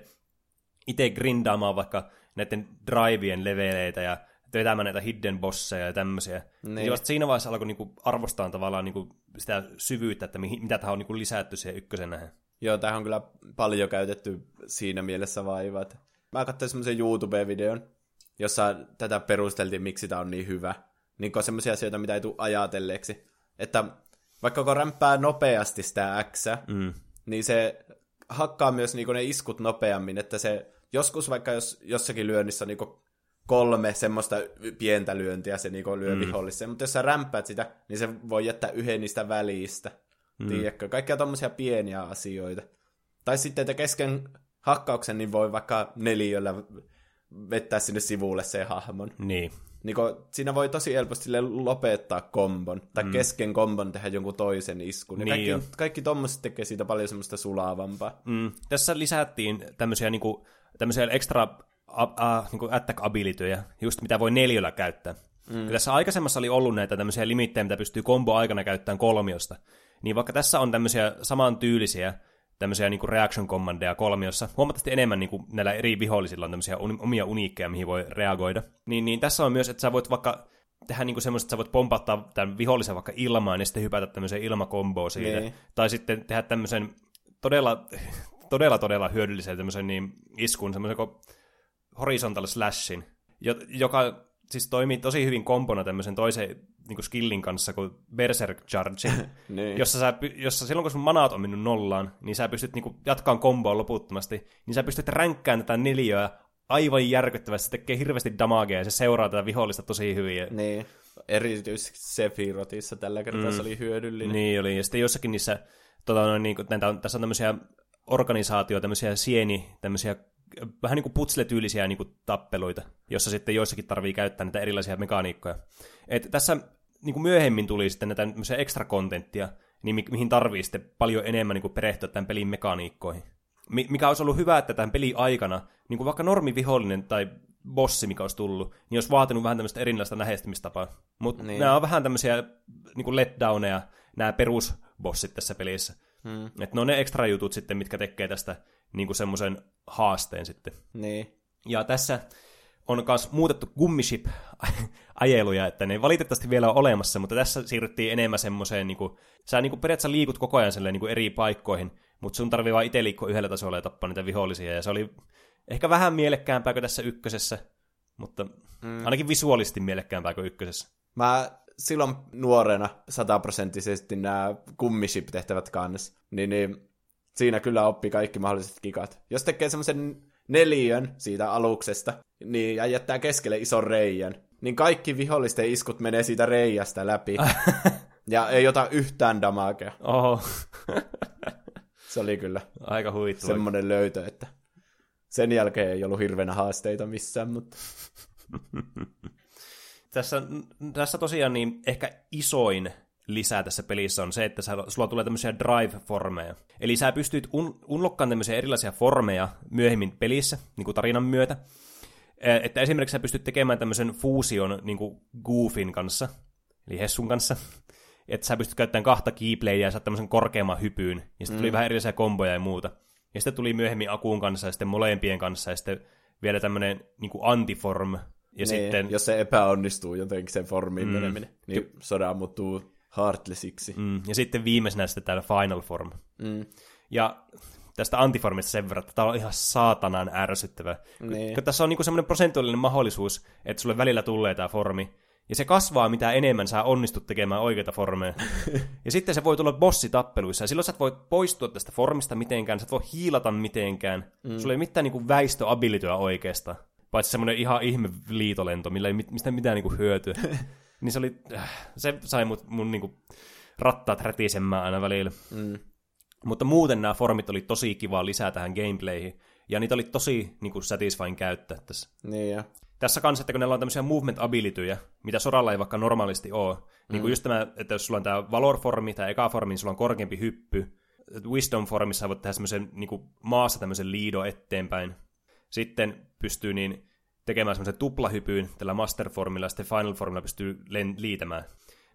itse grindaamaan vaikka näiden drivien leveleitä ja vetämään näitä hidden bosseja ja tämmöisiä. Niin. niin vasta siinä vaiheessa alkoi niinku arvostaa tavallaan niinku sitä syvyyttä, että mihin, mitä tähän on niinku lisätty siihen ykkösen nähden. Joo, tähän on kyllä paljon käytetty siinä mielessä vaivaa. Mä katsoin semmoisen YouTube-videon, jossa tätä perusteltiin, miksi tämä on niin hyvä. Niin on semmoisia asioita, mitä ei tule ajatelleeksi. Että vaikka kun rämpää nopeasti sitä X, mm. niin se hakkaa myös niinku ne iskut nopeammin, että se joskus vaikka jos jossakin lyönnissä niinku kolme semmoista pientä lyöntiä se niinku lyö mm. viholliseen, mutta jos sä rämpäät sitä, niin se voi jättää yhden niistä välistä. Mm. Tiedätkö? Kaikkia tommosia pieniä asioita. Tai sitten, että kesken hakkauksen niin voi vaikka neliöllä vettää sinne sivulle se hahmon. Niin. Niin kun, siinä voi tosi helposti lopettaa kombon, tai mm. kesken kombon tehdä jonkun toisen iskun. Niin kaikki, jo. kaikki tommoset tekee siitä paljon semmoista sulavampaa. Mm. Tässä lisättiin tämmöisiä, niinku, tämmöisiä extra a, a, niin attack abilityjä, just mitä voi neljöllä käyttää. Mm. Tässä aikaisemmassa oli ollut näitä tämmöisiä limittejä, mitä pystyy kombo-aikana käyttämään kolmiosta. Niin vaikka tässä on tämmöisiä samantyylisiä tämmöisiä niin reaction commandeja kolmiossa, huomattavasti enemmän niin kuin näillä eri vihollisilla on tämmöisiä omia uniikkeja, mihin voi reagoida. Niin, niin tässä on myös, että sä voit vaikka tehdä niin semmoista, että sä voit pompattaa tämän vihollisen vaikka ilmaan ja sitten hypätä tämmöiseen ilmakomboon siitä. Niin. Tai sitten tehdä tämmöisen todella, todella, todella hyödyllisen tämmöisen niin iskun, semmoisen horizontal slashin, joka siis toimii tosi hyvin kompona tämmöisen toisen niin kuin skillin kanssa kuin Berserk Charge, niin. jossa, sä, jossa silloin kun sun manaat on mennyt nollaan, niin sä pystyt niin kuin, jatkaan komboa loputtomasti, niin sä pystyt ränkkään tätä neliöä aivan järkyttävästi, se tekee hirveästi damagea ja se seuraa tätä vihollista tosi hyvin. Niin, erityisesti Sephirotissa tällä kertaa mm. se oli hyödyllinen. Niin oli, ja sitten jossakin niissä, tota, no, niin kuin, näitä on, tässä on tämmöisiä organisaatio, tämmöisiä sieni, tämmöisiä vähän niin kuin putsle-tyylisiä niin kuin tappeluita, jossa sitten joissakin tarvii käyttää näitä erilaisia mekaniikkoja. Et tässä niin kuin myöhemmin tuli sitten näitä ekstra kontenttia, niin mi- mihin tarvii sitten paljon enemmän niin kuin perehtyä tämän pelin mekaniikkoihin. Mikä olisi ollut hyvä, että tämän pelin aikana, niin kuin vaikka normivihollinen tai bossi, mikä olisi tullut, niin olisi vaatinut vähän tämmöistä erilaista lähestymistapaa. Mutta niin. nämä on vähän tämmöisiä niin kuin letdowneja, nämä perusbossit tässä pelissä. Hmm. Että ne on ne ekstra jutut sitten, mitkä tekee tästä niin kuin semmoisen haasteen sitten. Niin. Ja tässä on myös muutettu gummiship-ajeluja, että ne valitettavasti vielä on olemassa, mutta tässä siirryttiin enemmän semmoiseen, niin kuin, sä niin kuin periaatteessa liikut koko ajan niin kuin eri paikkoihin, mutta sun tarvii vaan itse liikkua yhdellä tasolla ja tappaa niitä vihollisia, ja se oli ehkä vähän mielekkäämpää kuin tässä ykkösessä, mutta mm. ainakin visuaalisesti mielekkäämpää kuin ykkösessä. Mä silloin nuorena sataprosenttisesti nämä kummiship-tehtävät kannessa, niin, niin siinä kyllä oppi kaikki mahdolliset kikat. Jos tekee semmoisen neliön siitä aluksesta, niin ja jättää keskelle ison reijän, niin kaikki vihollisten iskut menee siitä reijästä läpi. ja ei ota yhtään damagea. Oho. Se oli kyllä aika huittava. semmoinen löytö, että sen jälkeen ei ollut hirveänä haasteita missään, mutta... tässä, tässä tosiaan niin ehkä isoin lisää tässä pelissä on se, että sulla tulee tämmöisiä drive-formeja. Eli sä pystyt un- unlockaan tämmöisiä erilaisia formeja myöhemmin pelissä, niin kuin tarinan myötä. Että esimerkiksi sä pystyt tekemään tämmöisen fuusion niin kuin Goofin kanssa, eli Hessun kanssa. Että sä pystyt käyttämään kahta keyplayia ja saat tämmöisen korkeamman hypyyn. Ja sitten tuli mm. vähän erilaisia komboja ja muuta. Ja sitten tuli myöhemmin Akun kanssa ja sitten molempien kanssa ja sitten vielä tämmöinen niin kuin antiform. Ja niin, sitten... Jos se epäonnistuu jotenkin sen formiin mm. meneminen, niin soda muuttuu Heartlessiksi. Mm, ja sitten viimeisenä sitten täällä Final Form. Mm. Ja tästä antiformista sen verran, että tämä on ihan saatanan ärsyttävä. Niin. Tässä on niinku semmoinen prosentuaalinen mahdollisuus, että sulle välillä tulee tämä formi, ja se kasvaa mitä enemmän sä onnistut tekemään oikeita formeja. ja sitten se voi tulla bossitappeluissa, ja silloin sä et voi poistua tästä formista mitenkään, sä et voi hiilata mitenkään. Mm. Sulla ei mitään niinku väistöabilityä oikeastaan. Paitsi semmoinen ihan ihme liitolento, millä ei mistä mitään niinku hyötyä. Niin se oli, äh, se sai mut, mun niinku rattaat rätisemään aina välillä. Mm. Mutta muuten nämä formit oli tosi kiva lisää tähän gameplayhin. Ja niitä oli tosi niin kuin, satisfying käyttää tässä. Niin ja. Tässä kanssa, että kun näillä on tämmöisiä movement abilityjä, mitä sodalla ei vaikka normaalisti ole. Mm. Niin kuin just tämä, että jos sulla on tämä Valor-formi tai Eka-formi, niin sulla on korkeampi hyppy. Wisdom-formissa voit tehdä semmoisen niin kuin maassa tämmöisen liido eteenpäin. Sitten pystyy niin tekemään semmoisen tuplahypyyn tällä Master-formilla, ja sitten Final-formilla pystyy liitämään.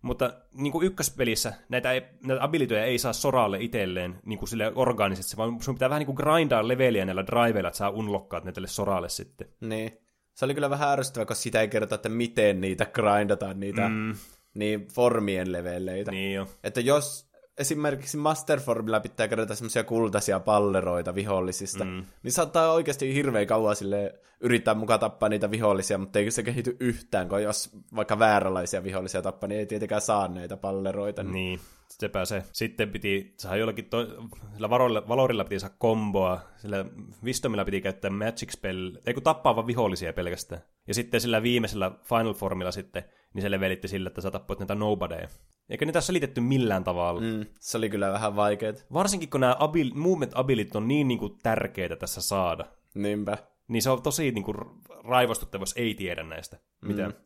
Mutta niin kuin ykköspelissä näitä, ei, näitä abilityjä ei saa soralle itselleen niin kuin sille organisesti, vaan sun pitää vähän niin kuin grindaa leveliä näillä driveilla, että saa unlockkaat ne tälle soralle sitten. Niin. Se oli kyllä vähän ärsyttävää, koska sitä ei kerrota, että miten niitä grindataan, niitä mm. niin formien leveleitä. Niin jo. Että jos esimerkiksi Masterformilla pitää kerätä semmoisia kultaisia palleroita vihollisista, mm. niin saattaa oikeasti hirveän kauan sille yrittää mukaan tappaa niitä vihollisia, mutta ei se kehity yhtään, kun jos vaikka vääränlaisia vihollisia tappaa, niin ei tietenkään saa näitä palleroita. Niin, niin sepä se. Sitten piti saada jollakin, to... sillä valorilla, valorilla piti saada komboa, sillä Wisdomilla piti käyttää Magic Spell, ei kun tappaa vaan vihollisia pelkästään. Ja sitten sillä viimeisellä Final Formilla sitten, niin se levelitti sillä, että sä tappoit näitä nobodyja. Eikä niitä selitetty millään tavalla. Mm, se oli kyllä vähän vaikeet. Varsinkin kun nämä abil, movement abilit on niin, niin kuin tärkeitä tässä saada. Niinpä. Niin se on tosi niin kuin, raivostuttava, jos ei tiedä näistä mitään. Mm.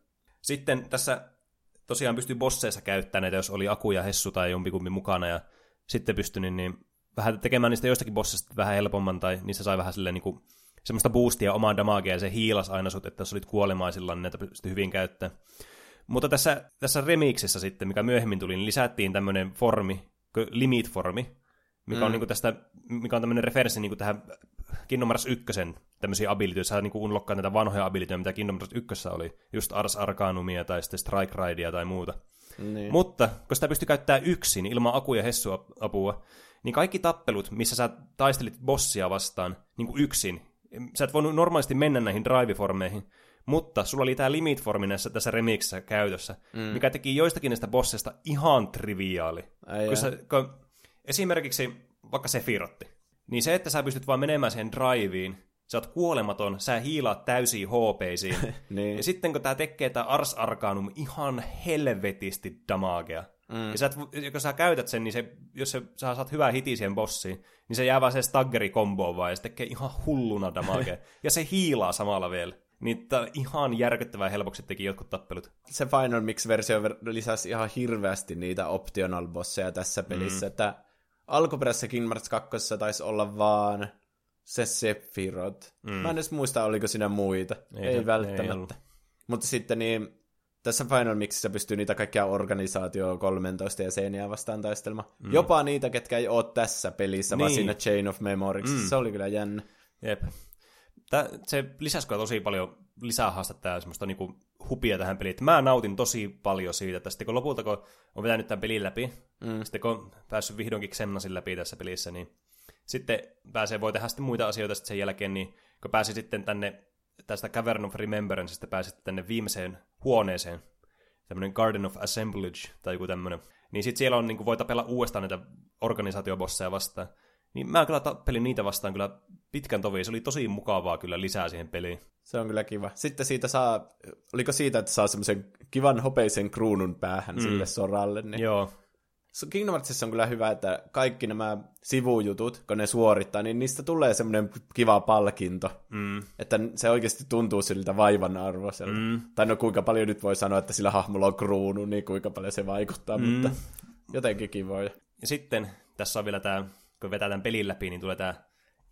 Sitten tässä tosiaan pystyy bosseissa käyttämään näitä, jos oli Aku ja Hessu tai jompikumpi mukana, ja sitten pystyi niin, niin vähän tekemään niistä jostakin bossista vähän helpomman, tai niissä sai vähän silleen niin kuin, semmoista boostia omaan damagea, ja se hiilas aina sut, että jos olit kuolemaisilla, niin näitä pystyi hyvin käyttämään. Mutta tässä, tässä remixissä sitten, mikä myöhemmin tuli, niin lisättiin tämmöinen formi, limit-formi, mikä mm. on niin tästä, mikä on tämmöinen referenssi niin tähän Kingdom Hearts 1 tämmöisiä abilityjä, saa niin unlockkaa näitä vanhoja abilityjä, mitä Kingdom Hearts 1 oli, just Ars Arcanumia tai sitten Strike Ridea tai muuta. Niin. Mutta, kun sitä pystyy käyttämään yksin, ilman aku- ja hessuapua, niin kaikki tappelut, missä sä taistelit bossia vastaan niin kuin yksin, sä et voinut normaalisti mennä näihin drive-formeihin, mutta sulla oli tämä limit-formi näissä tässä remixissä käytössä, mm. mikä teki joistakin näistä bossista ihan triviaali. Ai kun sä, kun esimerkiksi vaikka Sefirotti, niin se, että sä pystyt vaan menemään siihen driveen, sä oot kuolematon, sä hiilaat täysiin HPisiin. Niin. Ja sitten kun tää tekee tää Ars Arcanum ihan helvetisti damagea. Mm. Ja sä et, kun sä käytät sen, niin se, jos se, sä saat hyvää hiti siihen bossiin, niin se jää vaan se staggeri komboon vaan, ja se tekee ihan hulluna damagea. ja se hiilaa samalla vielä. Niin tää ihan järkyttävää helpoksi teki jotkut tappelut. Se Final Mix-versio ver- lisäsi ihan hirveästi niitä optional bosseja tässä pelissä, mm. että alkuperäisessä Kingdom Hearts 2 taisi olla vaan se Sephiroth. Mm. Mä en edes muista, oliko siinä muita. Ei, ei välttämättä. Ei Mutta sitten niin, tässä Final Mixissä pystyy niitä kaikkia organisaatio 13 ja seiniä vastaan taistelma. Mm. Jopa niitä, ketkä ei ole tässä pelissä, niin. vaan siinä Chain of Memories. Mm. Se oli kyllä jännä. Jep. Tää, se lisäsi tosi paljon lisää haastetta ja semmoista niinku hupia tähän peliin. Mä nautin tosi paljon siitä, että sitten kun lopulta kun on vetänyt tämän pelin läpi, mm. sitten kun on päässyt vihdoinkin Xemnasin läpi tässä pelissä, niin sitten pääsee, voi tehdä sitten muita asioita sitten sen jälkeen, niin kun pääsi sitten tänne tästä Cavern of Remembranceista pääsi tänne viimeiseen huoneeseen, tämmöinen Garden of Assemblage tai joku tämmöinen, niin sitten siellä on, niin kuin voi tapella uudestaan näitä organisaatiobosseja vastaan. Niin mä kyllä tappelin niitä vastaan kyllä pitkän tovi. Se oli tosi mukavaa kyllä lisää siihen peliin. Se on kyllä kiva. Sitten siitä saa, oliko siitä, että saa semmoisen kivan hopeisen kruunun päähän mm. sille soralle? Niin... Joo. Kingdom Heartsissa on kyllä hyvä, että kaikki nämä sivujutut, kun ne suorittaa, niin niistä tulee semmoinen kiva palkinto. Mm. Että se oikeasti tuntuu siltä vaivan arvoiselta. Mm. Tai no kuinka paljon nyt voi sanoa, että sillä hahmolla on kruunu, niin kuinka paljon se vaikuttaa, mm. mutta jotenkin kivoja. Ja sitten tässä on vielä tämä, kun vetää tämän pelin läpi, niin tulee tämä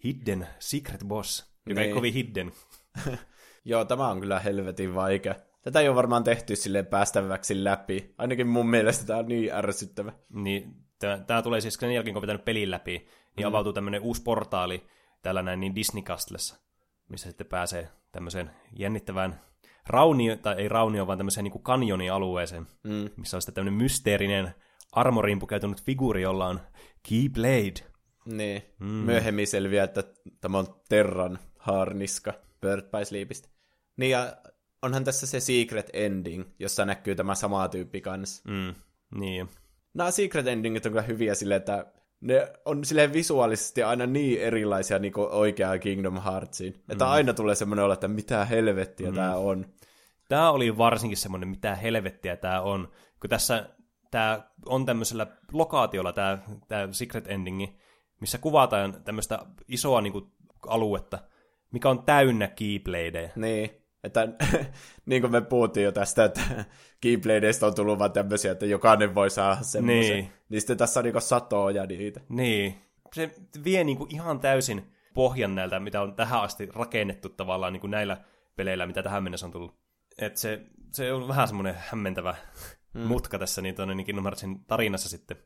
Hidden Secret Boss, joka niin. ei kovin hidden. Joo, tämä on kyllä helvetin vaikea. Tätä ei ole varmaan tehty sille päästäväksi läpi. Ainakin mun mielestä tämä on niin ärsyttävä. Niin, tämä tulee siis sen jälkeen, kun on vetänyt pelin läpi, niin mm. avautuu tämmöinen uusi portaali täällä näin niin Disney Castlessa, missä sitten pääsee tämmöiseen jännittävään raunio, tai ei raunio, vaan tämmöiseen niin kanjonialueeseen, mm. missä on sitten tämmöinen mysteerinen armoriin pukeutunut figuuri, jolla on Keyblade. Niin, mm. myöhemmin selviää, että tämä on Terran haarniska Bird by Sleepistä. Niin ja onhan tässä se secret ending, jossa näkyy tämä sama tyyppi kanssa. Mm, niin. Nämä secret endingit on kyllä hyviä sille, että ne on sille visuaalisesti aina niin erilaisia niin kuin oikeaa Kingdom Heartsiin. Että mm. aina tulee semmoinen olo, että mitä helvettiä mm. tämä on. Tämä oli varsinkin semmoinen, mitä helvettiä tämä on. Kun tässä tämä on tämmöisellä lokaatiolla tämä, tämä secret endingi, missä kuvataan tämmöistä isoa niin kuin, aluetta, mikä on täynnä keybladeja. Niin. Että niin kuin me puhuttiin jo tästä, että Keybladeista on tullut vaan tämmöisiä, että jokainen voi saada semmoisen. Niin. niin sitten tässä on niin satoja niitä. Niin. Se vie niin kuin ihan täysin pohjan näiltä, mitä on tähän asti rakennettu tavallaan niin kuin näillä peleillä, mitä tähän mennessä on tullut. Et se, se on vähän semmoinen hämmentävä mm. mutka tässä niin tuonne Kingdom Heartsin tarinassa sitten.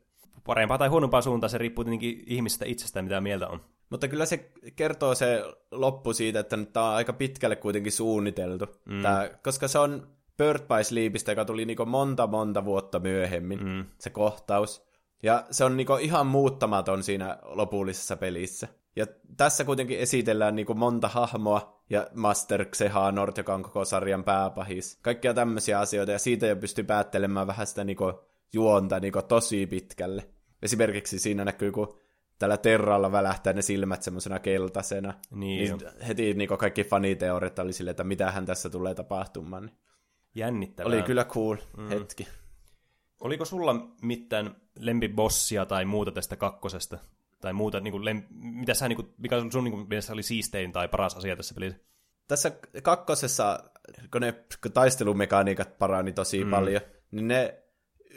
Parempaa tai huonompaa suuntaan se riippuu tietenkin ihmisestä itsestään, mitä mieltä on. Mutta kyllä se kertoo se loppu siitä, että nyt tämä on aika pitkälle kuitenkin suunniteltu. Mm. Tää, koska se on Bird by Sleepistä, joka tuli niinku monta monta vuotta myöhemmin, mm. se kohtaus. Ja se on niinku ihan muuttamaton siinä lopullisessa pelissä. Ja tässä kuitenkin esitellään niinku monta hahmoa, ja Master Xehanort, joka on koko sarjan pääpahis. Kaikkia tämmöisiä asioita, ja siitä jo pystyy päättelemään vähän sitä niinku juonta niinku tosi pitkälle. Esimerkiksi siinä näkyy, kun tällä Terralla välähtää ne silmät semmoisena keltaisena. Niin, niin heti niin kaikki faniteoriat oli silleen, että mitähän tässä tulee tapahtumaan. Niin Jännittävää. Oli kyllä cool mm. hetki. Oliko sulla mitään lempibossia tai muuta tästä kakkosesta? Tai muuta, niin kuin, lem... mitä sä, niin kuin, mikä sun niin kuin, mielestä oli siistein tai paras asia tässä pelissä? Tässä kakkosessa, kun ne taistelumekaniikat parani tosi mm. paljon, niin ne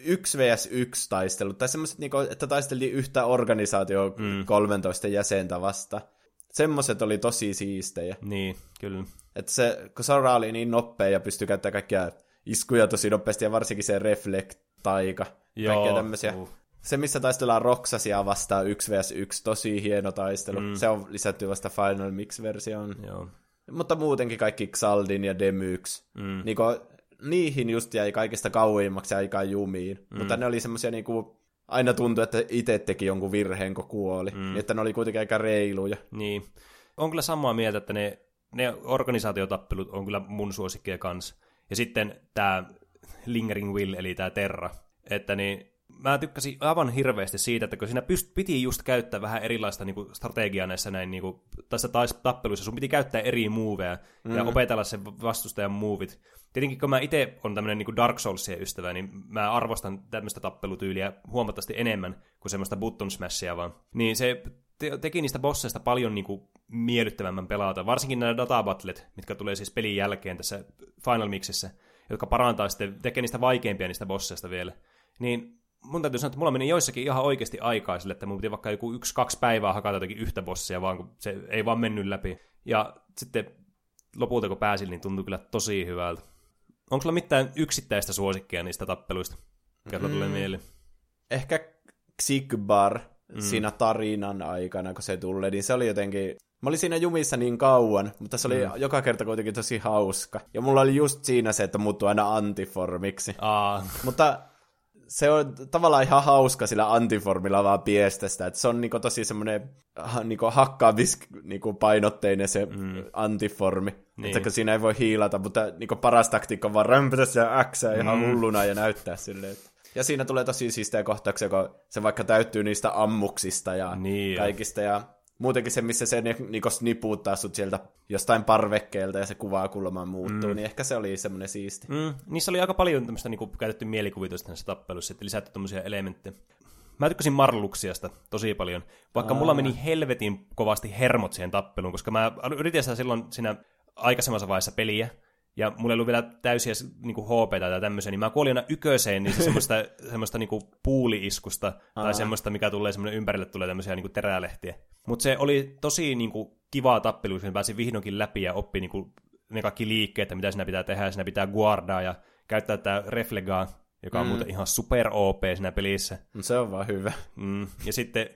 yksi vs yksi taistelut, tai semmoiset, niinku, että taisteltiin yhtä organisaatio mm. 13 jäsentä vasta. Semmoiset oli tosi siistejä. Niin, kyllä. Että se, kun Sora oli niin nopea ja pystyi käyttämään kaikkia iskuja tosi nopeasti, ja varsinkin se reflect-taika, Joo, kaikkea tämmöisiä. Uh. Se, missä taistellaan Roxasia vastaan 1 vs 1, tosi hieno taistelu. Mm. Se on lisätty vasta Final Mix-versioon. Joo. Mutta muutenkin kaikki Xaldin ja Demyx. Mm. Niin niihin just jäi kaikista kauimmaksi aikaa jumiin. Mm. Mutta ne oli semmoisia niinku, aina tuntui, että itse teki jonkun virheen, kun kuoli. Mm. Niin, että ne oli kuitenkin aika reiluja. Niin. on kyllä samaa mieltä, että ne, ne organisaatiotappelut on kyllä mun suosikkeja kanssa. Ja sitten tämä Lingering Will, eli tämä Terra. Että niin, mä tykkäsin aivan hirveästi siitä, että kun siinä pyst- piti just käyttää vähän erilaista niin kuin, strategiaa näissä näin, niin kuin, tässä tais- tappeluissa, sun piti käyttää eri moveja mm. ja opetella sen vastustajan movit. Tietenkin kun mä itse on tämmöinen niin Dark Soulsien ystävä, niin mä arvostan tämmöistä tappelutyyliä huomattavasti enemmän kuin semmoista button smashia vaan. Niin se te- teki niistä bosseista paljon niin kuin, miellyttävämmän pelata, varsinkin nämä databattlet, mitkä tulee siis pelin jälkeen tässä Final Mixissä, jotka parantaa sitten, tekee niistä vaikeimpia niistä bosseista vielä. Niin mun täytyy sanoa, että mulla meni joissakin ihan oikeasti aikaa sille, että mun piti vaikka joku yksi-kaksi päivää hakata jotakin yhtä bossia, vaan kun se ei vaan mennyt läpi. Ja sitten lopulta kun pääsin, niin tuntui kyllä tosi hyvältä. Onko sulla mitään yksittäistä suosikkia niistä tappeluista, mikä mm. tulee mieleen? Ehkä Xigbar mm. siinä tarinan aikana, kun se tuli, niin se oli jotenkin... Mä olin siinä jumissa niin kauan, mutta se oli mm. joka kerta kuitenkin tosi hauska. Ja mulla oli just siinä se, että muuttui aina antiformiksi. Aa. Mutta se on tavallaan ihan hauska sillä antiformilla vaan piestä että se on niinku tosi semmoinen niinku hakkaavis niinku painotteinen se mm. antiformi, niin. että siinä ei voi hiilata, mutta niinku paras taktiikka on vaan rämpötä se X ihan mm. hulluna ja näyttää silleen, että ja siinä tulee tosi siistejä kohtauksia, kun se vaikka täyttyy niistä ammuksista ja niin kaikista. Ja muutenkin se, missä se niinku snipuuttaa sut sieltä jostain parvekkeelta ja se kuvaa kulmaan muuttuu, mm. niin ehkä se oli semmoinen siisti. Mm. Niissä oli aika paljon tämmöistä niinku käytetty mielikuvitusta näissä tappeluissa, että lisätty tämmöisiä elementtejä. Mä tykkäsin Marluksiasta tosi paljon, vaikka Aa. mulla meni helvetin kovasti hermot siihen tappeluun, koska mä yritin sitä silloin siinä aikaisemmassa vaiheessa peliä, ja mulla ei ollut vielä täysiä niin kuin HP tai tämmöisiä, niin mä kuolin aina yköiseen niin semmoista, semmoista niin kuin puuliiskusta Aha. tai semmoista, mikä tulee semmoinen ympärille tulee tämmöisiä niin kuin terälehtiä. Mutta se oli tosi niin kuin, kivaa tappelu, kun pääsi vihdoinkin läpi ja oppi niin kuin, ne kaikki liikkeet, mitä siinä pitää tehdä. Siinä pitää guardaa ja käyttää tätä reflegaa, joka on mm. muuten ihan super OP siinä pelissä. Se on vaan hyvä. Mm. Ja sitten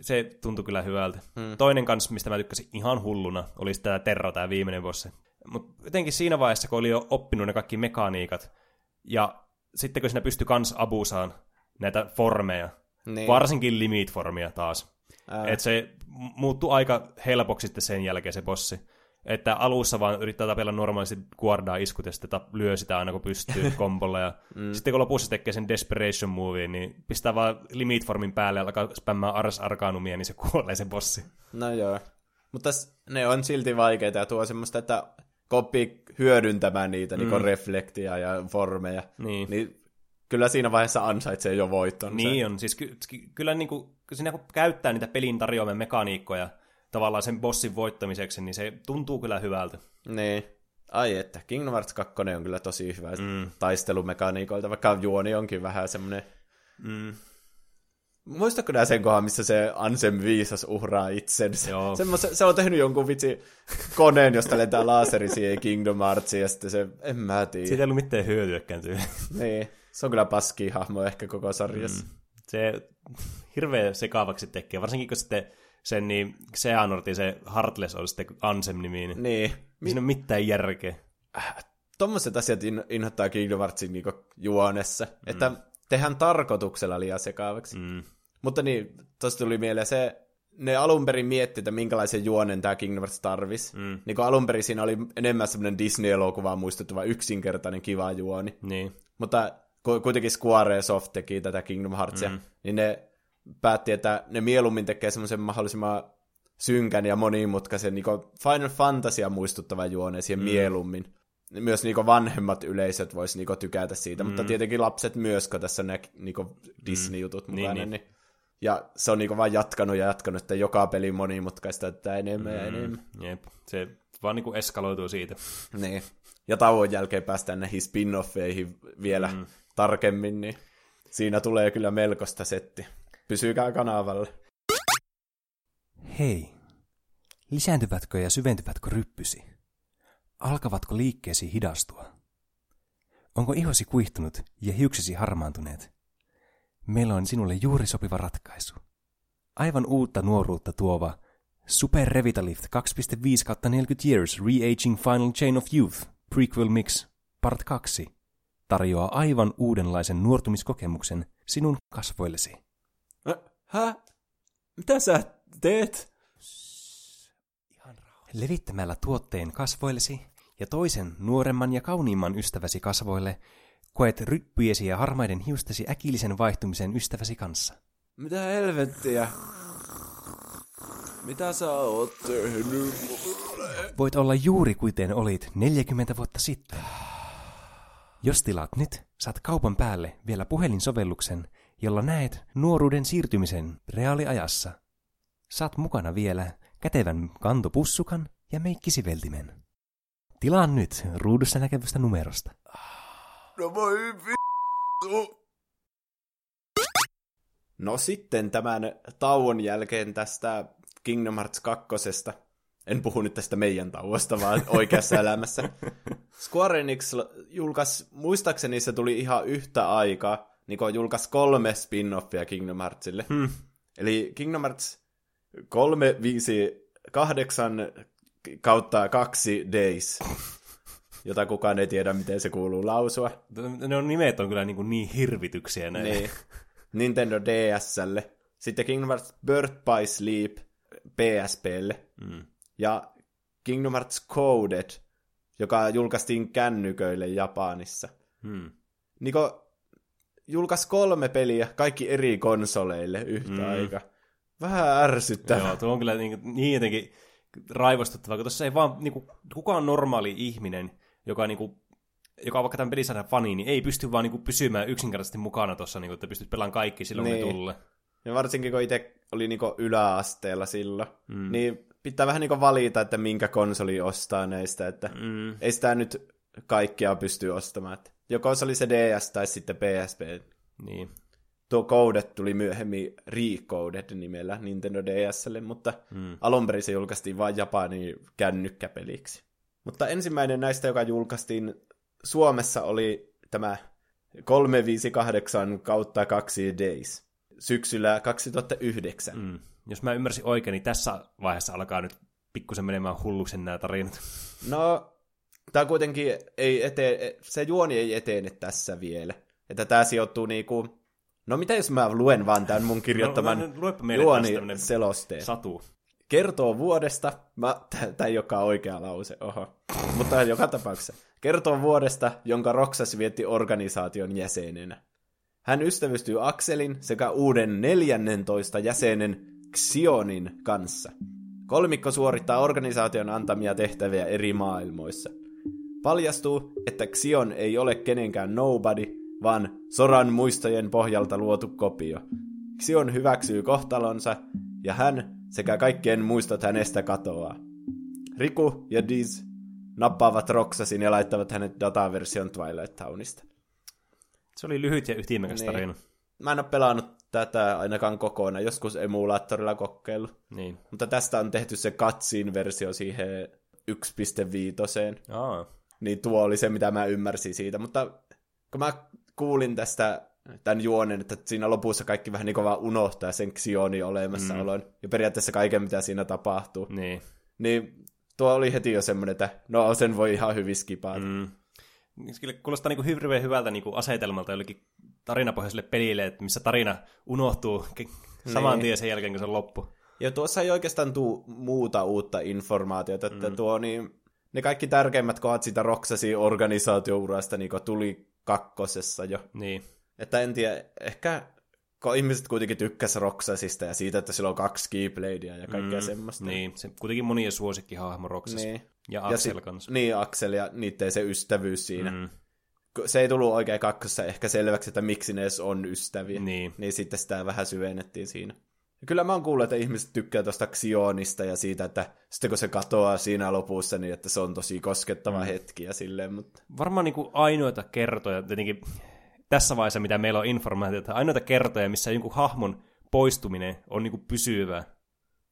se tuntui kyllä hyvältä. Mm. Toinen kanssa, mistä mä tykkäsin ihan hulluna, oli tämä Terra, tämä viimeinen bossi. Mutta jotenkin siinä vaiheessa, kun oli jo oppinut ne kaikki mekaniikat, ja sitten kun siinä pystyi kans abusaan näitä formeja, niin. varsinkin limit-formia taas, että se muuttui aika helpoksi sitten sen jälkeen se bossi. Että alussa vaan yrittää tapella normaalisti guardaa iskut ja sitten lyö sitä aina kun pystyy kombolla. Ja mm. Sitten kun lopussa tekee sen Desperation Movie, niin pistää vaan Limit-formin päälle ja alkaa spämmää Ars Arcanumia, niin se kuolee se bossi. No joo. Mutta ne on silti vaikeita ja tuo semmoista, että koppi hyödyntämään niitä niin mm. niin reflektiä ja formeja, niin. niin kyllä siinä vaiheessa ansaitsee jo voitton. Niin on, siis ky- ky- kyllä niin kuin, siinä kun käyttää niitä pelin tarjoamia mekaniikkoja tavallaan sen bossin voittamiseksi, niin se tuntuu kyllä hyvältä. Niin. Ai että, Kingdom Hearts 2 on kyllä tosi hyvä mm. taistelumekaniikoilta, vaikka juoni onkin vähän semmoinen mm. Muistatko nää sen kohan, missä se Ansem viisas uhraa itsensä? Joo. Semmoise, se on tehnyt jonkun vitsi koneen, josta lentää laaseri siihen Kingdom Heartsiin, ja sitten se, en mä tiedä. Siitä ei ollut mitään hyötyäkään tyyli. niin, se on kyllä paski hahmo ehkä koko sarjassa. Mm. Se hirveän sekaavaksi tekee, varsinkin kun sitten sen niin Xehanortin se Heartless on sitten Ansem-nimi. Niin. niin. Siinä on mitään järkeä. Äh, Tuommoiset asiat inhottaa Kingdom Heartsin niin juonessa, mm. että tehdään tarkoituksella liian sekaavaksi. Mm. Mutta niin, tosta tuli mieleen se, ne alun perin mietti, että minkälaisen juonen tämä Kingdom Hearts tarvisi. Mm. Niin kun alun perin siinä oli enemmän semmoinen Disney-elokuva muistuttava yksinkertainen kiva juoni. Niin. Mutta kuitenkin Square Soft teki tätä Kingdom Heartsia, mm. niin ne päätti, että ne mieluummin tekee semmoisen mahdollisimman synkän ja monimutkaisen niin Final Fantasia muistuttava juone siihen mm. mieluummin myös niinku vanhemmat yleisöt vois niinku tykätä siitä, mm. mutta tietenkin lapset myös, kun tässä on niinku Disney-jutut mm. mukana, niin, niin. Ja se on niinku vaan jatkanut ja jatkanut, että joka peli monimutkaista, että enemmän mm. ja enemmän. Jep, se vaan niinku eskaloituu siitä. Niin. Ja tauon jälkeen päästään näihin spin-offeihin vielä mm. tarkemmin, niin siinä tulee kyllä melkoista setti. Pysykää kanavalla. Hei, lisääntyvätkö ja syventyvätkö ryppysi? Alkavatko liikkeesi hidastua? Onko ihosi kuihtunut ja hiuksesi harmaantuneet? Meillä on sinulle juuri sopiva ratkaisu. Aivan uutta nuoruutta tuova Super Revitalift 2.5 40 Years Re-Aging Final Chain of Youth Prequel Mix Part 2 tarjoaa aivan uudenlaisen nuortumiskokemuksen sinun kasvoillesi. Hä? Mitä sä teet? Levittämällä tuotteen kasvoillesi ja toisen nuoremman ja kauniimman ystäväsi kasvoille, koet ryppyjesi ja harmaiden hiustesi äkillisen vaihtumisen ystäväsi kanssa. Mitä helvettiä? Mitä sä oot tehnyt Voit olla juuri kuten olit 40 vuotta sitten. Jos tilaat nyt, saat kaupan päälle vielä puhelinsovelluksen, jolla näet nuoruuden siirtymisen reaaliajassa. Saat mukana vielä kätevän kantopussukan ja meikkisiveltimen. Tilaa nyt ruudussa näkevästä numerosta. No voi vittu. No sitten tämän tauon jälkeen tästä Kingdom Hearts 2. En puhu nyt tästä meidän tauosta, vaan oikeassa elämässä. Square Enix julkaisi, muistaakseni se tuli ihan yhtä aikaa, niin kun julkaisi kolme spin-offia Kingdom Heartsille. Hmm. Eli Kingdom Hearts 3, 5, 8 kautta 2 Days jota kukaan ei tiedä, miten se kuuluu lausua. Ne on nimet on kyllä niin, kuin niin hirvityksiä näin. Niin. Nintendo DSlle. Sitten Kingdom Hearts Birth by Sleep PSPlle. Mm. Ja Kingdom Hearts Coded, joka julkaistiin kännyköille Japanissa. Mm. Niko julkaisi kolme peliä, kaikki eri konsoleille yhtä mm. aikaa. Vähän ärsyttävää. Joo, tuo on kyllä niin, niin jotenkin raivostuttavaa, kun tuossa ei vaan niin kuin, kukaan normaali ihminen joka, niin kuin, joka on vaikka tämän pelisarjan fani, niin ei pysty vaan niin kuin, pysymään yksinkertaisesti mukana tuossa, niin kuin, että pystyt pelaamaan kaikki silloin, niin. kun tulee. Ja varsinkin kun itse oli niin kuin, yläasteella silloin, mm. niin pitää vähän niin kuin, valita, että minkä konsoli ostaa näistä, että mm. ei sitä nyt kaikkia pysty ostamaan. Että joko se oli se DS tai sitten PSP. Niin. Tuo Coded tuli myöhemmin Recoded nimellä Nintendo DSlle, mutta mm. alun perin se julkaistiin vain Japanin kännykkäpeliksi. Mutta ensimmäinen näistä, joka julkaistiin Suomessa, oli tämä 358 kautta 2 Days syksyllä 2009. Mm. Jos mä ymmärsin oikein, niin tässä vaiheessa alkaa nyt pikkusen menemään hulluksen nämä tarinat. No, tämä kuitenkin ei etene, se juoni ei etene tässä vielä. Että tämä sijoittuu niinku, no mitä jos mä luen vaan tämän mun kirjoittaman no, juoni selosteen. Satu kertoo vuodesta, mä, tämä ei olekaan oikea lause, oho, mutta joka tapauksessa, kertoo vuodesta, jonka Roxas vietti organisaation jäsenenä. Hän ystävystyy Akselin sekä uuden 14 jäsenen Xionin kanssa. Kolmikko suorittaa organisaation antamia tehtäviä eri maailmoissa. Paljastuu, että Xion ei ole kenenkään nobody, vaan Soran muistojen pohjalta luotu kopio. Xion hyväksyy kohtalonsa, ja hän sekä kaikkien muistot hänestä katoaa. Riku ja Diz nappaavat Roxasin ja laittavat hänet dataversion Twilight Townista. Se oli lyhyt ja ytimekäs niin. tarina. Mä en ole pelannut tätä ainakaan kokonaan, joskus emulaattorilla kokeilu. Niin. Mutta tästä on tehty se katsin versio siihen 1.5. Aa. Niin tuo oli se, mitä mä ymmärsin siitä. Mutta kun mä kuulin tästä tämän juonen, että siinä lopussa kaikki vähän niin kuin vaan unohtaa sen Xionin olemassaolon. Mm. Ja periaatteessa kaiken, mitä siinä tapahtuu. Niin. Niin tuo oli heti jo semmoinen, että no sen voi ihan hyvin skipata. Mm. Kyllä kuulostaa niin kuin hirveän hyvältä niin kuin asetelmalta jollekin tarinapohjaiselle pelille, että missä tarina unohtuu saman niin. tien sen jälkeen, kun se on loppu. Ja tuossa ei oikeastaan tuu muuta uutta informaatiota, että mm. tuo niin, ne kaikki tärkeimmät kohdat siitä Roxasin organisaatiourasta niin tuli kakkosessa jo. Niin. Että en tiedä, ehkä kun ihmiset kuitenkin tykkäs Roxasista ja siitä, että sillä on kaksi Keybladea ja kaikkea mm, semmoista. Niin, se kuitenkin monien suosikkihahmo Roxas. Niin. Ja Axel ja kanssa. Niin, Axel ja niiden se ystävyys siinä. Mm. Se ei tullut oikein kakkossa ehkä selväksi, että miksi ne edes on ystäviä. Niin. Niin sitten sitä vähän syvennettiin siinä. Ja kyllä mä oon kuullut, että ihmiset tykkää tuosta Xionista ja siitä, että sitten kun se katoaa siinä lopussa, niin että se on tosi koskettava mm. hetki ja silleen, mutta... Varmaan niin kuin ainoita kertoja, tietenkin tässä vaiheessa, mitä meillä on informaatiota, ainoita kertoja, missä jonkun hahmon poistuminen on niin kuin pysyvää.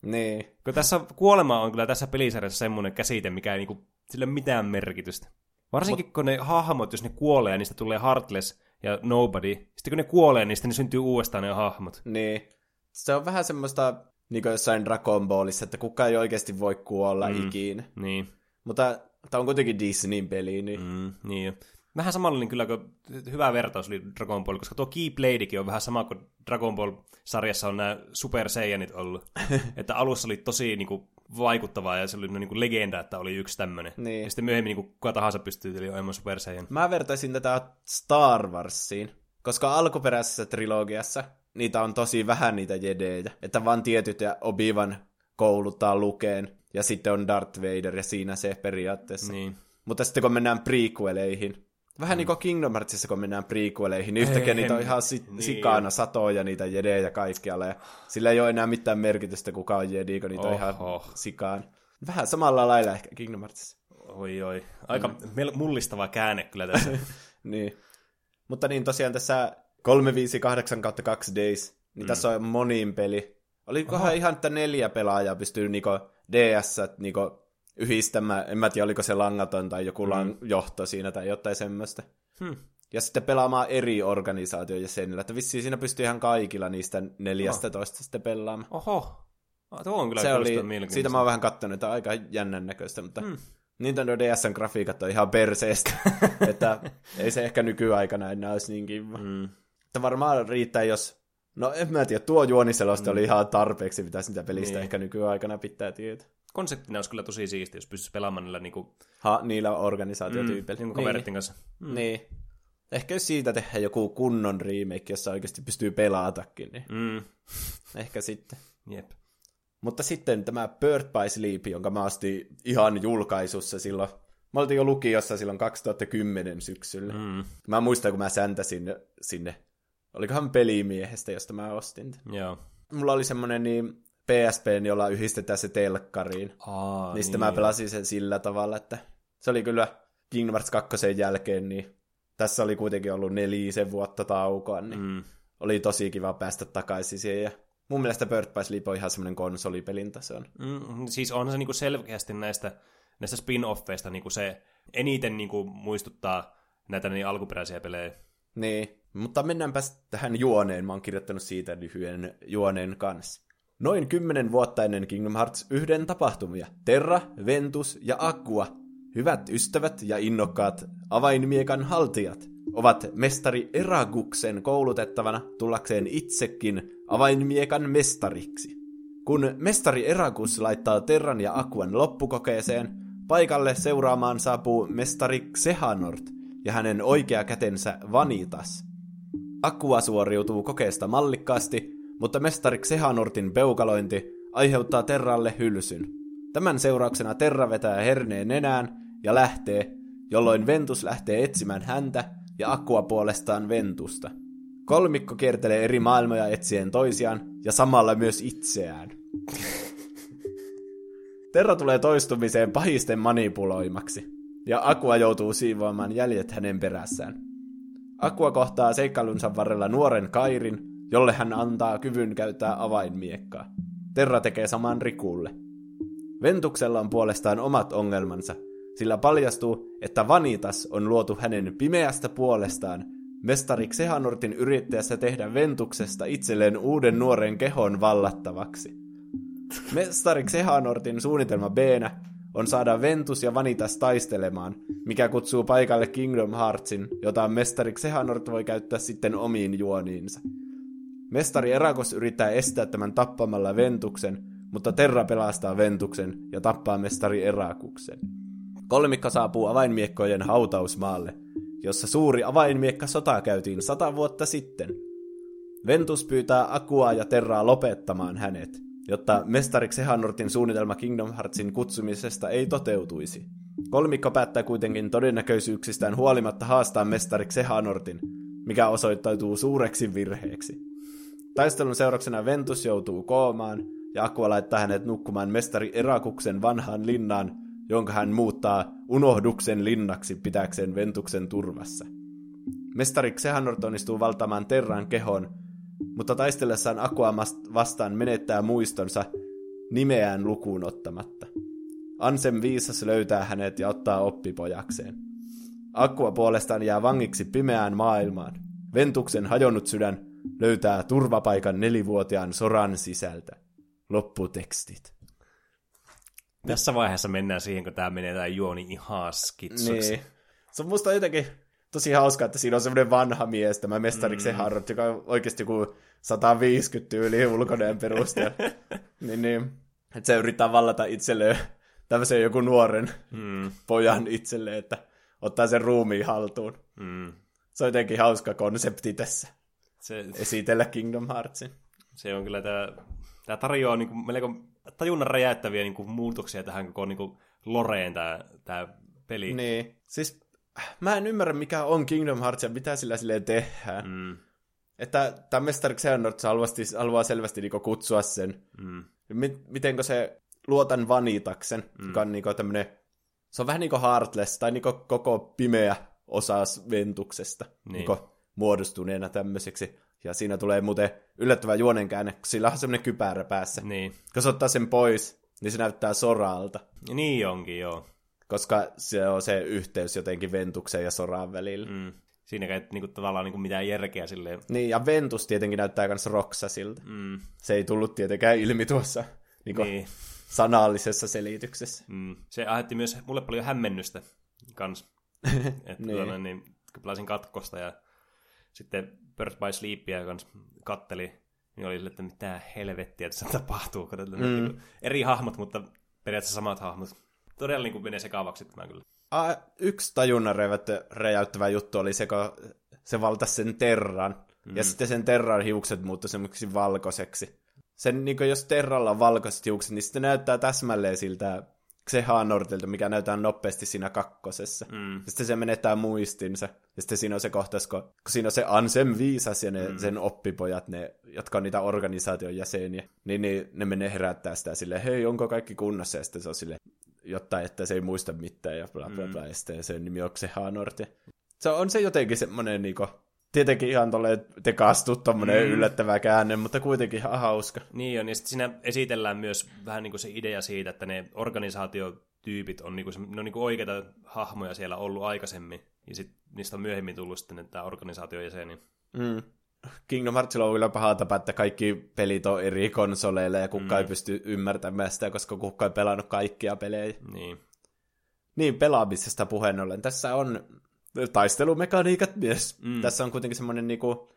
Niin. Kun tässä kuolema on kyllä tässä pelisarjassa semmoinen käsite, mikä ei niin kuin, sillä mitään merkitystä. Varsinkin Mut... kun ne hahmot, jos ne kuolee, niistä tulee Heartless ja Nobody. Sitten kun ne kuolee, niistä ne syntyy uudestaan ne hahmot. Niin. Se on vähän semmoista, niin kuin jossain Dragon Ballissa, että kukaan ei oikeasti voi kuolla mm, ikinä. Niin. Mutta tämä on kuitenkin Disneyn peli, niin... Mm, niin vähän samallinen kyllä kuin hyvä vertaus oli Dragon Ball, koska tuo Keybladekin on vähän sama kuin Dragon Ball-sarjassa on nämä Super Saiyanit ollut. että alussa oli tosi niin kuin, vaikuttavaa ja se oli niin kuin legenda, että oli yksi tämmöinen. Niin. Ja sitten myöhemmin niin kuin kuka tahansa pystyy olemaan Super Saiyan. Mä vertaisin tätä Star Warsiin, koska alkuperäisessä trilogiassa niitä on tosi vähän niitä jedejä, että vaan tietyt ja Obi-Wan kouluttaa lukeen, ja sitten on Darth Vader, ja siinä se periaatteessa. Niin. Mutta sitten kun mennään prequeleihin, vähän mm. niin kuin Kingdom Heartsissa, kun mennään prequeleihin, niin yhtäkkiä niitä on ihan si- niin. sikana satoja niitä jedejä kaikkialla, ja sillä ei ole enää mitään merkitystä, kuka on jedi, kun niitä Oho. on ihan sikaan. Vähän samalla lailla ehkä Kingdom Heartsissa. Oi oi, aika mm. mullistava käänne kyllä tässä. niin. Mutta niin tosiaan tässä 358 2 Days, niin mm. tässä on monin peli. Olikohan ihan, että neljä pelaajaa pystyy niinku DS niinku yhdistämään, en mä tiedä oliko se langaton tai joku mm. lang- johto siinä tai jotain semmoista. Hmm. Ja sitten pelaamaan eri organisaation jäsenillä, että vissiin siinä pystyy ihan kaikilla niistä 14 oh. sitten pelaamaan. Oho, ah, tuo on kyllä se oli, Siitä mä oon vähän katsonut, että aika jännän näköistä, mutta hmm. Nintendo DSn grafiikat on ihan perseestä, että ei se ehkä nykyaikana enää olisi niin kiva. Hmm. Että varmaan riittää, jos No en mä tiedä, tuo juoniselosta mm. oli ihan tarpeeksi, mitä sitä pelistä niin. ehkä nykyaikana pitää tietää konseptina olisi kyllä tosi siisti, jos pystyisi pelaamaan niillä niinku... Ha, niillä organisaatiotyypeillä. Mm, niin niin. kanssa. Mm. Niin. Ehkä jos siitä tehdään joku kunnon remake, jossa oikeasti pystyy pelaatakin, niin mm. ehkä sitten. Jep. Mutta sitten tämä Bird by Sleep, jonka mä astin ihan julkaisussa silloin. Mä oltiin jo lukiossa silloin 2010 syksyllä. Mm. Mä muistan, kun mä säntäsin sinne. Olikohan pelimiehestä, josta mä ostin. Joo. Mulla oli semmonen niin PSP, jolla yhdistetään se telkkariin. Aa, niin sitten niin. mä pelasin sen sillä tavalla, että se oli kyllä Kingdom Hearts 2 jälkeen, niin tässä oli kuitenkin ollut nelisen vuotta taukoa, niin mm. oli tosi kiva päästä takaisin siihen. Ja mun mielestä Bird by Sleep on ihan semmoinen konsolipelin tason. Mm, siis on se niinku selkeästi näistä, näistä spin-offeista niinku se eniten niinku muistuttaa näitä niin alkuperäisiä pelejä. Niin, mutta mennäänpä tähän juoneen. Mä oon kirjoittanut siitä lyhyen juoneen kanssa. Noin kymmenen vuotta ennen Kingdom Hearts yhden tapahtumia, Terra, Ventus ja Aqua, hyvät ystävät ja innokkaat avainmiekan haltijat, ovat mestari Eraguksen koulutettavana tullakseen itsekin avainmiekan mestariksi. Kun mestari Eragus laittaa Terran ja Aquan loppukokeeseen, paikalle seuraamaan saapuu mestari Xehanort ja hänen oikea kätensä Vanitas. Aqua suoriutuu kokeesta mallikkaasti mutta mestari Xehanortin peukalointi aiheuttaa Terralle hylsyn. Tämän seurauksena Terra vetää herneen nenään ja lähtee, jolloin Ventus lähtee etsimään häntä ja Akkua puolestaan Ventusta. Kolmikko kiertelee eri maailmoja etsien toisiaan ja samalla myös itseään. Terra tulee toistumiseen pahisten manipuloimaksi, ja Aqua joutuu siivoamaan jäljet hänen perässään. Aqua kohtaa seikkailunsa varrella nuoren Kairin, jolle hän antaa kyvyn käyttää avainmiekkaa. Terra tekee saman Rikulle. Ventuksella on puolestaan omat ongelmansa, sillä paljastuu, että Vanitas on luotu hänen pimeästä puolestaan mestari Xehanortin yrittäessä tehdä Ventuksesta itselleen uuden nuoren kehon vallattavaksi. Mestari Xehanortin suunnitelma b on saada Ventus ja Vanitas taistelemaan, mikä kutsuu paikalle Kingdom Heartsin, jota mestari Xehanort voi käyttää sitten omiin juoniinsa. Mestari Erakos yrittää estää tämän tappamalla Ventuksen, mutta Terra pelastaa Ventuksen ja tappaa mestari Erakuksen. Kolmikka saapuu avainmiekkojen hautausmaalle, jossa suuri avainmiekka sota käytiin sata vuotta sitten. Ventus pyytää Akua ja Terraa lopettamaan hänet, jotta mestari Xehanortin suunnitelma Kingdom Heartsin kutsumisesta ei toteutuisi. Kolmikko päättää kuitenkin todennäköisyyksistään huolimatta haastaa mestari Xehanortin, mikä osoittautuu suureksi virheeksi. Taistelun seurauksena Ventus joutuu koomaan, ja Aqua laittaa hänet nukkumaan mestari Erakuksen vanhaan linnaan, jonka hän muuttaa unohduksen linnaksi pitäkseen Ventuksen turvassa. Mestari Xehanort onnistuu valtamaan Terran kehon, mutta taistellessaan Aqua vastaan menettää muistonsa nimeään lukuun ottamatta. Ansem viisas löytää hänet ja ottaa oppipojakseen. Aqua puolestaan jää vangiksi pimeään maailmaan. Ventuksen hajonnut sydän löytää turvapaikan nelivuotiaan soran sisältä. Lopputekstit. Tässä vaiheessa mennään siihen, kun tämä menee tämä juoni ihan skitsuksi. Niin. Se on musta jotenkin tosi hauska, että siinä on semmoinen vanha mies, tämä mestariksen mm. Harrot, joka on oikeasti joku 150 tyyli ulkoneen perusteella. niin, niin. Että se yrittää vallata itselleen tämmöisen joku nuoren mm. pojan itselleen, että ottaa sen ruumiin haltuun. Mm. Se on jotenkin hauska konsepti tässä. Se, esitellä Kingdom Heartsin. Se on kyllä tämä, tämä tarjoaa niin kuin, melko tajunnan räjäyttäviä niin kuin, muutoksia tähän koko niin kuin, Loreen tämä, tämä peli. Niin, siis mä en ymmärrä mikä on Kingdom Hearts ja mitä sillä silleen tehdään. Mm. Että tämä Mestari Xehanort haluaa, haluaa selvästi niin kutsua sen. Mm. Mitenkö se luotan vanitaksen, mm. joka on niin tämmönen, se on vähän niin kuin Heartless, tai niin koko pimeä osa Ventuksesta niin. niin muodostuneena tämmöiseksi. Ja siinä tulee muuten yllättävä juonenkäänne, kun sillä on semmoinen kypärä päässä. Niin. Kun se ottaa sen pois, niin se näyttää soralta. Niin onkin, joo. Koska se on se yhteys jotenkin Ventuksen ja soraan välillä. Mm. Siinä ei niinku, tavallaan niinku mitään järkeä silleen. Niin, ja Ventus tietenkin näyttää myös Roksasilta. Mm. Se ei tullut tietenkään ilmi tuossa niinku, niin. sanallisessa selityksessä. Mm. Se aiheutti myös mulle paljon hämmennystä kans. että niin. Tuonne, niin, kun pelasin katkosta ja sitten Birth by Sleepia kans katteli, niin oli sille, että mitä helvettiä tässä tapahtuu. Mm. niin, eri hahmot, mutta periaatteessa samat hahmot. Todella niin kuin menee sekavaksi tämä kyllä. A, yksi tajunnan räjäyttävä juttu oli se, kun se valtasi sen terran. Mm. Ja sitten sen terran hiukset muuttui semmoiksi valkoiseksi. Sen, niin jos terralla on valkoiset hiukset, niin sitten näyttää täsmälleen siltä se Hanortilta, mikä näyttää nopeasti siinä kakkosessa. Mm. Sitten se menettää muistinsa. Ja sitten siinä on se kohtaus, kun, kun siinä on se Ansem viisas ja ne, mm. sen oppipojat, ne, jotka on niitä organisaation jäseniä, niin, niin ne menee herättää sitä silleen, hei, onko kaikki kunnossa? Ja sitten se on silleen, jotta että se ei muista mitään ja bla bla bla. Mm. Ja sitten sen nimi on se Hanort. Se on se jotenkin semmoinen niinku, tietenkin ihan tolle tekastu tommonen mm. yllättävä käänne, mutta kuitenkin ihan hauska. Niin on, ja sitten siinä esitellään myös vähän niin kuin se idea siitä, että ne organisaatiotyypit on, niin kuin, ne on niin kuin oikeita hahmoja siellä ollut aikaisemmin, ja sitten niistä on myöhemmin tullut sitten tämä organisaation jäseni. Mm. Kingdom Heartsilla on kyllä paha tapa, että kaikki pelit on eri konsoleilla ja kukaan mm. ei pysty ymmärtämään sitä, koska kukaan ei pelannut kaikkia pelejä. Niin. Niin, pelaamisesta puheen ollen. Tässä on taistelumekaniikat myös. Mm. Tässä on kuitenkin semmoinen niinku,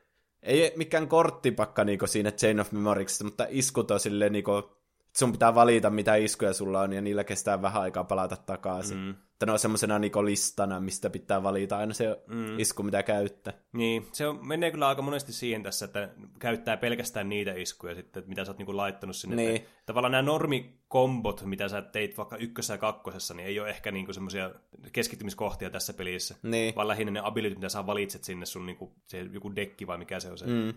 ei mikään korttipakka niinku siinä Chain of Memoriksessa, mutta iskut on silleen niinku, sun pitää valita mitä iskuja sulla on ja niillä kestää vähän aikaa palata takaisin. Mm. Että ne on semmoisena niinku listana, mistä pitää valita aina se mm. isku, mitä käyttää. Niin, se on, menee kyllä aika monesti siihen tässä, että käyttää pelkästään niitä iskuja sitten, mitä sä oot niinku laittanut sinne. Niin. Että, tavallaan nämä normikombot, mitä sä teit vaikka ykkössä ja kakkosessa, niin ei ole ehkä niinku semmoisia keskittymiskohtia tässä pelissä. Niin. Vaan lähinnä ne abilityt, mitä sä valitset sinne sun niinku, se joku dekki vai mikä se on se. Mm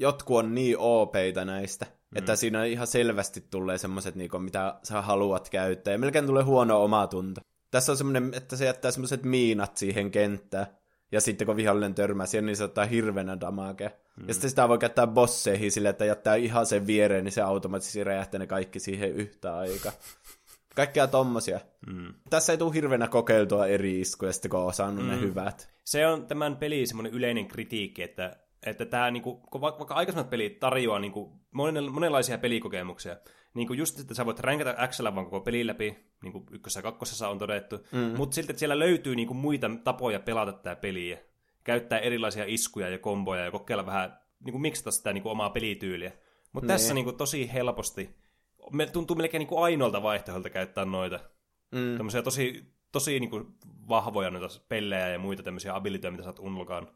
jotkut on niin OPita näistä, mm. että siinä ihan selvästi tulee semmoiset, niinku, mitä sä haluat käyttää. Ja melkein tulee huono omatunto. Tässä on semmoinen, että se jättää semmoiset miinat siihen kenttään. Ja sitten kun vihollinen törmää siihen, niin se ottaa hirveänä damage. Mm. Ja sitten sitä voi käyttää bosseihin sille, että jättää ihan sen viereen, niin se automaattisesti räjähtää ne kaikki siihen yhtä aikaa. Kaikkea tommosia. Mm. Tässä ei tule hirveänä kokeiltua eri iskuja, sitten kun on osannut mm. ne hyvät. Se on tämän pelin semmoinen yleinen kritiikki, että että tämä, niin kuin, vaikka aikaisemmat pelit tarjoaa niin kuin, monenlaisia pelikokemuksia, niin kuin just, että sä voit ränkätä XL vaan koko pelin läpi, niin kuin ykkössä ja kakkosessa on todettu, mm. mutta silti, että siellä löytyy niin kuin muita tapoja pelata tätä peliä, käyttää erilaisia iskuja ja komboja ja kokeilla vähän, niin kuin miksata sitä niin kuin omaa pelityyliä. Mutta niin. tässä niin kuin, tosi helposti, me tuntuu melkein niin kuin ainoalta vaihtoehdolta käyttää noita. Mm. Tämmöisiä tosi, tosi niin kuin, vahvoja noita pellejä ja muita tämmöisiä abilityjä, mitä saat unlokaan.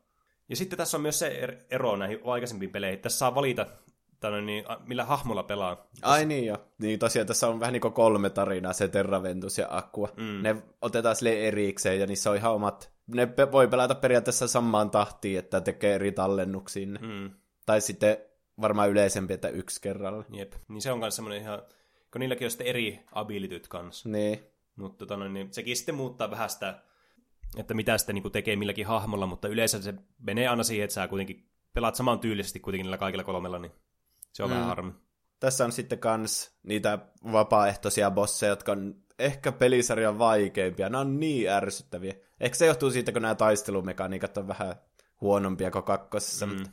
Ja sitten tässä on myös se er-, ero näihin aikaisempiin peleihin. Tässä saa valita niin, millä hahmolla pelaa. Ai niin jo. Niin tosiaan tässä on vähän niin kuin kolme tarinaa, se Terraventus ja Aqua. Mm. Ne otetaan sille erikseen ja niissä on ihan omat... Ne voi pelata periaatteessa samaan tahtiin, että tekee eri tallennuksiin. Mm. Tai sitten varmaan yleisempi, että yksi kerralla. Jep. Niin se on myös semmoinen ihan... Kun niilläkin on sitten eri abilityt kanssa. Niin. Mutta tota, niin sekin sitten muuttaa vähän sitä että mitä sitten niin tekee milläkin hahmolla, mutta yleensä se menee aina siihen, että sä kuitenkin pelaat saman tyylisesti kuitenkin niillä kaikilla kolmella, niin se on mm. vähän harmi. Tässä on sitten kans niitä vapaaehtoisia bosseja, jotka on ehkä pelisarjan vaikeimpia. Nämä on niin ärsyttäviä. Ehkä se johtuu siitä, kun nämä taistelumekaniikat on vähän huonompia kuin kakkosessa. Mm.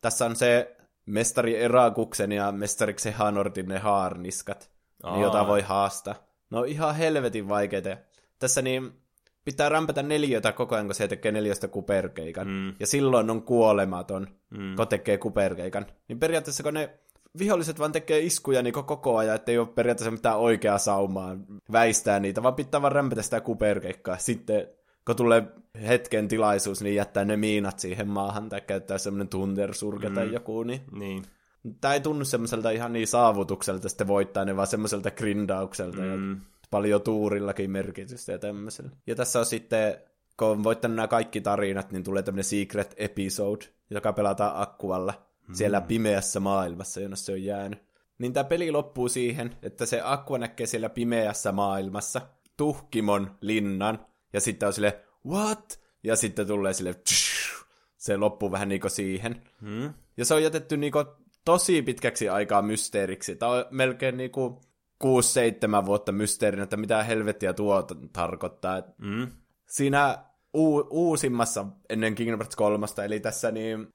Tässä on se mestari Erakuksen ja mestari Xehanortin ne haarniskat, Aa. jota voi haastaa. No ihan helvetin vaikeita. Tässä niin pitää rämpätä neljötä koko ajan, kun se tekee neljästä kuperkeikan. Mm. Ja silloin on kuolematon, mm. kun tekee kuperkeikan. Niin periaatteessa kun ne viholliset vaan tekee iskuja niin koko ajan, ettei ole periaatteessa mitään oikeaa saumaa väistää niitä, vaan pitää vaan rämpätä sitä kuperkeikkaa. Sitten kun tulee hetken tilaisuus, niin jättää ne miinat siihen maahan tai käyttää semmoinen tuntersurke mm. tai joku, niin... Niin. Tämä ei tunnu semmoiselta ihan niin saavutukselta sitten voittaa ne, vaan semmoiselta grindaukselta mm. ja paljon tuurillakin merkitystä ja tämmöisellä. Ja tässä on sitten, kun on voittanut nämä kaikki tarinat, niin tulee tämmöinen secret episode, joka pelataan akkualla mm. siellä pimeässä maailmassa, jonne se on jäänyt. Niin tämä peli loppuu siihen, että se Aqua näkee siellä pimeässä maailmassa tuhkimon linnan, ja sitten on sille what? Ja sitten tulee sille se loppuu vähän niinku siihen. Mm. Ja se on jätetty niinku tosi pitkäksi aikaa mysteeriksi. Tämä on melkein niinku 6-7 vuotta mysteerinä, että mitä helvettiä tuo tarkoittaa. Mm. Siinä u- uusimmassa ennen Kingdom Hearts 3, eli tässä niin,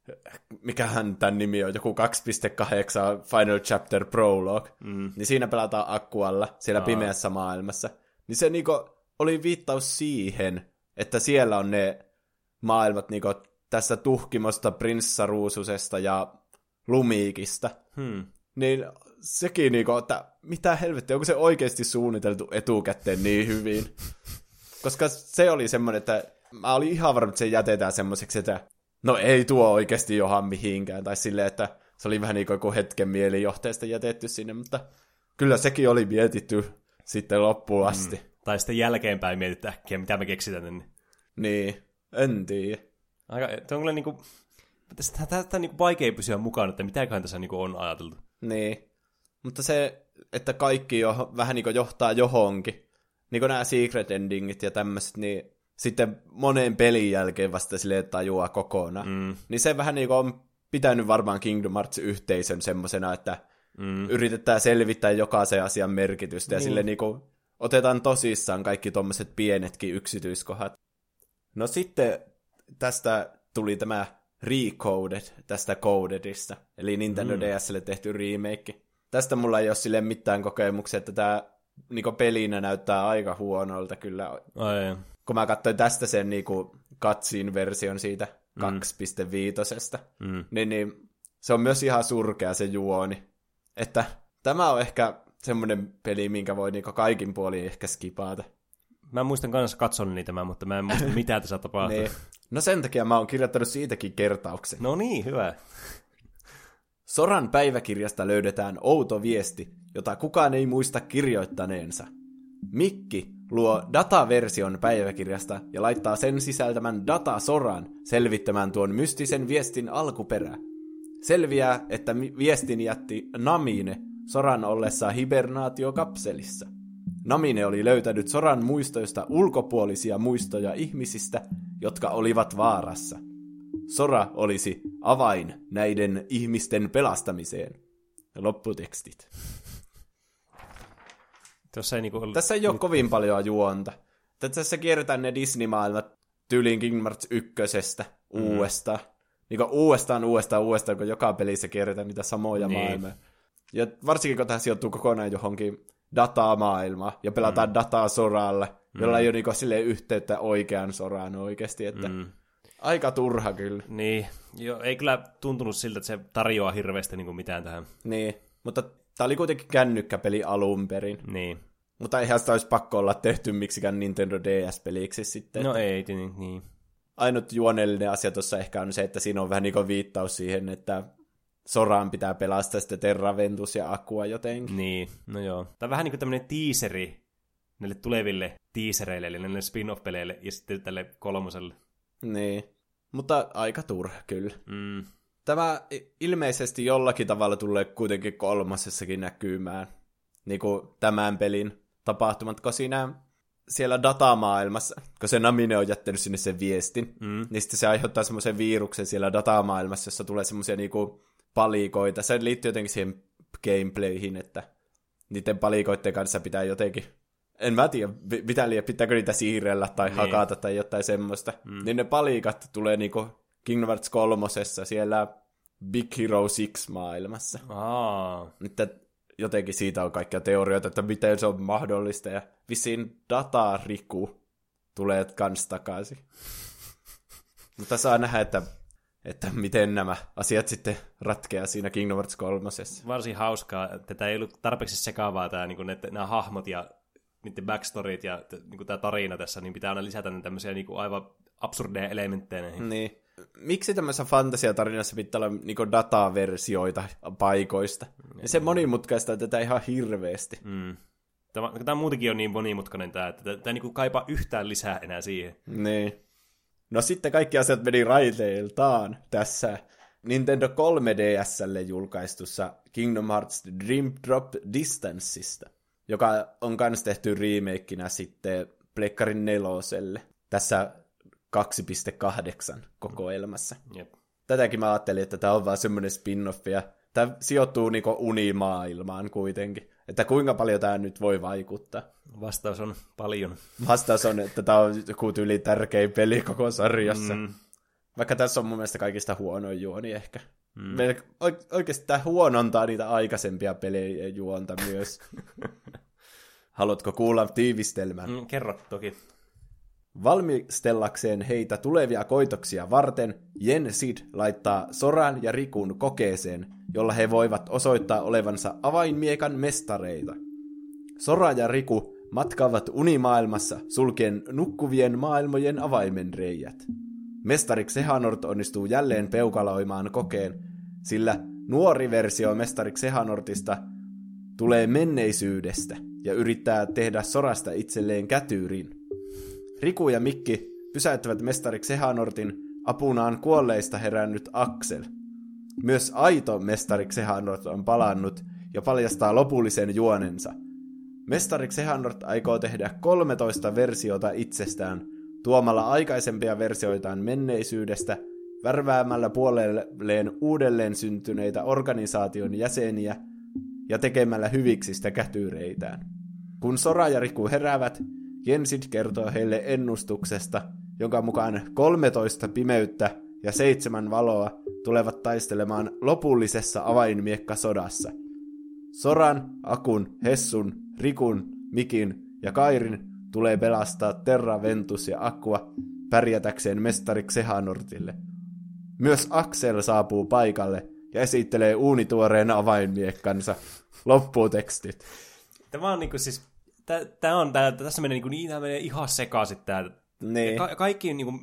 mikähän tämän nimi on, joku 2.8 Final Chapter Prologue, Mm. niin siinä pelataan akkualla, siellä Aa. pimeässä maailmassa. Niin se niinku oli viittaus siihen, että siellä on ne maailmat niinku tässä tuhkimosta, prinssaruususesta ja lumiikista. Hmm. Niin sekin niinku, että mitä helvettiä, onko se oikeasti suunniteltu etukäteen niin hyvin? Koska se oli semmoinen, että mä olin ihan varma, että se jätetään semmoiseksi, että no ei tuo oikeasti johan mihinkään. Tai silleen, että se oli vähän niin kuin hetken mielijohteesta jätetty sinne, mutta kyllä sekin oli mietitty sitten loppuun asti. Mm. Tai sitten jälkeenpäin mietit äkkiä, mitä me keksitään. Niin. Niin, en tiedä. Aika, tämä on kyllä niinku, tästä, tästä on niinku vaikea pysyä mukana, että mitäköhän tässä niinku on ajateltu. Niin. Mutta se, että kaikki jo, vähän niin kuin johtaa johonkin, niin kuin nämä secret endingit ja tämmöiset, niin sitten moneen pelin jälkeen vasta sille tajuaa kokonaan. Mm. Niin se vähän niin kuin on pitänyt varmaan Kingdom Hearts-yhteisön semmosena, että Mm. yritetään selvittää jokaisen asian merkitystä, ja Niin. sille niin kuin otetaan tosissaan kaikki tuommoiset pienetkin yksityiskohdat. No sitten tästä tuli tämä Recoded tästä Codedista, eli Nintendo Mm. mm. DSlle tehty remake. Tästä mulla ei ole sille mitään kokemuksia, että tämä niinku pelinä näyttää aika huonolta kyllä. Ai, Kun mä katsoin tästä sen niinku cutscene version siitä Mm. 2.5, mm. niin, niin se on myös ihan surkea se juoni. Että tämä on ehkä semmoinen peli, minkä voi niinku kaikin puolin ehkä skipata. Mä muistan kanssa katson niitä, mä, mutta mä en muista mitä tässä tapahtuu. Niin. No sen takia mä oon kirjoittanut siitäkin kertauksen. No niin, hyvä. Soran päiväkirjasta löydetään outo viesti, jota kukaan ei muista kirjoittaneensa. Mikki luo dataversion päiväkirjasta ja laittaa sen sisältämän datasoran selvittämään tuon mystisen viestin alkuperä. Selviää, että viestin jätti Namine Soran ollessa hibernaatiokapselissa. Namine oli löytänyt Soran muistoista ulkopuolisia muistoja ihmisistä, jotka olivat vaarassa. Sora olisi avain näiden ihmisten pelastamiseen. Lopputekstit. Tuossa ei niinku ollut... Tässä ei ole kovin paljon juonta. Tässä kierretään ne Disney-maailmat tyyliin Kingdom Hearts ykkösestä Mhm. uudestaan. Niin uudestaan, uudestaan, uudestaan, kun joka pelissä kierretään niitä samoja Niin. maailmoja. Ja varsinkin, kun tähän sijoittuu kokonaan johonkin datamaailmaan ja pelataan mm. dataa Soralle, jolla Mm. ei ole niin silleen yhteyttä oikean Soraan oikeasti. Että mm. Aika turha kyllä. Niin, joo, ei kyllä tuntunut siltä, että se tarjoaa hirveästi niinku mitään tähän. Niin, mutta tämä oli kuitenkin kännykkäpeli alun perin. Niin. Mutta eihän sitä olisi pakko olla tehty miksikään Nintendo DS-peliksi sitten. No ei, niin. niin. Ainut juonellinen asia tuossa ehkä on se, että siinä on vähän niin kuin viittaus siihen, että Soraan pitää pelastaa sitten Terraventus ja Aqua jotenkin. Niin, no joo. Tämä on vähän niin kuin tämmöinen teaseri näille tuleville teasereille, eli näille spin-off-peleille, ja sitten tälle kolmoselle. Niin. Mutta aika turha kyllä. Mm. Tämä ilmeisesti jollakin tavalla tulee kuitenkin kolmasessakin näkymään. Niin kuin tämän pelin tapahtumat, kun siinä siellä datamaailmassa, kun se Namine on jättänyt sinne sen viestin, Mm. niin sitten se aiheuttaa semmoisen viruksen siellä datamaailmassa, jossa tulee semmoisia niinku palikoita. Se liittyy jotenkin siihen gameplayhin, että niiden palikoiden kanssa pitää jotenkin en mä tiedä, mitä liian, pitääkö niitä siirrellä tai Niin. hakata tai jotain semmoista. Mm. Niin ne palikat tulee niinku Kingdom Hearts kolmosessa siellä Big Hero 6 maailmassa. Aa. Että jotenkin siitä on kaikkia teorioita, että miten se on mahdollista. Ja vissiin datariku tulee kans takaisin. Mutta saa nähdä, että että miten nämä asiat sitten ratkeaa siinä Kingdom Hearts 3. Varsin hauskaa. Tätä ei ollut tarpeeksi sekaavaa tämä, niin että nämä hahmot ja niiden backstoryt ja niin tämä tarina tässä, niin pitää aina lisätä ne tämmöisiä niin aivan absurdeja elementtejä näihin. Niin. Miksi tämmöisessä fantasiatarinassa pitää olla niin dataversioita paikoista? Ja se monimutkaista tätä ihan hirveästi. Mm. Tämä, tämä muutenkin on niin monimutkainen tämä, että tämä, tämä niin kaipaa yhtään lisää enää siihen. Niin. No sitten kaikki asiat meni raiteiltaan tässä Nintendo 3DSlle julkaistussa Kingdom Hearts Dream Drop Distanceista, joka on myös tehty remakeina sitten Pleikkarin neloselle tässä 2.8 kokoelmassa. Jep. Tätäkin mä ajattelin, että tämä on vaan semmoinen spin-off, ja tämä sijoittuu niinku unimaailmaan kuitenkin. Että kuinka paljon tämä nyt voi vaikuttaa? Vastaus on paljon. Vastaus on, että tämä on joku yli tärkein peli koko sarjassa. Mm. Vaikka tässä on mun mielestä kaikista huonoin juoni ehkä. Mm. oikeasti tämä huonontaa niitä aikaisempia pelejä juonta myös. Haluatko kuulla tiivistelmän? Mm, kerro toki. Valmistellakseen heitä tulevia koitoksia varten, Jen Sid laittaa Soran ja Rikun kokeeseen, jolla he voivat osoittaa olevansa avainmiekan mestareita. Sora ja Riku matkaavat unimaailmassa sulkien nukkuvien maailmojen avaimen reijät. Mestarik Sehanort onnistuu jälleen peukaloimaan kokeen, sillä nuori versio Mestarik Sehanortista tulee menneisyydestä ja yrittää tehdä sorasta itselleen kätyyrin. Riku ja Mikki pysäyttävät Mestarik Sehanortin apunaan kuolleista herännyt Aksel. Myös aito Mestarik Sehanort on palannut ja paljastaa lopullisen juonensa – Mestarik Sehanort aikoo tehdä 13 versiota itsestään, tuomalla aikaisempia versioitaan menneisyydestä, värväämällä puolelleen uudelleen syntyneitä organisaation jäseniä ja tekemällä hyviksistä kätyreitään. Kun Sora ja Riku heräävät, Jensid kertoo heille ennustuksesta, jonka mukaan 13 pimeyttä ja seitsemän valoa tulevat taistelemaan lopullisessa avainmiekkasodassa. Soran, Akun, Hessun Rikun, Mikin ja Kairin tulee pelastaa Terra, Ventus ja Aqua pärjätäkseen mestari Xehanortille. Myös Axel saapuu paikalle ja esittelee uunituoreen avainmiekkansa. Loppuu tekstit. Tämä on niinku siis, tämä on, tää, tässä menee, niinku, niin, menee ihan sekaisin tää. Niin. Ka- kaikki, niinku,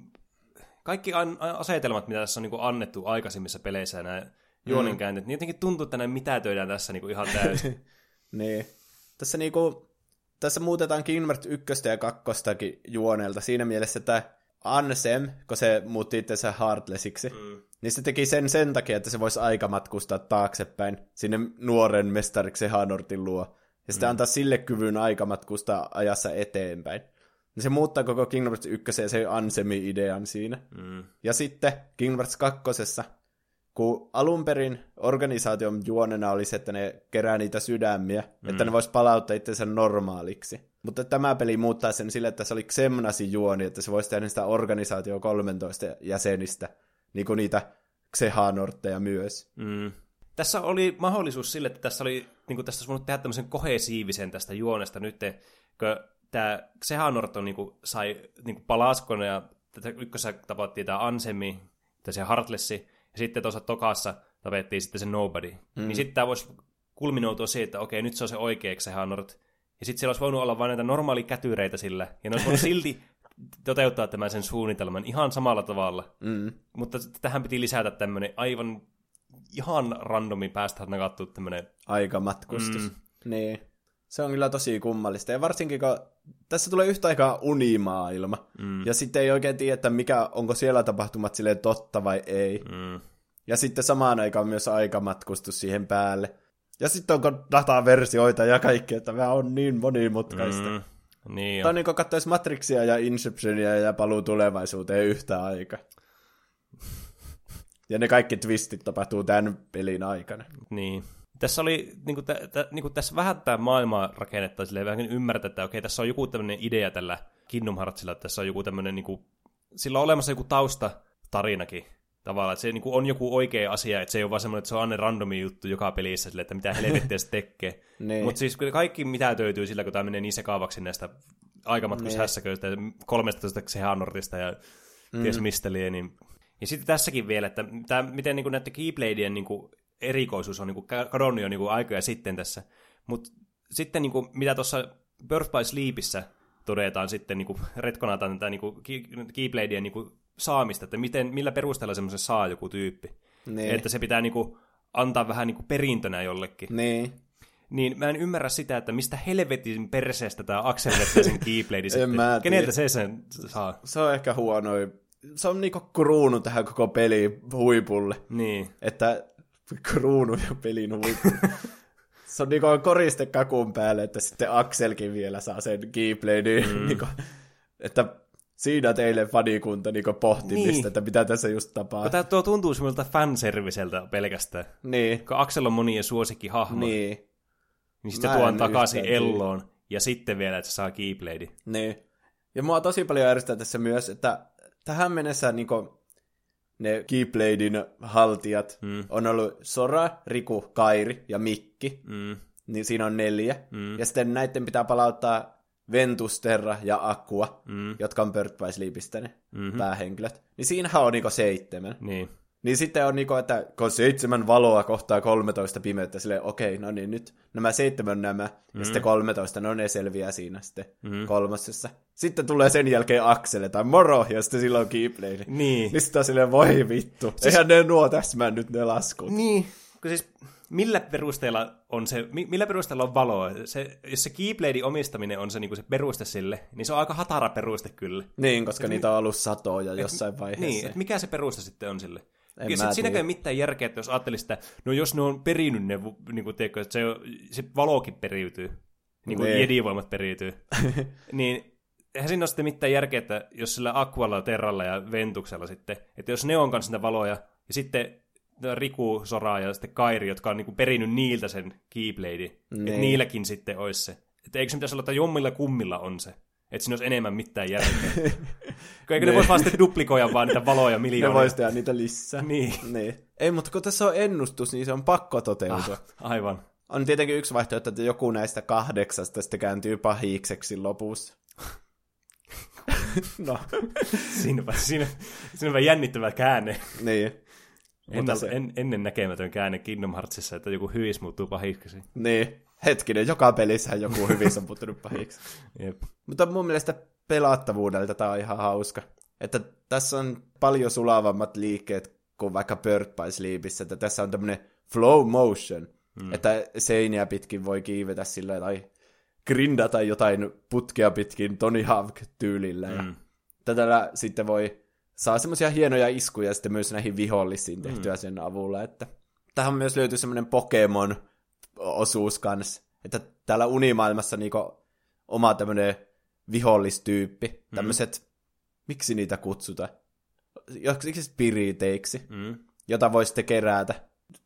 kaikki an- asetelmat, mitä tässä on niinku annettu aikaisemmissa peleissä nämä juonenkäänteet, mm. niin jotenkin tuntuu, että nämä mitätöidään tässä niinku ihan täysin. niin tässä niinku, tässä muutetaan Kingdom Hearts 1 ja 2 juonelta siinä mielessä, että Ansem, kun se muutti itse Heartlessiksi, mm. Niin se teki sen sen takia, että se voisi aikamatkustaa taaksepäin sinne nuoren mestariksi Hanortin luo. Ja sitten mm. antaa sille kyvyn aikamatkustaa ajassa eteenpäin. Niin se muuttaa koko Kingdom Hearts 1 ja se Ansemi-idean siinä. Mm. Ja sitten Kingdom Hearts 2 kun alun perin organisaation juonena oli se, että ne kerää niitä sydämiä, mm. että ne vois palauttaa itsensä normaaliksi. Mutta tämä peli muuttaa sen sille, että se oli Xemnasi juoni, että se voisi tehdä sitä organisaatio 13 jäsenistä, niin kuin niitä Xehanortteja myös. Mm. Tässä oli mahdollisuus sille, että tässä oli, niin kuin tästä olisi voinut tehdä tämmöisen kohesiivisen tästä juonesta nyt, kun tämä Xehanort on, niin kuin, sai niin kuin palaskona ja tätä ykkössä tapattiin tämä Ansemi, se Heartlessi, ja sitten tuossa tokassa tapettiin sitten se Nobody. Mm. Niin sitten tämä voisi kulminoutua siihen, että okei, nyt se on se oikeaksi se Hanort. Ja sitten siellä olisi voinut olla vain näitä normaali kätyreitä sillä, ja ne olisi voinut silti toteuttaa tämän sen suunnitelman ihan samalla tavalla. Mm. Mutta tähän piti lisätä tämmöinen aivan ihan randomi päästä nakattu tämmöinen... Aikamatkustus. Mm. Niin. Se on kyllä tosi kummallista. Ja varsinkin, kun tässä tulee yhtä aikaa unimaailma. Mm. Ja sitten ei oikein tiedä, että mikä, onko siellä tapahtumat silleen totta vai ei. Mm. Ja sitten samaan aikaan myös aikamatkustus siihen päälle. Ja sitten onko dataversioita ja kaikkea, että tämä on niin monimutkaista. Mm. Niin Tämä on niin kuin katsoisi Matrixia ja Inceptionia ja paluu tulevaisuuteen yhtä aikaa. ja ne kaikki twistit tapahtuu tämän pelin aikana. Niin. Tässä oli, niin kuin, t- t- niin kuin tässä vähän tämä maailmaa rakennetta, silleen vähän ymmärtää, että okei, tässä on joku tämmöinen idea tällä Kingdom Heartsilla, että tässä on joku tämmöinen, niin kuin, sillä on olemassa joku taustatarinakin, tavallaan, että se niin kuin on joku oikea asia, että se ei ole vaan semmoinen, että se on aina randomi juttu joka pelissä, sille, että mitä helvettiä se tekee. niin. Mutta siis kaikki mitä töytyy sillä, kun tämä menee niin sekaavaksi näistä aikamatkushässäköistä, niin. 13 Xehanortista ja mm. ties mistä lie, niin Ja sitten tässäkin vielä, että tämä, miten niin kuin näiden Keybladien niin kuin erikoisuus on niin kuin kadonnut jo niin kuin aikoja sitten tässä. Mutta sitten niin kuin, mitä tuossa Birth by Sleepissä todetaan sitten, niin kuin retkonataan tätä niin kuin Keybladien niin kuin saamista, että miten, millä perusteella semmoisen saa joku tyyppi. Niin. Että se pitää niin kuin, antaa vähän niin kuin perintönä jollekin. Niin. Niin mä en ymmärrä sitä, että mistä helvetin perseestä tämä Axel vettää sen Keybladin sitten. Keneltä se sen saa? Se on ehkä huono. Se on niinku kruunu tähän koko peli huipulle. Niin. Että kruunu ja pelin huipulle. se on niinku koriste kakun päälle, että sitten Axelkin vielä saa sen Keybladin. Mm. niinku, että siinä teille fanikunta niinku pohtimista, Niin. että mitä tässä just tapaa. Tää tuo tuntuu semmoilta fanserviseltä pelkästään. Niin, Kun Axel on monien suosikkihahmo, niin, niin, niin sitten tuon takaisin. Elloon, ja sitten vielä, että se saa Keybladin. niin. Ja mua tosi paljon ärsyttää tässä myös, että tähän mennessä niinku, ne Keybladin haltijat mm. on ollut Sora, Riku, Kairi ja Mikki. Mm. niin siinä on neljä. Mm. Ja sitten näiden pitää palauttaa Ventus, Terra ja Aqua, mm. jotka on Birth by Sleepistä ne mm-hmm. päähenkilöt. Niin siinähän on niinku seitsemän. Niin. Niin sitten on niinku, että kun seitsemän valoa kohtaa 13 pimeyttä, silleen okei, no niin nyt nämä seitsemän nämä, mm. ja sitten 13, no ne selviää siinä sitten mm. kolmosessa. Sitten tulee sen jälkeen Aksele tai Moro, ja sitten silloin Keyblade. Niin. Niin sitten on silleen, voi vittu, siis... eihän ne nuo täsmännyt ne laskut. Niin. Kun siis millä perusteella on se, mi- millä perusteella on valoa? Se, jos se Keybladin omistaminen on se, niin se peruste sille, niin se on aika hatara peruste kyllä. Niin, koska niitä on ollut satoja jossain vaiheessa. Niin, että mikä se peruste sitten on sille? En ja siinäkään ei mitään järkeä, että jos ajattelisi sitä, no jos ne on perinyt ne, niin kuin, tiedätkö, että se, se valokin periytyy, niin kuin Niin. jedivoimat periytyy, niin eihän siinä ole sitten mitään järkeä, että jos sillä Aqualla, Terralla ja Ventuksella sitten, että jos ne on kanssa niitä valoja, ja sitten Riku, Sora ja sitten Kairi, jotka on niin kuin perinyt niiltä sen Keybladin, että Niin. niilläkin sitten olisi se. Että eikö se pitäisi olla, että jommilla kummilla on se? Että siinä olisi enemmän mitään järkeä. Eikö ne Niin. voisi vaan sitten duplikoida vaan niitä valoja Ne miljoonia? vois tehdä niitä lisää. Niin. niin. Ei, mutta kun tässä on ennustus, niin se on pakko toteutua. Ah. Aivan. On tietenkin yksi vaihtoehto, että joku näistä kahdeksasta sitten kääntyy pahikseksi lopussa. no, Siinäpä, siinä, siinäpä jännittävä käänne. niin. Mutta Ennalta, se, en, ennen näkemätön käänne Kingdom Heartsissa, että joku hyvis muuttuu pahiksi. niin. Hetkinen, joka pelissähän joku hyvissä on muuttunut pahiksi. Jep. Mutta mun mielestä pelattavuudelta tämä on ihan hauska. Että tässä on paljon sulavammat liikkeet kuin vaikka Bird by Sleepissä, että tässä on tämmöinen flow motion, mm. että seiniä pitkin voi kiivetä sillä tai grindata jotain putkea pitkin Tony Hawk-tyylillä. Ja Mm. tällä sitten voi saa semmoisia hienoja iskuja sitten myös näihin vihollisiin tehtyä mm. sen avulla. Että tähän myös löytyy semmoinen Pokemon-osuus kanssa, että täällä unimaailmassa niinku oma tämmöinen vihollistyyppi, mm. tämmöiset, miksi niitä kutsutaan, joksiksi spiriteiksi, Mm. jota voi sitten kerätä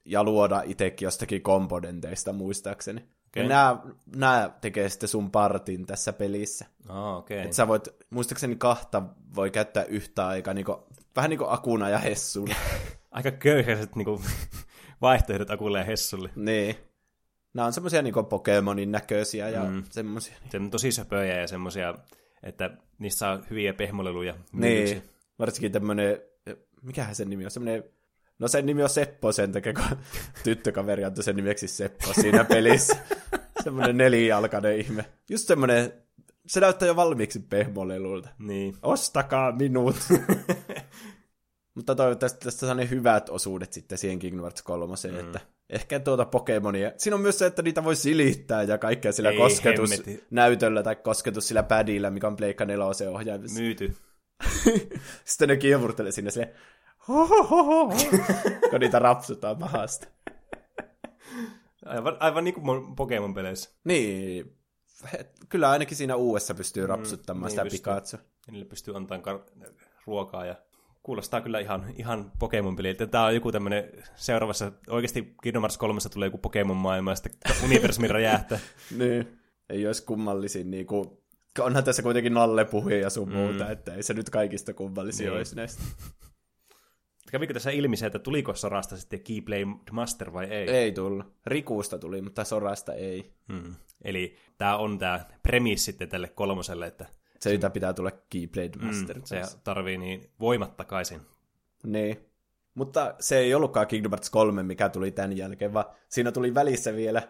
ja luoda itsekin jostakin komponenteista muistaakseni. Okei. Ja nämä, nämä tekee sitten sun partin tässä pelissä. Ah, okei. Että sä voit, muistaakseni kahta voi käyttää yhtä aikaa, niinku, vähän niin kuin Akuna ja Hessuna. Aika köyhäiset niinku, vaihtoehdot Akulle ja Hessulle. niin. Nämä on semmoisia niin Pokemonin näköisiä ja Mm. mm. semmoisia. Se on tosi söpöjä ja semmosia, että niissä saa hyviä pehmoleluja. Niin. Varsinkin tämmöinen, mikähän sen nimi on, semmoinen, no sen nimi on Seppo sen takia, kun tyttökaveri antoi sen nimeksi Seppo siinä pelissä. semmoinen nelijalkainen ihme. Just semmoinen, se näyttää jo valmiiksi pehmolelulta. Niin. Ostakaa minut. Mutta toivottavasti tästä saa ne hyvät osuudet sitten siihen Kingdom Hearts 3, mm. että ehkä tuota Pokemonia. Siinä on myös se, että niitä voi silittää ja kaikkea sillä Ei kosketusnäytöllä tai kosketus sillä padilla, mikä on Pleikka 4 ohjaimessa. Myyty. Sitten ne kiemurtelee sinne silleen, kun niitä rapsutaan mahasta. Aivan, aivan niin kuin Pokemon-peleissä. Niin, kyllä ainakin siinä uudessa pystyy rapsuttamaan niin sitä pystyy. Pikachu. Ja niille pystyy antamaan kar- ruokaa ja kuulostaa kyllä ihan, ihan Pokemon-peliltä. Tämä on joku tämmöinen seuraavassa, oikeasti Kingdom Hearts 3 tulee joku Pokemon-maailma ja sitten universumi räjähtää. Niin, ei olisi kummallisin niinku, onhan tässä kuitenkin Nalle puhuja ja sun mm. muuta, että ei se nyt kaikista kummallisin Niin. niin. olisi näistä. Kävikö tässä ilmi se, että tuliko Sorasta sitten Keyblade Master vai ei? Ei tullut. Rikuusta tuli, mutta Sorasta ei. Hmm. Eli tämä on tämä premissi sitten tälle kolmoselle, että Se, mitä pitää tulla Keyblade Master. mm, se tarvii niin voimat takaisin Niin. Mutta se ei ollutkaan Kingdom Hearts 3, mikä tuli tämän jälkeen, vaan siinä tuli välissä vielä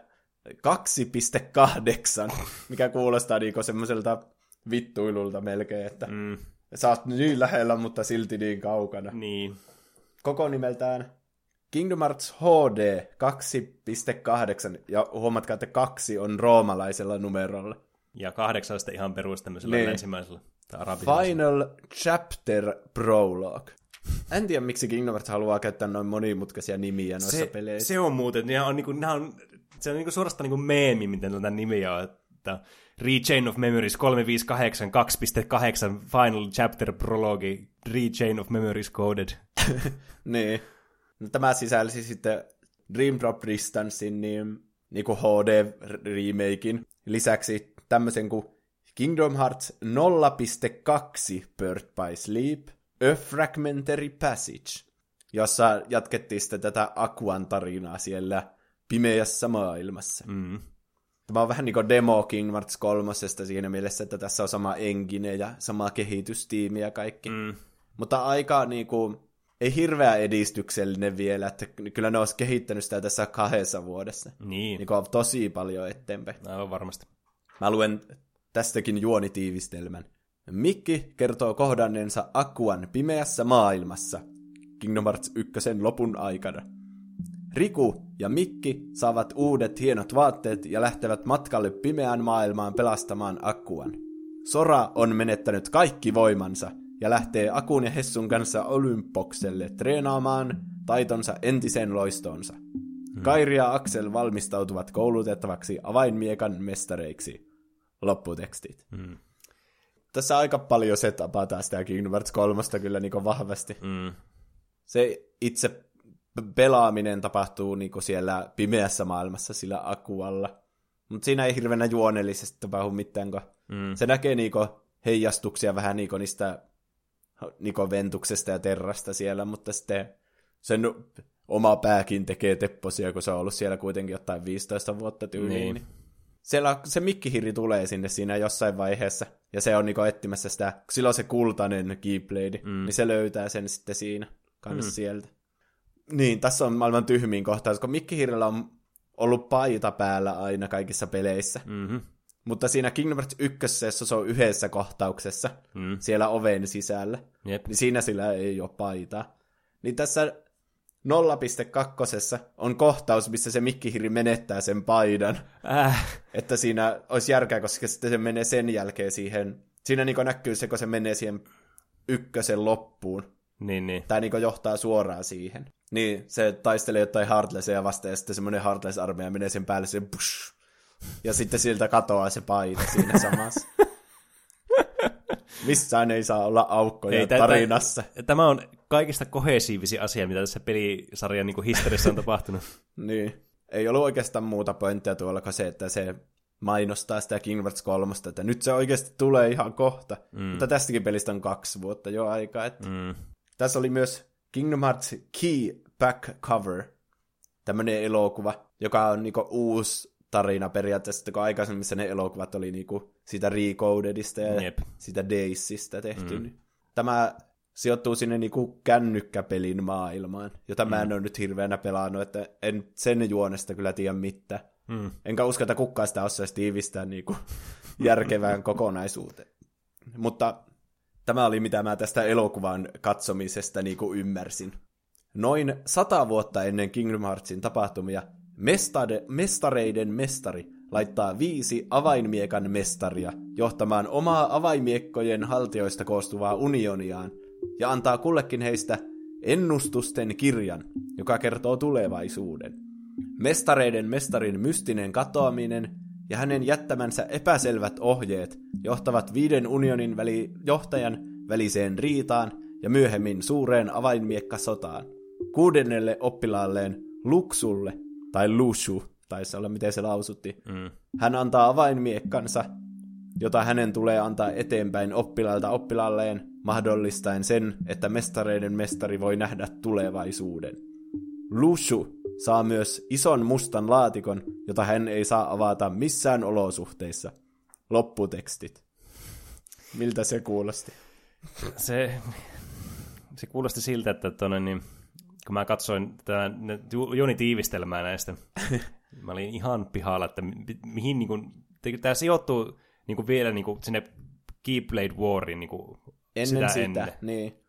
2.8, mikä kuulostaa niinku semmoiselta vittuilulta melkein, että mm. sä oot niin lähellä, mutta silti niin kaukana. Niin. Koko nimeltään Kingdom Hearts HD 2.8, ja huomatkaa, että kaksi on roomalaisella numerolla. Ja kahdeksan sitten ihan perus tämmöisellä niin. länsimaisella. Final Chapter Prologue. En tiedä, miksi Kingdom Hearts haluaa käyttää noin monimutkaisia nimiä noissa se, peleissä. Se on muuten, ne on, niinku, ne on, se on niinku suorastaan niinku meemi, miten tätä nimiä on. Että Rechain of Memories 358 2.8 Final Chapter Prologue Rechain of Memories Coded. niin. No, tämä sisälsi sitten Dream Drop Distancein niin, niin kuin HD-remakein. Lisäksi tämmöisen kuin Kingdom Hearts 0.2 Birth by Sleep, A Fragmentary Passage, jossa jatkettiin sitten tätä Aquan tarinaa siellä pimeässä maailmassa. Mm. Tämä on vähän niin kuin demo Kingdom Hearts 3 siinä mielessä, että tässä on sama engine ja sama kehitystiimi ja kaikki. Mm. Mutta aika niin kuin, ei hirveä edistyksellinen vielä, että kyllä ne olisi kehittänyt sitä tässä kahdessa vuodessa. Niin. niin on tosi paljon eteenpäin. No, varmasti. Mä luen tästäkin juonitiivistelmän. Mikki kertoo kohdanneensa Akuan pimeässä maailmassa Kingdom Hearts 1 lopun aikana. Riku ja Mikki saavat uudet hienot vaatteet ja lähtevät matkalle pimeään maailmaan pelastamaan Akuan. Sora on menettänyt kaikki voimansa ja lähtee Akun ja Hessun kanssa Olympokselle treenaamaan taitonsa entisen loistonsa. Hmm. Kairi ja Axel valmistautuvat koulutettavaksi avainmiekan mestareiksi. Lopputekstit. Hmm. Tässä aika paljon se tapataan sitä Kingdom Hearts 3 kyllä niin vahvasti. Hmm. Se itse pelaaminen tapahtuu niin siellä pimeässä maailmassa sillä akualla. Mutta siinä ei hirveänä juonellisesti tapahdu mitään, kun mm. se näkee niinku heijastuksia vähän niinku niistä niinku ventuksesta ja terrasta siellä, mutta sitten sen oma pääkin tekee tepposia, kun se on ollut siellä kuitenkin jotain 15 vuotta tyyliin. Niin. Siellä se mikkihiri tulee sinne siinä jossain vaiheessa, ja se on niinku etsimässä sitä, silloin se kultainen Keyblade, mm. niin se löytää sen sitten siinä kanssa mm. sieltä. Niin, tässä on maailman tyhmin kohtaus, kun Mikkihirillä on ollut paita päällä aina kaikissa peleissä. Mm-hmm. Mutta siinä Kingdom Hearts 1, jossa se on yhdessä kohtauksessa, mm. siellä oven sisällä, Jep. niin siinä sillä ei ole paitaa. Niin tässä 0.2 on kohtaus, missä se mikkihiri menettää sen paidan. Äh. Että siinä olisi järkeä, koska sitten se menee sen jälkeen siihen, siinä niin näkyy se, kun se menee siihen ykkösen loppuun. Niin, niin. Tai niin johtaa suoraan siihen. Niin, se taistelee jotain Heartlessia vastaan, ja sitten semmoinen Heartless-armeija menee sen päälle, se push, ja sitten siltä katoaa se paita siinä samassa. Missään ei saa olla aukkoja ei, tarinassa. Tämä on kaikista kohesiivisi asia, mitä tässä pelisarjan niin historiassa on tapahtunut. niin. Ei ollut oikeastaan muuta pointtia tuolla kuin se, että se mainostaa sitä King Hearts 3, että nyt se oikeasti tulee ihan kohta. Mm. Mutta tästäkin pelistä on kaksi vuotta jo aikaa. Että... Mm. Tässä oli myös Kingdom Hearts Key Back Cover, tämmöinen elokuva, joka on niinku uusi tarina periaatteessa, kun aikaisemmissa ne elokuvat oli niinku sitä Recodedista ja Jep. sitä Daysista tehty. Mm. Niin tämä sijoittuu sinne niinku kännykkäpelin maailmaan, jota mm. mä en mm. ole nyt hirveänä pelannut, että en sen juonesta kyllä tiedä mitään. Mm. Enkä usko, että kukaan sitä osaisi tiivistää niinku järkevään kokonaisuuteen. Mutta Tämä oli mitä mä tästä elokuvan katsomisesta niin kuin ymmärsin. Noin sata vuotta ennen Kingdom Heartsin tapahtumia mestade, mestareiden mestari laittaa viisi avainmiekan mestaria johtamaan omaa avainmiekkojen haltioista koostuvaa unioniaan ja antaa kullekin heistä ennustusten kirjan, joka kertoo tulevaisuuden. Mestareiden mestarin mystinen katoaminen ja hänen jättämänsä epäselvät ohjeet johtavat viiden unionin väli, johtajan väliseen riitaan ja myöhemmin suureen avainmiekkasotaan. Kuudennelle oppilaalleen Luksulle, tai Lushu, taisi olla miten se lausutti, mm. hän antaa avainmiekkansa, jota hänen tulee antaa eteenpäin oppilailta oppilaalleen, mahdollistaen sen, että mestareiden mestari voi nähdä tulevaisuuden. Lushu saa myös ison mustan laatikon, jota hän ei saa avata missään olosuhteissa. Lopputekstit. Miltä se kuulosti? Se, Se kuulosti siltä, että tonne, niin, kun mä katsoin tätä Joni tiivistelmää näistä, mä olin ihan pihalla, että mi- mihin niin kuin, tämä sijoittuu niin kuin vielä niin kuin sinne Keyblade Warin niin kuin Ennen sitä, sitä, ennen. niin.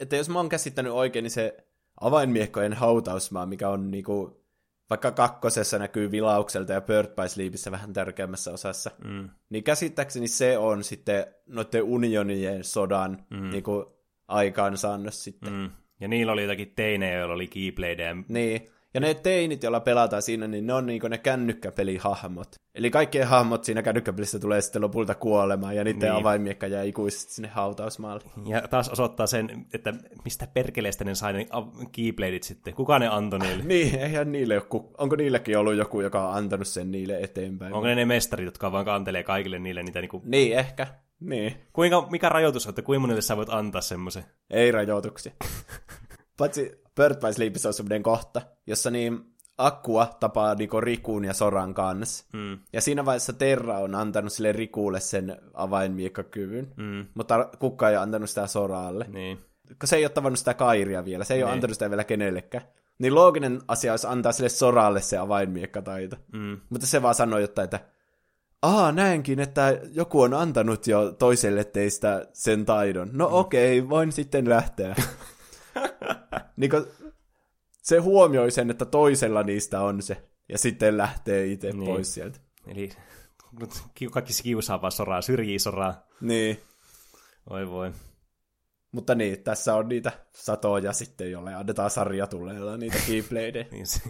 Että jos mä oon käsittänyt oikein, niin se avainmiekkojen hautausmaa, mikä on niinku, vaikka kakkosessa näkyy vilaukselta ja Bird by Sleepissä vähän tärkeämmässä osassa, Mm. niin käsittääkseni se on sitten noiden unionien sodan mm. niinku, aikaansaannos sitten. Mm. Ja niillä oli jotakin teinejä, joilla oli Keybladeja. Niin. Ja ne teinit, joilla pelataan siinä, niin ne on niinku ne kännykkäpelihahmot. Eli kaikkien hahmot siinä kännykkäpelissä tulee sitten lopulta kuolemaan, ja niiden Niin. niin. avainmiekka jää ikuisesti sinne hautausmaalle. Ja taas osoittaa sen, että mistä perkeleestä ne sai ne Keybladeit sitten. Kuka ne antoi niille? Niin, eihän niille ole, ku- onko niillekin ollut joku, joka on antanut sen niille eteenpäin? Onko ne ne mestarit, jotka vaan kantelee kaikille niille niitä niinku... Niin, ehkä. Niin. Kuinka, mikä rajoitus on, että kuinka monelle sä voit antaa semmoisen? Ei rajoituksia. Paitsi Bird by Sleepissä on semmoinen kohta, jossa niin Akkua tapaa niinku Rikuun ja Soran kanssa. Mm. Ja siinä vaiheessa Terra on antanut sille Rikuulle sen avainmiekkakyvyn, Mm. mutta Kukka ei ole antanut sitä Soralle. Niin. Kun se ei ole tavannut sitä Kairia vielä, se ei ole Niin. antanut sitä vielä kenellekään. Niin looginen asia olisi antaa sille Soralle se avainmiekkataito. Mm. Mutta se vaan sanoi jotain, että Aa, näenkin, että joku on antanut jo toiselle teistä sen taidon. No okei, okay, voin sitten lähteä. niin kun, se huomioi sen, että toisella niistä on se, ja sitten lähtee itse Niin. pois sieltä. Eli ki- kaikki se kiusaa vaan soraa, syrjii soraa. Niin, Oi voi. mutta niin, tässä on niitä satoja sitten, jolle annetaan sarjatuleilla niitä keybladeja. Niin se,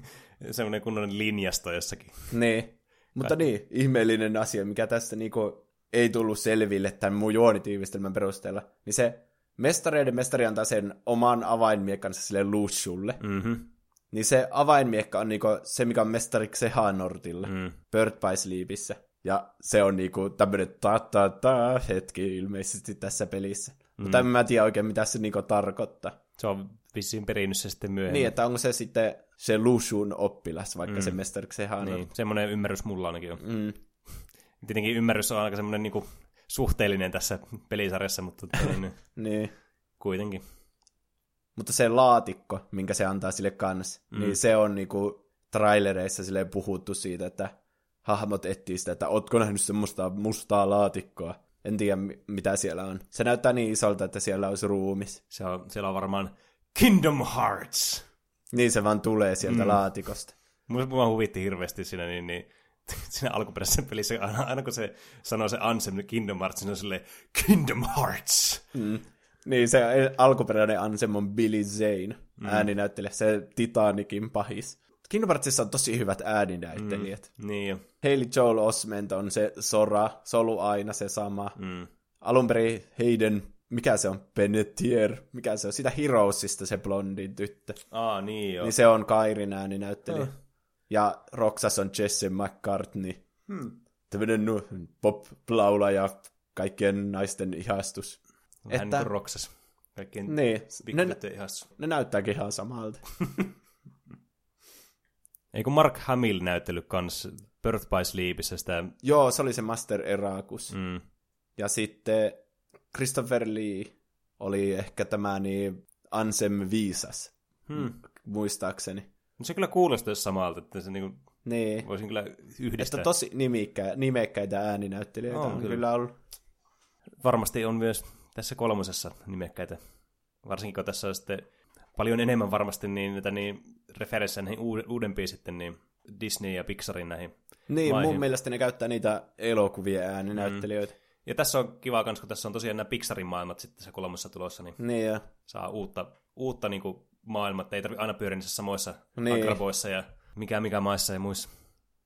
semmoinen kunnon linjasto jossakin. niin, mutta niin, ihmeellinen asia, mikä tässä niinku ei tullut selville tämän mun juonitiivistelmän perusteella, niin se mestareiden mestari antaa sen oman avainmiekkansa sille Lushulle. Mm-hmm. Niin se avainmiekka on niinku se, mikä on mestariksi Hanortilla. Mm. Bird by Sleepissä. Ja se on niinku tämmönen ta ta ta hetki ilmeisesti tässä pelissä. Mm. Mutta en mä tiedä oikein, mitä se niinku tarkoittaa. Se on vissiin perinnyt se sitten myöhemmin. Niin, että onko se sitten se Lushun oppilas, vaikka mm. se mestariksi Hanort. niin. semmoinen ymmärrys mulla ainakin on. Mm. Tietenkin ymmärrys on aika semmoinen niinku suhteellinen tässä pelisarjassa, mutta tota, niin, Niin. kuitenkin. Mutta se laatikko, minkä se antaa sille kanssa, mm. niin se on niinku trailereissa silleen puhuttu siitä, että hahmot etsii sitä, että ootko nähnyt semmoista mustaa laatikkoa. En tiedä, mi- mitä siellä on. Se näyttää niin isolta, että siellä olisi ruumis. Se on, siellä on varmaan Kingdom Hearts. Niin se vaan tulee sieltä mm. laatikosta. Mua, mua huvitti hirveästi siinä, niin, niin siinä alkuperäisessä pelissä, aina, aina kun se sanoo se Ansem Kingdom Hearts, niin se on silleen Kingdom Hearts. Mm. Niin se alkuperäinen Ansem on Billy Zane, mm. ääninäyttelijä, se Titanikin pahis. Kingdom Heartsissa on tosi hyvät ääninäyttelijät. Mm. Niin jo. Hayley Joel Osment on se Sora, Solu aina se sama. Mm. Alun perin Hayden, mikä se on, Benetier, mikä se on, sitä Heroesista se blondin tyttö. Aa, niin joo. Niin se on Kairin ääninäyttelijä. Oh. Ja Roxas on Jesse McCartney. Hmm. Tämmöinen no, pop-laulaja, kaikkien naisten ihastus. Vähän että- niin Roksas. Kaikkien Niin, ne, ihastus. ne näyttääkin ihan samalta. Eikö Mark Hamill näyttely kans Birth by Sleepissä sitä... Joo, se oli se Master Erakus. Mm, Ja sitten Christopher Lee oli ehkä tämä niin Ansem Viisas, hmm. muistaakseni. Se kyllä kuulostaisi samalta, että se niinku, Niin. voisin kyllä yhdistää. Että tosi nimikkä, nimekkäitä ääninäyttelijöitä On on, kyllä. kyllä ollut. Varmasti on myös tässä kolmosessa nimekkäitä. Varsinkin kun tässä on sitten paljon enemmän varmasti niin, näitä niin referenssejä näihin uud- uudempiin sitten niin Disney ja Pixarin näihin. Niin, Maihin. mun mielestä ne käyttää niitä elokuvien ääninäyttelijöitä. Mm. Ja tässä on kiva kans, kun tässä on tosiaan nämä Pixarin maailmat sitten se kolmosessa tulossa, niin Niin, saa uutta, uutta niin kuin maailmaa, että ei tarvitse aina pyöriä niissä samoissa Niin. akraboissa ja mikä mikä maissa ja muissa.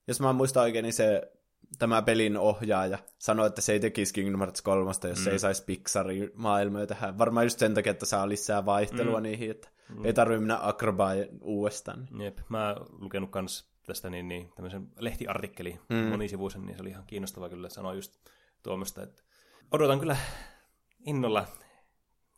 jos mä muistan oikein, niin se tämä pelin ohjaaja sanoi, että se ei tekisi Kingdom Hearts 3, jos mm. se ei saisi Pixarin maailmoja tähän. Varmaan just sen takia, että saa lisää vaihtelua mm. niihin, että mm. ei tarvitse mennä akrobaan uudestaan. Jep, mä oon lukenut kans tästä niin, niin, tämmöisen lehtiartikkeli mm. monisivuisen, niin se oli ihan kiinnostava kyllä sanoa just tuommoista, että odotan kyllä innolla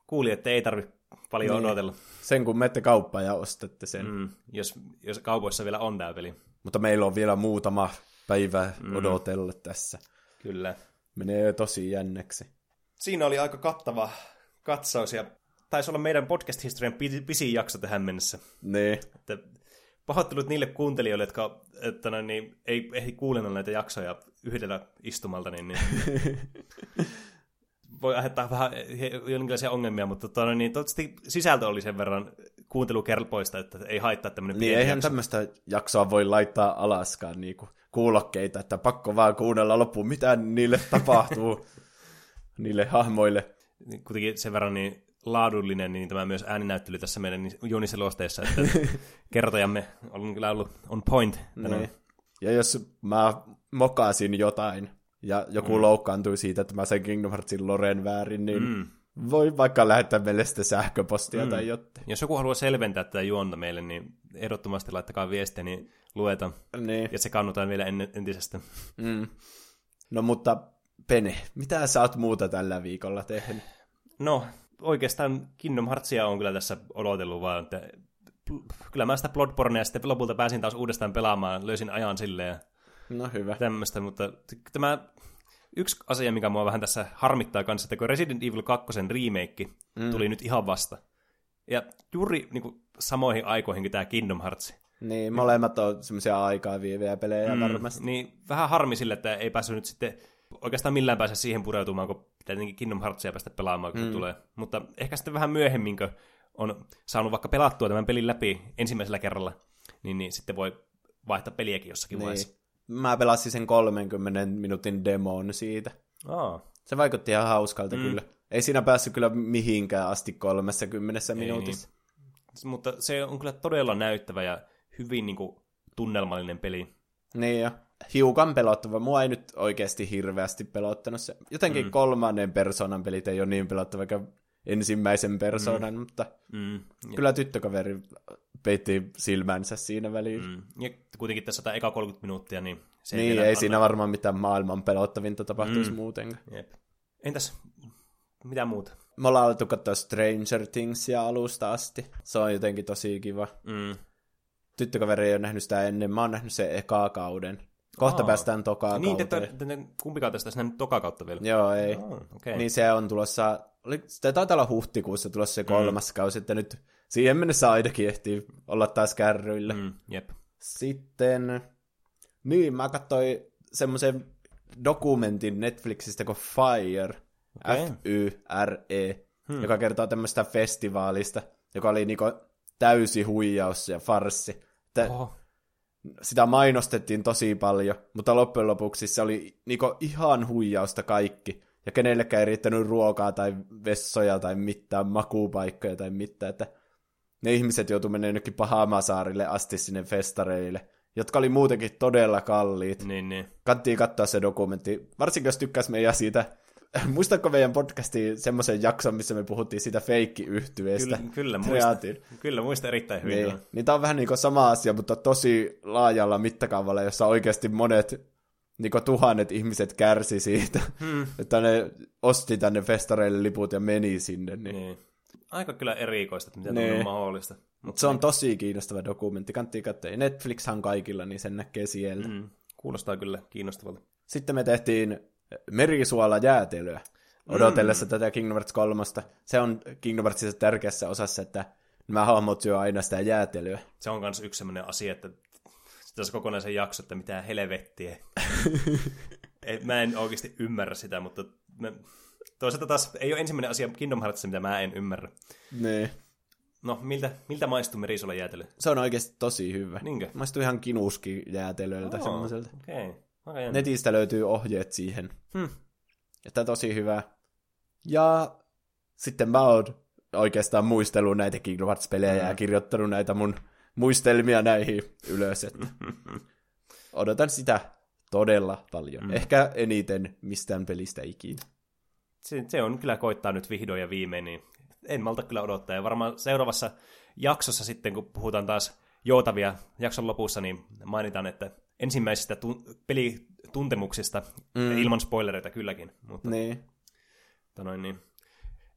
kuuli, että ei tarvi paljon Niin. odotella, Sen kun menette kauppaan ja ostatte sen. Mm, jos, jos kaupoissa vielä on tämä peli. Mutta meillä on vielä muutama päivä mm. odotella tässä. Kyllä. Menee tosi jänneksi. Siinä oli aika kattava katsaus ja taisi olla meidän podcast-historian pisin jakso tähän mennessä. Niin. Että pahoittelut niille kuuntelijoille, jotka että no, niin, ei ehdi kuulena näitä jaksoja yhdellä istumalta, niin, niin voi aiheuttaa vähän jonkinlaisia ongelmia, mutta tota, niin, toivottavasti sisältö oli sen verran kuuntelukelpoista, että ei haittaa tämmöinen Niin, eihän jakso. tämmöistä jaksoa voi laittaa alaskaan niin kuin kuulokkeita, että pakko vaan kuunnella loppuun, mitä niille tapahtuu, niille hahmoille. Niin, kuitenkin sen verran niin laadullinen, niin tämä myös ääninäyttely tässä meidän juuniselosteessa, että kertojamme on kyllä ollut on point. Niin. Ja jos mä mokasin jotain, ja joku mm. loukkaantui siitä, että mä sen Kingdom Heartsin Loren väärin, niin mm. voi vaikka lähettää meille sitten sähköpostia mm. tai jotain. Jos joku haluaa selventää tätä juonta meille, niin ehdottomasti laittakaa viestiä, niin lueta. Niin. Ja se kannutaan vielä entisestä. Mm. No mutta Pene, mitä sä oot muuta tällä viikolla tehnyt? No, oikeastaan Kingdom Heartsia on kyllä tässä odotellut vaan, että kyllä mä sitä Bloodbornea sitten lopulta pääsin taas uudestaan pelaamaan, löysin ajan silleen. No hyvä. Tämmöistä, mutta tämä yksi asia, mikä mua vähän tässä harmittaa kanssa, että kun Resident Evil 2 remake mm. tuli nyt ihan vasta. Ja juuri niin kuin, samoihin aikoihin kuin tämä Kingdom Hearts. Niin, molemmat on semmoisia aikaa vieviä pelejä mm, varmasti. Niin, vähän harmi sille, että ei päässyt nyt sitten oikeastaan millään pääse siihen pureutumaan, kun pitää tietenkin Kingdom Heartsia päästä pelaamaan, kun mm. se tulee. Mutta ehkä sitten vähän myöhemmin, kun on saanut vaikka pelattua tämän pelin läpi ensimmäisellä kerralla, niin, niin sitten voi vaihtaa peliäkin jossakin niin. vaiheessa. Mä pelasin sen 30 minuutin demon siitä. Aa. Se vaikutti ihan hauskalta mm. kyllä. Ei siinä päässyt kyllä mihinkään asti 30 minuutissa. Niin. Mutta se on kyllä todella näyttävä ja hyvin niin kuin, tunnelmallinen peli. Niin ja hiukan pelottava. Mua ei nyt oikeasti hirveästi pelottanut se. Jotenkin mm. kolmannen persoonan pelit ei ole niin pelottava, vaikka ensimmäisen persoonan, mm. mutta mm. kyllä tyttökaveri peitti silmänsä siinä väliin. Mm. Ja kuitenkin tässä tämä eka 30 minuuttia, niin se Niin, ei, ei siinä varmaan mitään maailman pelottavinta tapahtuisi mm. muutenkaan. Jep. Entäs mitä muuta? Me ollaan alettu katsoa Stranger Thingsia alusta asti. Se on jotenkin tosi kiva. Mm. Tyttökaveri ei ole nähnyt sitä ennen. Mä oon nähnyt sen ekaa kauden. Kohta Aa. päästään tokaa niin. Niin, te, te, te, kumpikaan tästä nähnyt tokaa kautta vielä? Joo, ei. Oh, okay. Niin se on tulossa, oli, se taitaa olla huhtikuussa tulossa se kolmas mm. kausi, että nyt siihen mennessä ainakin ehtii olla taas kärryillä. Mm, jep. Sitten, niin mä katsoin semmoisen dokumentin Netflixistä kuin Fire, okay. F-Y-R-E, hmm. joka kertoo tämmöistä festivaalista, joka oli niinku täysi huijaus ja farssi. Oho sitä mainostettiin tosi paljon, mutta loppujen lopuksi se oli niinku ihan huijausta kaikki. Ja kenellekään ei riittänyt ruokaa tai vessoja tai mitään, makuupaikkoja tai mitään, että ne ihmiset joutu menemään jonnekin Pahamasaarille asti sinne festareille, jotka oli muutenkin todella kalliit. Niin, niin. Kannattiin katsoa se dokumentti, varsinkin jos tykkäs meidän siitä Muistatko meidän podcastiin semmoisen jakson, missä me puhuttiin siitä feikki-yhtyeestä? Kyllä, kyllä, muista, kyllä muista erittäin hyvin. Niin, niin tämä on vähän niin kuin sama asia, mutta tosi laajalla mittakaavalla, jossa oikeasti monet niin tuhannet ihmiset kärsi siitä, hmm. että ne osti tänne festareille liput ja meni sinne. Niin. niin. Aika kyllä erikoista, että miten niin. on mahdollista. Mutta se on tosi kiinnostava dokumentti, kannattaa katsoa. Netflix on kaikilla, niin sen näkee sieltä. Hmm. Kuulostaa kyllä kiinnostavalta. Sitten me tehtiin merisuola jäätelöä odotellessa mm. tätä Kingdom Hearts 3. Se on Kingdom Heartsissa tärkeässä osassa, että nämä hahmot syö aina sitä jäätelöä. Se on myös yksi sellainen asia, että tässä kokonaisen jakso, että mitä helvettiä. mä en oikeasti ymmärrä sitä, mutta me... toisaalta taas ei ole ensimmäinen asia Kingdom Heartsissa, mitä mä en ymmärrä. Nee. No, miltä, miltä maistuu merisuola jäätelö? Se on oikeasti tosi hyvä. Niinkö? Maistuu ihan kinuski jäätelöltä oh, semmoiselta. Okei. Okay. Netistä löytyy ohjeet siihen. Hmm. Että tosi hyvä. Ja sitten mä oon oikeastaan muistellut näitä Kingdom Hearts-pelejä hmm. ja kirjoittanut näitä mun muistelmia näihin ylös. Että odotan sitä todella paljon. Hmm. Ehkä eniten mistään pelistä ikinä. Se, se on kyllä koittaa nyt vihdoin ja viimein, niin en malta kyllä odottaa. Ja varmaan seuraavassa jaksossa sitten, kun puhutaan taas joutavia jakson lopussa, niin mainitaan, että ensimmäisistä tu- pelituntemuksista, mm. ilman spoilereita kylläkin. Mutta, niin. Noin, niin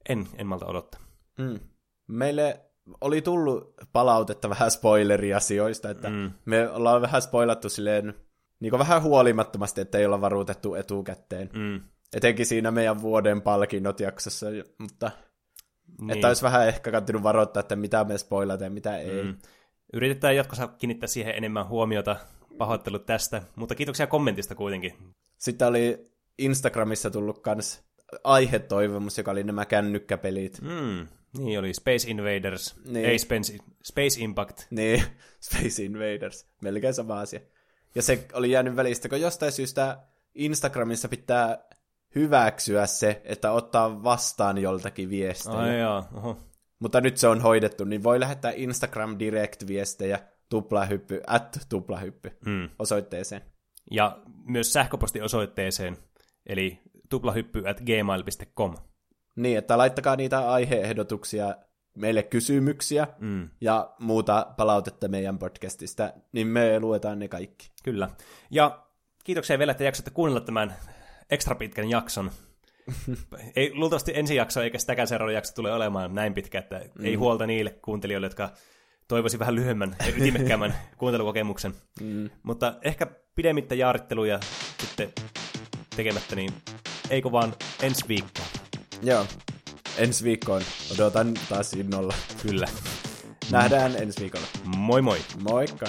en, en malta odottaa. Mm. Meille oli tullut palautetta vähän spoileriasioista, että mm. me ollaan vähän spoilattu silleen niin vähän huolimattomasti, että ei olla varuutettu etukäteen. Mm. Etenkin siinä meidän vuoden palkinnot jaksossa, mutta Niin. Että olisi vähän ehkä kannattanut varoittaa, että mitä me spoilataan ja mitä ei. Mm. Yritetään jatkossa kiinnittää siihen enemmän huomiota. Pahoittelut tästä, mutta kiitoksia kommentista kuitenkin. Sitten oli Instagramissa tullut kans aihetoivomus, joka oli nämä kännykkäpelit. Mm. Niin oli Space Invaders, niin. ei Space, Space Impact. Niin, Space Invaders, melkein sama asia. Ja se oli jäänyt välistä, kun jostain syystä Instagramissa pitää hyväksyä se, että ottaa vastaan joltakin viestejä. Ai jaa, oho. Mutta nyt se on hoidettu, niin voi lähettää Instagram Direct-viestejä tuplahyppy, at tuplahyppy hmm. osoitteeseen. Ja myös sähköpostiosoitteeseen, eli tuplahyppy at gmail.com. Niin, että laittakaa niitä aiheehdotuksia, meille kysymyksiä mm. ja muuta palautetta meidän podcastista, niin me luetaan ne kaikki. Kyllä. Ja kiitoksia vielä, että jaksatte kuunnella tämän ekstra pitkän jakson. ei luultavasti ensi jakso eikä sitäkään seuraava jakso tule olemaan näin pitkä, että mm. ei huolta niille kuuntelijoille, jotka toivoisi vähän lyhyemmän ja ytimekkäämmän kuuntelukokemuksen. Mm. Mutta ehkä pidemmittä jaaritteluja sitten tekemättä, niin eikö vaan ensi viikkoa. Joo, ensi viikkoon. Odotan taas innolla. Kyllä. Nähdään ensi viikolla. Moi moi. Moikka.